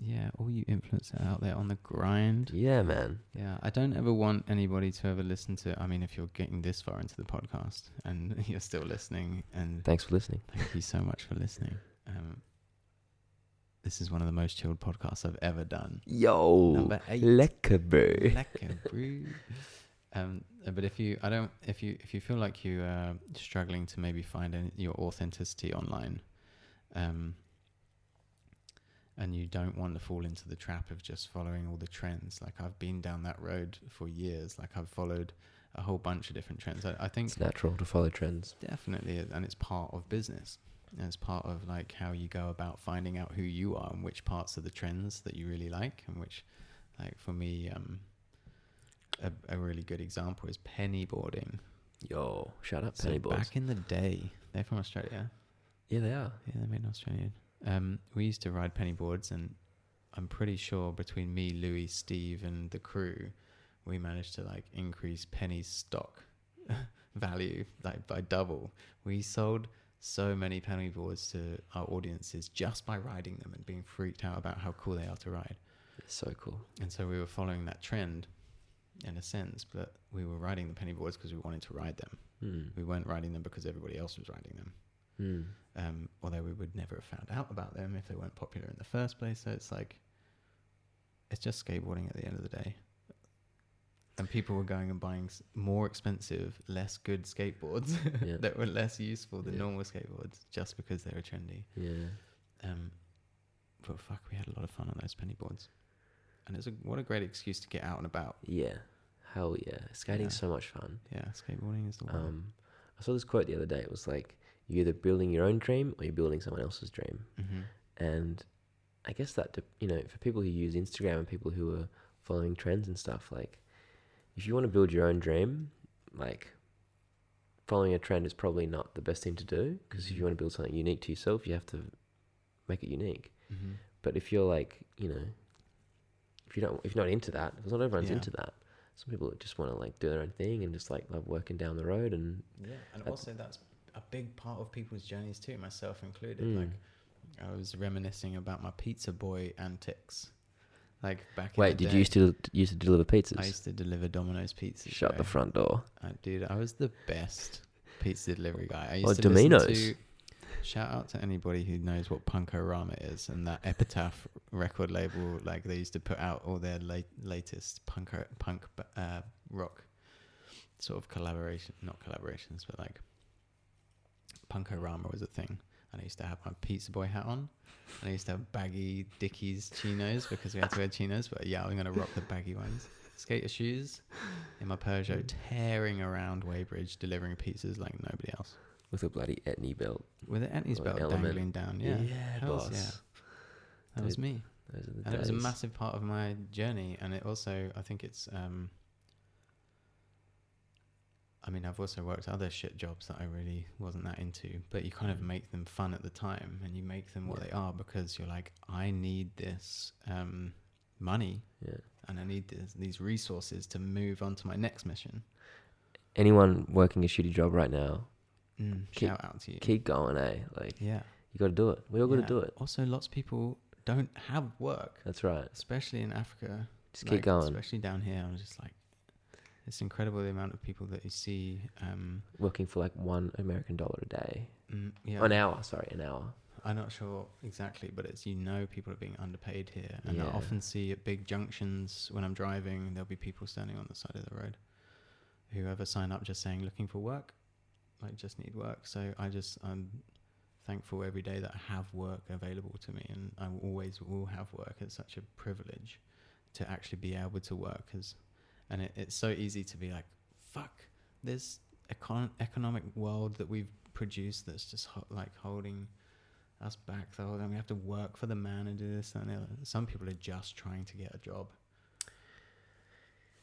Yeah, all you influencers out there on the grind. Yeah, man. Yeah, I don't ever want anybody to ever listen to. I mean, if you're getting this far into the podcast and you're still listening, and Thanks for listening. thank you so much for listening. Um, this is one of the most chilled podcasts I've ever done. Yo, Number eight. lekker, bro. Lekker, bro. Um, uh, but if you, I don't, if you, if you feel like you are struggling to maybe find any, your authenticity online, Um, and you don't want to fall into the trap of just following all the trends. Like I've been down that road for years. Like I've followed a whole bunch of different trends. I, I think It's natural to follow trends. definitely, and it's part of business. And it's part of like how you go about finding out who you are and which parts of the trends that you really like, and which, like for me, um, a, a really good example is penny boarding. Yo, shout out So penny boards. back in the day, they're from Australia. yeah, they are. Yeah, they're made in Australia. Um, we used to ride penny boards, and I'm pretty sure between me, Louis, Steve, and the crew, we managed to like increase Penny's stock value like by double. We sold so many penny boards to our audiences just by riding them and being freaked out about how cool they are to ride. It's so cool. And so we were following that trend in a sense, but we were riding the penny boards because we wanted to ride them. Hmm. We weren't riding them because everybody else was riding them Hmm. um, although we would never have found out about them if they weren't popular in the first place. So it's like, it's just skateboarding at the end of the day. And people were going and buying more expensive, less good skateboards Yeah. that were less useful than Yeah. normal skateboards just because they were trendy. Yeah. Um, but fuck, we had a lot of fun on those penny boards. And it's a, what a great excuse to get out and about. Yeah. Hell yeah. Skating's so much fun. Yeah, skateboarding is the one. Um, I saw this quote the other day. It was like, you're either building your own dream or you're building someone else's dream. hmm And I guess that, you know, for people who use Instagram and people who are following trends and stuff, like, if you want to build your own dream, like, following a trend is probably not the best thing to do because if you want to build something unique to yourself, you have to make it unique. hmm But if you're like, you know, if you don't, if you're not into that, because not everyone's Yeah. into that. Some people just want to like do their own thing and just like love working down the road and Yeah, and also that's a big part of people's journeys too, myself included. Mm. Like, I was reminiscing about my pizza boy antics. Like back. wait, in the did day, you used to used to deliver pizzas? I used to deliver Domino's pizzas. Shut the front door. I, dude, I was the best pizza delivery guy. I used Oh, to Domino's. to. Shout out to anybody who knows what Punk-O-Rama is and that Epitaph record label. Like they used to put out all their late, latest punk punk uh, rock sort of collaboration, not collaborations, but like Punk-O-Rama was a thing. And I used to have my Pizza Boy hat on. And I used to have baggy Dickies chinos because we had to wear chinos. But yeah, I'm gonna rock the baggy ones. Skater shoes in my Peugeot, tearing around Weybridge, delivering pizzas like nobody else. With a bloody Etnies belt. With an Etnies Or belt Element. dangling down. Yeah, hells boss. yeah. that was me. Those are the And it was a massive part of my journey. And it also, I think it's, um, I mean, I've also worked other shit jobs that I really wasn't that into, but you kind of Mm. make them fun at the time and you make them what Yeah. they are because you're like, I need this um, money Yeah. and I need this, these resources to move on to my next mission. Anyone working a shitty job right now, Mm, Keep- shout out to you. keep going, eh? Like yeah. you got to do it. We all got to do it. Also, lots of people don't have work, That's right. especially in Africa. Just keep going. Especially down here, I'm just like, it's incredible the amount of people that you see. Um, Working for like one American dollar a day, mm, yeah, an hour. Sorry, an hour. I'm not sure exactly, but it's you know people are being underpaid here, and I often see at big junctions when I'm driving, there'll be people standing on the side of the road, whoever sign up just saying looking for work, like just need work. So I just I'm thankful every day that I have work available to me, and I always will have work. It's such a privilege to actually be able to work, cause, and it, it's so easy to be like, fuck this econ- economic world that we've produced that's just ho- like holding us back the whole time. We have to work for the man and do this and. Some people are just trying to get a job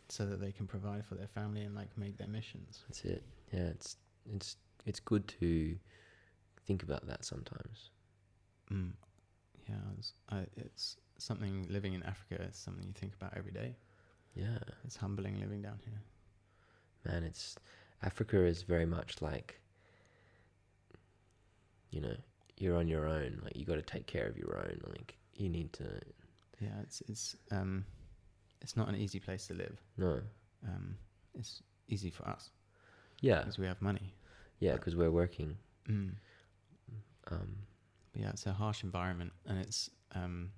so that they can provide for their family and like make their missions. That's it. Yeah, it's it's it's good to think about that sometimes. Mm. Yeah, it's, I, it's something living in Africa. It's something you think about every day. Yeah, It's humbling living down here. man. It's Africa is very much like you know you're on your own. Like you got to take care of your own. Like you need to Yeah, it's it's um, it's not an easy place to live. no. Um, it's easy for us Yeah, because we have money. yeah, because we're working. Mm. Um, But yeah, it's a harsh environment, and it's um,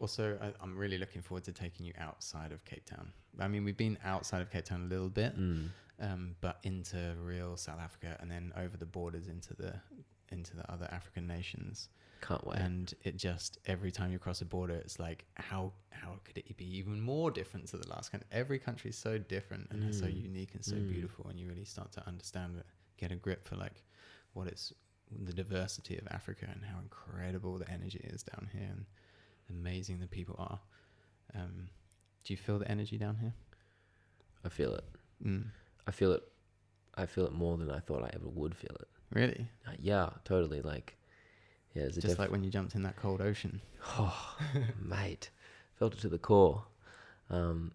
also I, I'm really looking forward to taking you outside of Cape Town. I mean, we've been outside of Cape Town a little bit, mm, um, but into real South Africa, and then over the borders into the into the other African nations, Can't wait. and it just every time you cross a border, it's like how how could it be even more different to the last country? Every country is so different and they're so Mm. unique and so Mm. beautiful, and you really start to understand it, get a grip for like what it's the diversity of Africa and how incredible the energy is down here and amazing the people are. Um, do you feel the energy down here? I feel it. Mm. I feel it. I feel it more than I thought I ever would feel it. Really? Uh, yeah, totally. Like, yeah, it's Just def- like when you jumped in that cold ocean. Oh, mate, felt it to the core. Um,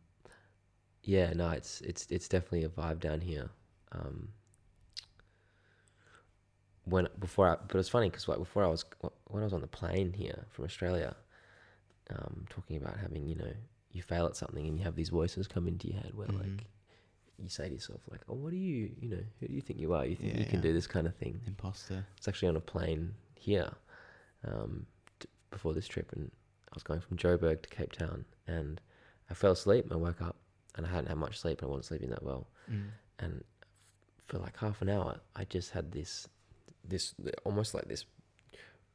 yeah, no, it's it's it's definitely a vibe down here. Um, when before, I, but it's funny because like before I was when I was on the plane here from Australia, um, talking about having you know you fail at something and you have these voices come into your head where Mhm. like you say to yourself like, oh, what do you you know who do you think you are? You think Yeah, you can yeah. do this kind of thing? Imposter. It's actually on a plane here um, t- before this trip, and I was going from Joburg to Cape Town, and I fell asleep. and I woke up, and I hadn't had much sleep, and I wasn't sleeping that well. Mm. And for like half an hour, I just had this, this almost like this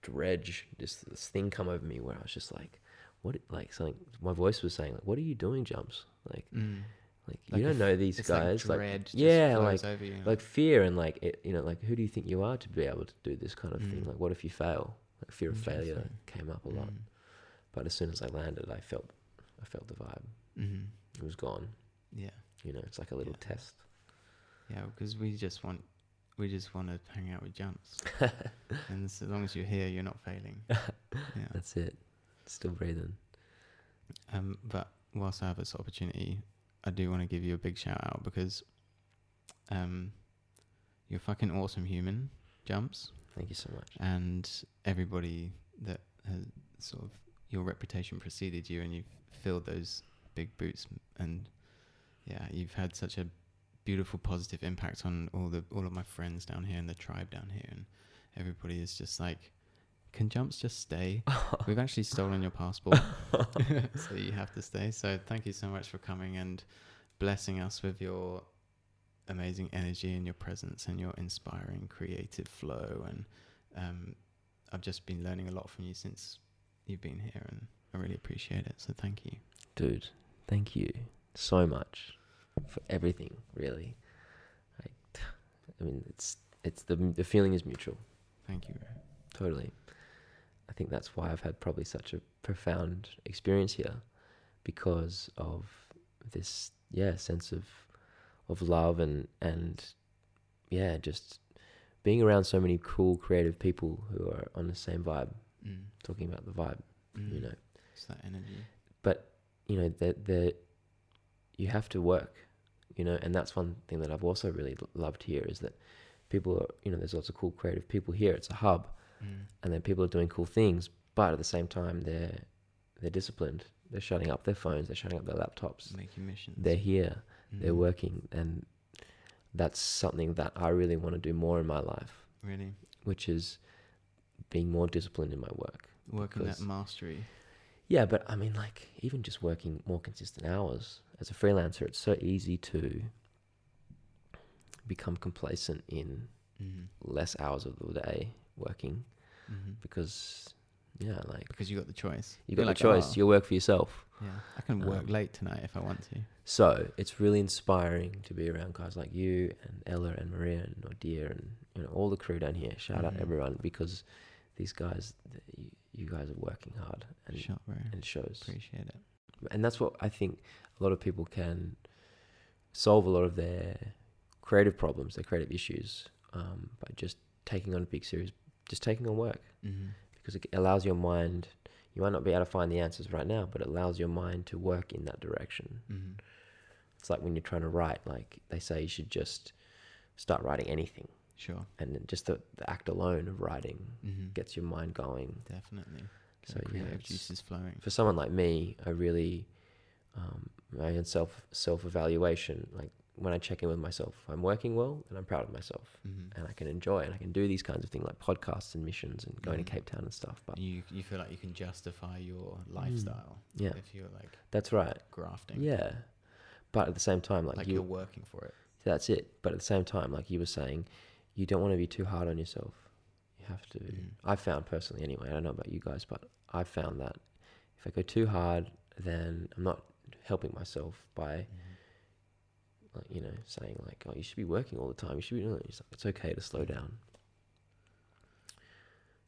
dredge, this this thing come over me where I was just like, what? Like something. My voice was saying like, "What are you doing, jumps? Like, Mm. Like, Like you don't know these guys. like Like, just yeah, like- over you. like fear and like it, you know like who do you think you are to be able to do this kind of thing Mm. like what if you fail like fear of failure came up a lot Mm. but as soon as i landed i felt i felt the vibe Mhm. it was gone Yeah. you know it's like a little Yeah. test Yeah, because we just want we just want to hang out with jumps, and as long as you're here, you're not failing. Yeah. that's it still breathing Um, but whilst I have this opportunity, I do want to give you a big shout out because, um, you're a fucking awesome human, jumps, thank you so much. And everybody that has sort of your reputation preceded you, and you've filled those big boots, and yeah, you've had such a beautiful positive impact on all the all of my friends down here and the tribe down here, and everybody is just like, can jumps just stay? We've actually stolen your passport, so you have to stay. So thank you so much for coming and blessing us with your amazing energy and your presence and your inspiring creative flow. And um, I've just been learning a lot from you since you've been here, and I really appreciate it. So thank you. dude thank you so much for everything really like i mean it's it's the the feeling is mutual Thank you. Totally. I think that's why I've had probably such a profound experience here because of this yeah, sense of of love and and yeah, just being around so many cool creative people who are on the same vibe, Mm. talking about the vibe, you Mm. know. it's that energy. But, you know, that that you have to work, you know, and that's one thing that I've also really loved here is that people are, you know, there's lots of cool creative people here. It's a hub Mm. and then people are doing cool things, but at the same time they're they're disciplined. They're shutting up their phones. They're shutting up their laptops. Making missions. They're here. They're Mm. working, and that's something that I really want to do more in my life, Really which is being more disciplined in my work. working that mastery. Yeah, but I mean, like even just working more consistent hours as a freelancer, it's so easy to become complacent in Mm. less hours of the day working hmm because yeah, like Because you got the choice. you got like, the choice. "Oh, You'll work for yourself. yeah, I can work Um, late tonight if I want to. So it's really inspiring to be around guys like you and Ella and Maria and Nadir and you know all the crew down here. Shout out Mhm. everyone because these guys, you, you guys are working hard and, bro. and it shows. Appreciate it. And that's what I think a lot of people can solve a lot of their creative problems, their creative issues, um, by just taking on a big series, just taking on work hmm because it allows your mind. You might not be able to find the answers right now, but it allows your mind to work in that direction. hmm It's like when you're trying to write, like they say you should just start writing anything. Sure. And just the, the act alone of writing hmm gets your mind going. Definitely. Get So, yeah, juices flowing. For someone like me, I really, um, my own self self evaluation, like when I check in with myself, I'm working well and I'm proud of myself hmm and I can enjoy and I can do these kinds of things like podcasts and missions and going Mhm. to Cape Town and stuff. But You you feel like you can justify your lifestyle Mm. yeah, if you're like that's right. grafting. Yeah. But at the same time, like, Like, you, you're working for it. That's it. But at the same time, like you were saying, you don't want to be too hard on yourself. You have to. Mm. I found personally, anyway. I don't know about you guys, but I found that if I go too hard, then I'm not helping myself by, like, you know, saying like, "Oh, you should be working all the time. You should be doing it." It's, like, it's okay to slow down.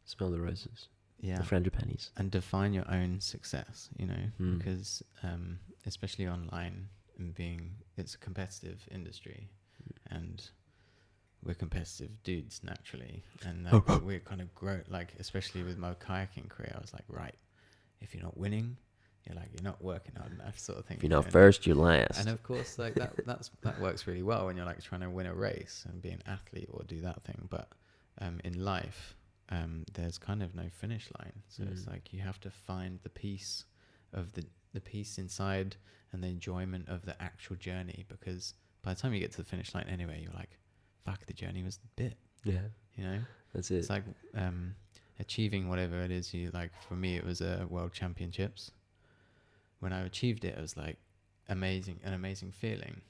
Smell the roses, Yeah. the frangipanis. and define your own success you know Mm. because um, especially online and being it's a competitive industry and we're competitive dudes naturally and like, we're kind of grow like especially with my kayaking career i was like right if you're not winning you're like you're not working hard enough sort of thing If you're not And- first, you're last. and of course like that that's that works really well when you're like trying to win a race and be an athlete or do that thing but um, in life um, there's kind of no finish line so it's Mm. like you have to find the peace of the the peace inside and the enjoyment of the actual journey because by the time you get to the finish line anyway you're like fuck the journey was the bit yeah, you know that's it. it's like um, achieving whatever it is you like. For me, it was a uh, world championships. When I achieved it, it was like amazing, an amazing feeling.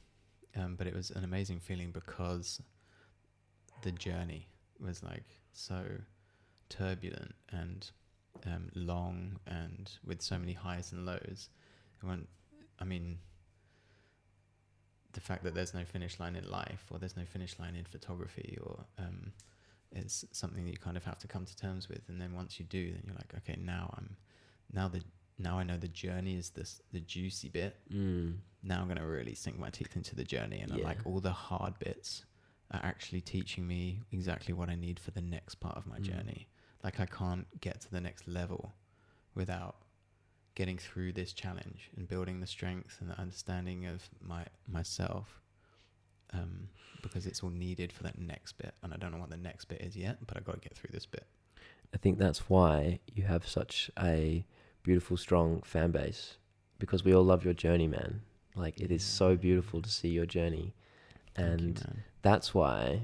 Um, but it was an amazing feeling because the journey was like so turbulent and um, long and with so many highs and lows. It went, I mean, the fact that there's no finish line in life or there's no finish line in photography or um, it's something that you kind of have to come to terms with and then once you do then you're like okay now i'm now the now i know the journey is this the juicy bit mm. now i'm going to really sink my teeth into the journey and I'm Yeah. like all the hard bits are actually teaching me exactly what i need for the next part of my Mm. journey like i can't get to the next level without getting through this challenge and building the strength and the understanding of my myself um, because it's all needed for that next bit and i don't know what the next bit is yet but i got to get through this bit I think that's why you have such a beautiful, strong fan base because we all love your journey, man. Like it is so beautiful to see your journey, Thank you, and that's why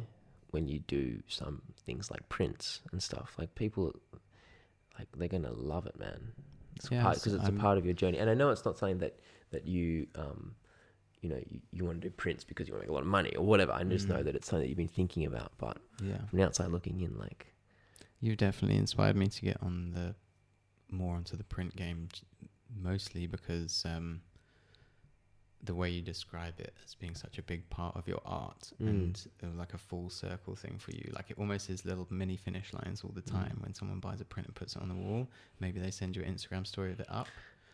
when you do some things like prints and stuff, like people, like they're gonna love it, man. It's Yeah, part because it's a part of your journey, and I know it's not something that that you um. You know, you, you want to do prints because you want to make a lot of money or whatever. I just know Mhm. that it's something that you've been thinking about. But yeah from the outside looking in, like, You've definitely inspired me to get on the more onto the print game, mostly because um, the way you describe it as being such a big part of your art Mm. and uh, like a full circle thing for you. Like it almost is little mini finish lines all the time. Mm. When someone buys a print and puts it on the wall, maybe they send you an Instagram story of it up.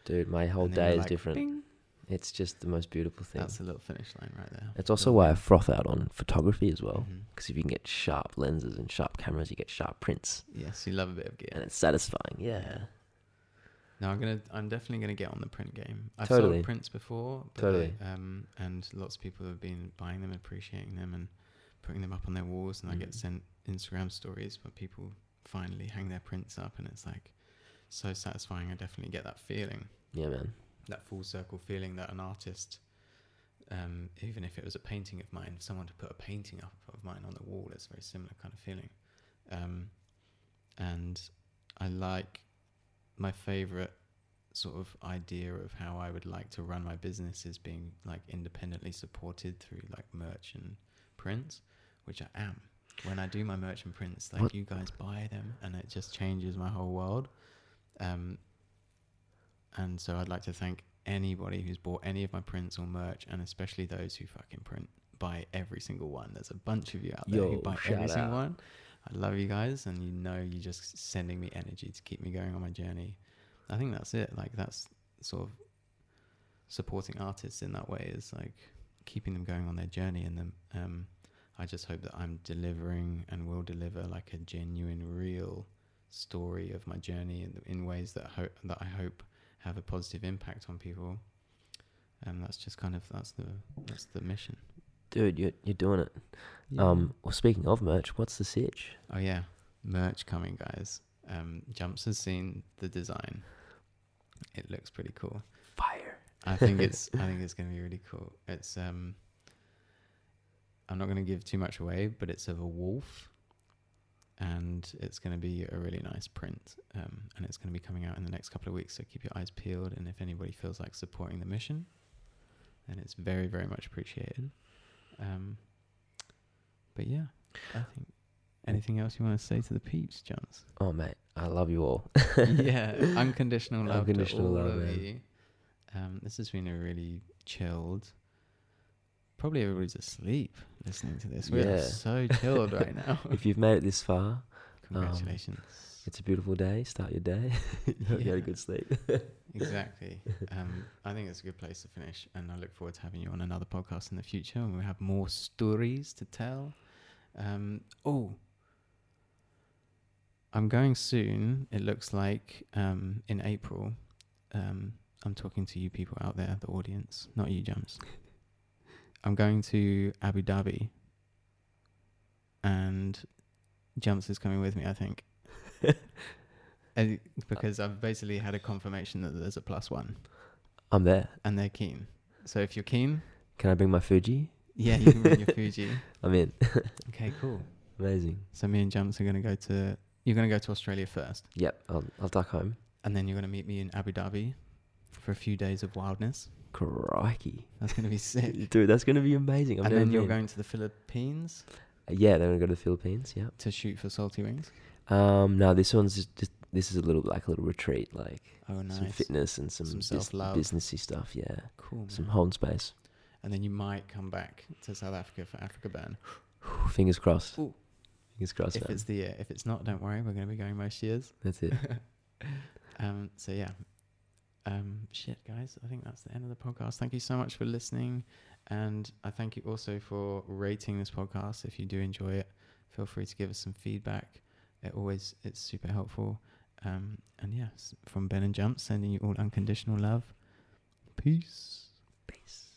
dude, my whole day is like, different. "Bing." It's just the most beautiful thing. That's a little finish line right there. It's also why I froth out on photography as well. Because if you can get sharp lenses and sharp cameras, you get sharp prints, Yes, you love a bit of gear. and it's satisfying. Yeah, No, I'm gonna. I'm definitely gonna get on the print game. I've Totally. sold prints before, but Totally. they- um, and lots of people have been buying them, appreciating them, and putting them up on their walls. And I get Mm. sent Instagram stories where people finally hang their prints up, and it's like so satisfying. I definitely get that feeling, yeah, man. that full circle feeling that an artist, um, even if it was a painting of mine, someone to put a painting up of mine on the wall, it's a very similar kind of feeling. Um, and I like my favorite sort of idea of how I would like to run my business is being like independently supported through like merch and prints, which I am. When I do my merch and prints, like What- you guys buy them, and it just changes my whole world. Um, and so I'd like to thank anybody who's bought any of my prints or merch, and especially those who fucking print buy every single one. There's a bunch of you out there Yo, who buy every single one. I love you guys, and you know you're just sending me energy to keep me going on my journey. I think that's it. Like that's sort of supporting artists in that way is like keeping them going on their journey, and then um, I just hope that I'm delivering and will deliver like a genuine, real story of my journey in, in ways that hope that I hope have a positive impact on people. And that's just kind of that's the that's the mission. Dude, you're you're doing it. Um, well, speaking of merch, what's the sitch? Oh yeah, merch coming, guys. Um, Jumps has seen the design. It looks pretty cool. Fire. I think it's I think it's gonna be really cool. It's um I'm not gonna give too much away, but it's of a wolf and it's gonna be a really nice print. Um and it's gonna be coming out in the next couple of weeks, so keep your eyes peeled and if anybody feels like supporting the mission, then it's very, very much appreciated. Um but yeah, I think Anything else you want to say to the peeps, Johns? Oh mate, I love you all. yeah, unconditional love Unconditional to all love, of you. Um, this has been a really chilled. Probably everybody's asleep listening to this. We're Yeah. so chilled right now. if you've made it this far, Congratulations. It's a beautiful day. Start your day. you had a good sleep. exactly. Um, I think it's a good place to finish, and I look forward to having you on another podcast in the future, and we have more stories to tell. Um, oh, I'm going soon. It looks like um, in April. Um, I'm talking to you people out there, the audience, not you, Jums. I'm going to Abu Dhabi, and Jumps is coming with me. I think. And because I've basically had a confirmation that there's a plus one I'm there. and they're keen. So if you're keen, Can I bring my Fuji? yeah, you can bring your Fuji. I'm in. Okay, cool. Amazing. So me and Jumps are gonna go to you're gonna go to Australia first, Yep, I'll, I'll duck home. and then you're gonna meet me in Abu Dhabi for a few days of wildness. Crikey. That's gonna be sick. Dude, that's going to be amazing. I've and never then you're been. going to the Philippines Uh, yeah, then to go to the Philippines. Yeah. to shoot for Salty Wings. Um, no, this one's just, this is a little like a little retreat, like Oh, nice. some fitness and some, Some bus- businessy stuff. Yeah, Cool. some home space. And then you might come back to South Africa for AfrikaBurn. Fingers crossed. Ooh. Fingers crossed. If man. it's the year. If it's not, don't worry. We're gonna be going most years. That's it. um, so yeah. Um, shit, guys. I think that's the end of the podcast. Thank you so much for listening, and I thank you also for rating this podcast. If you do enjoy it, feel free to give us some feedback it always it's super helpful. Um, and yes, yeah, from Ben and Jump, sending you all unconditional love. Peace. Peace.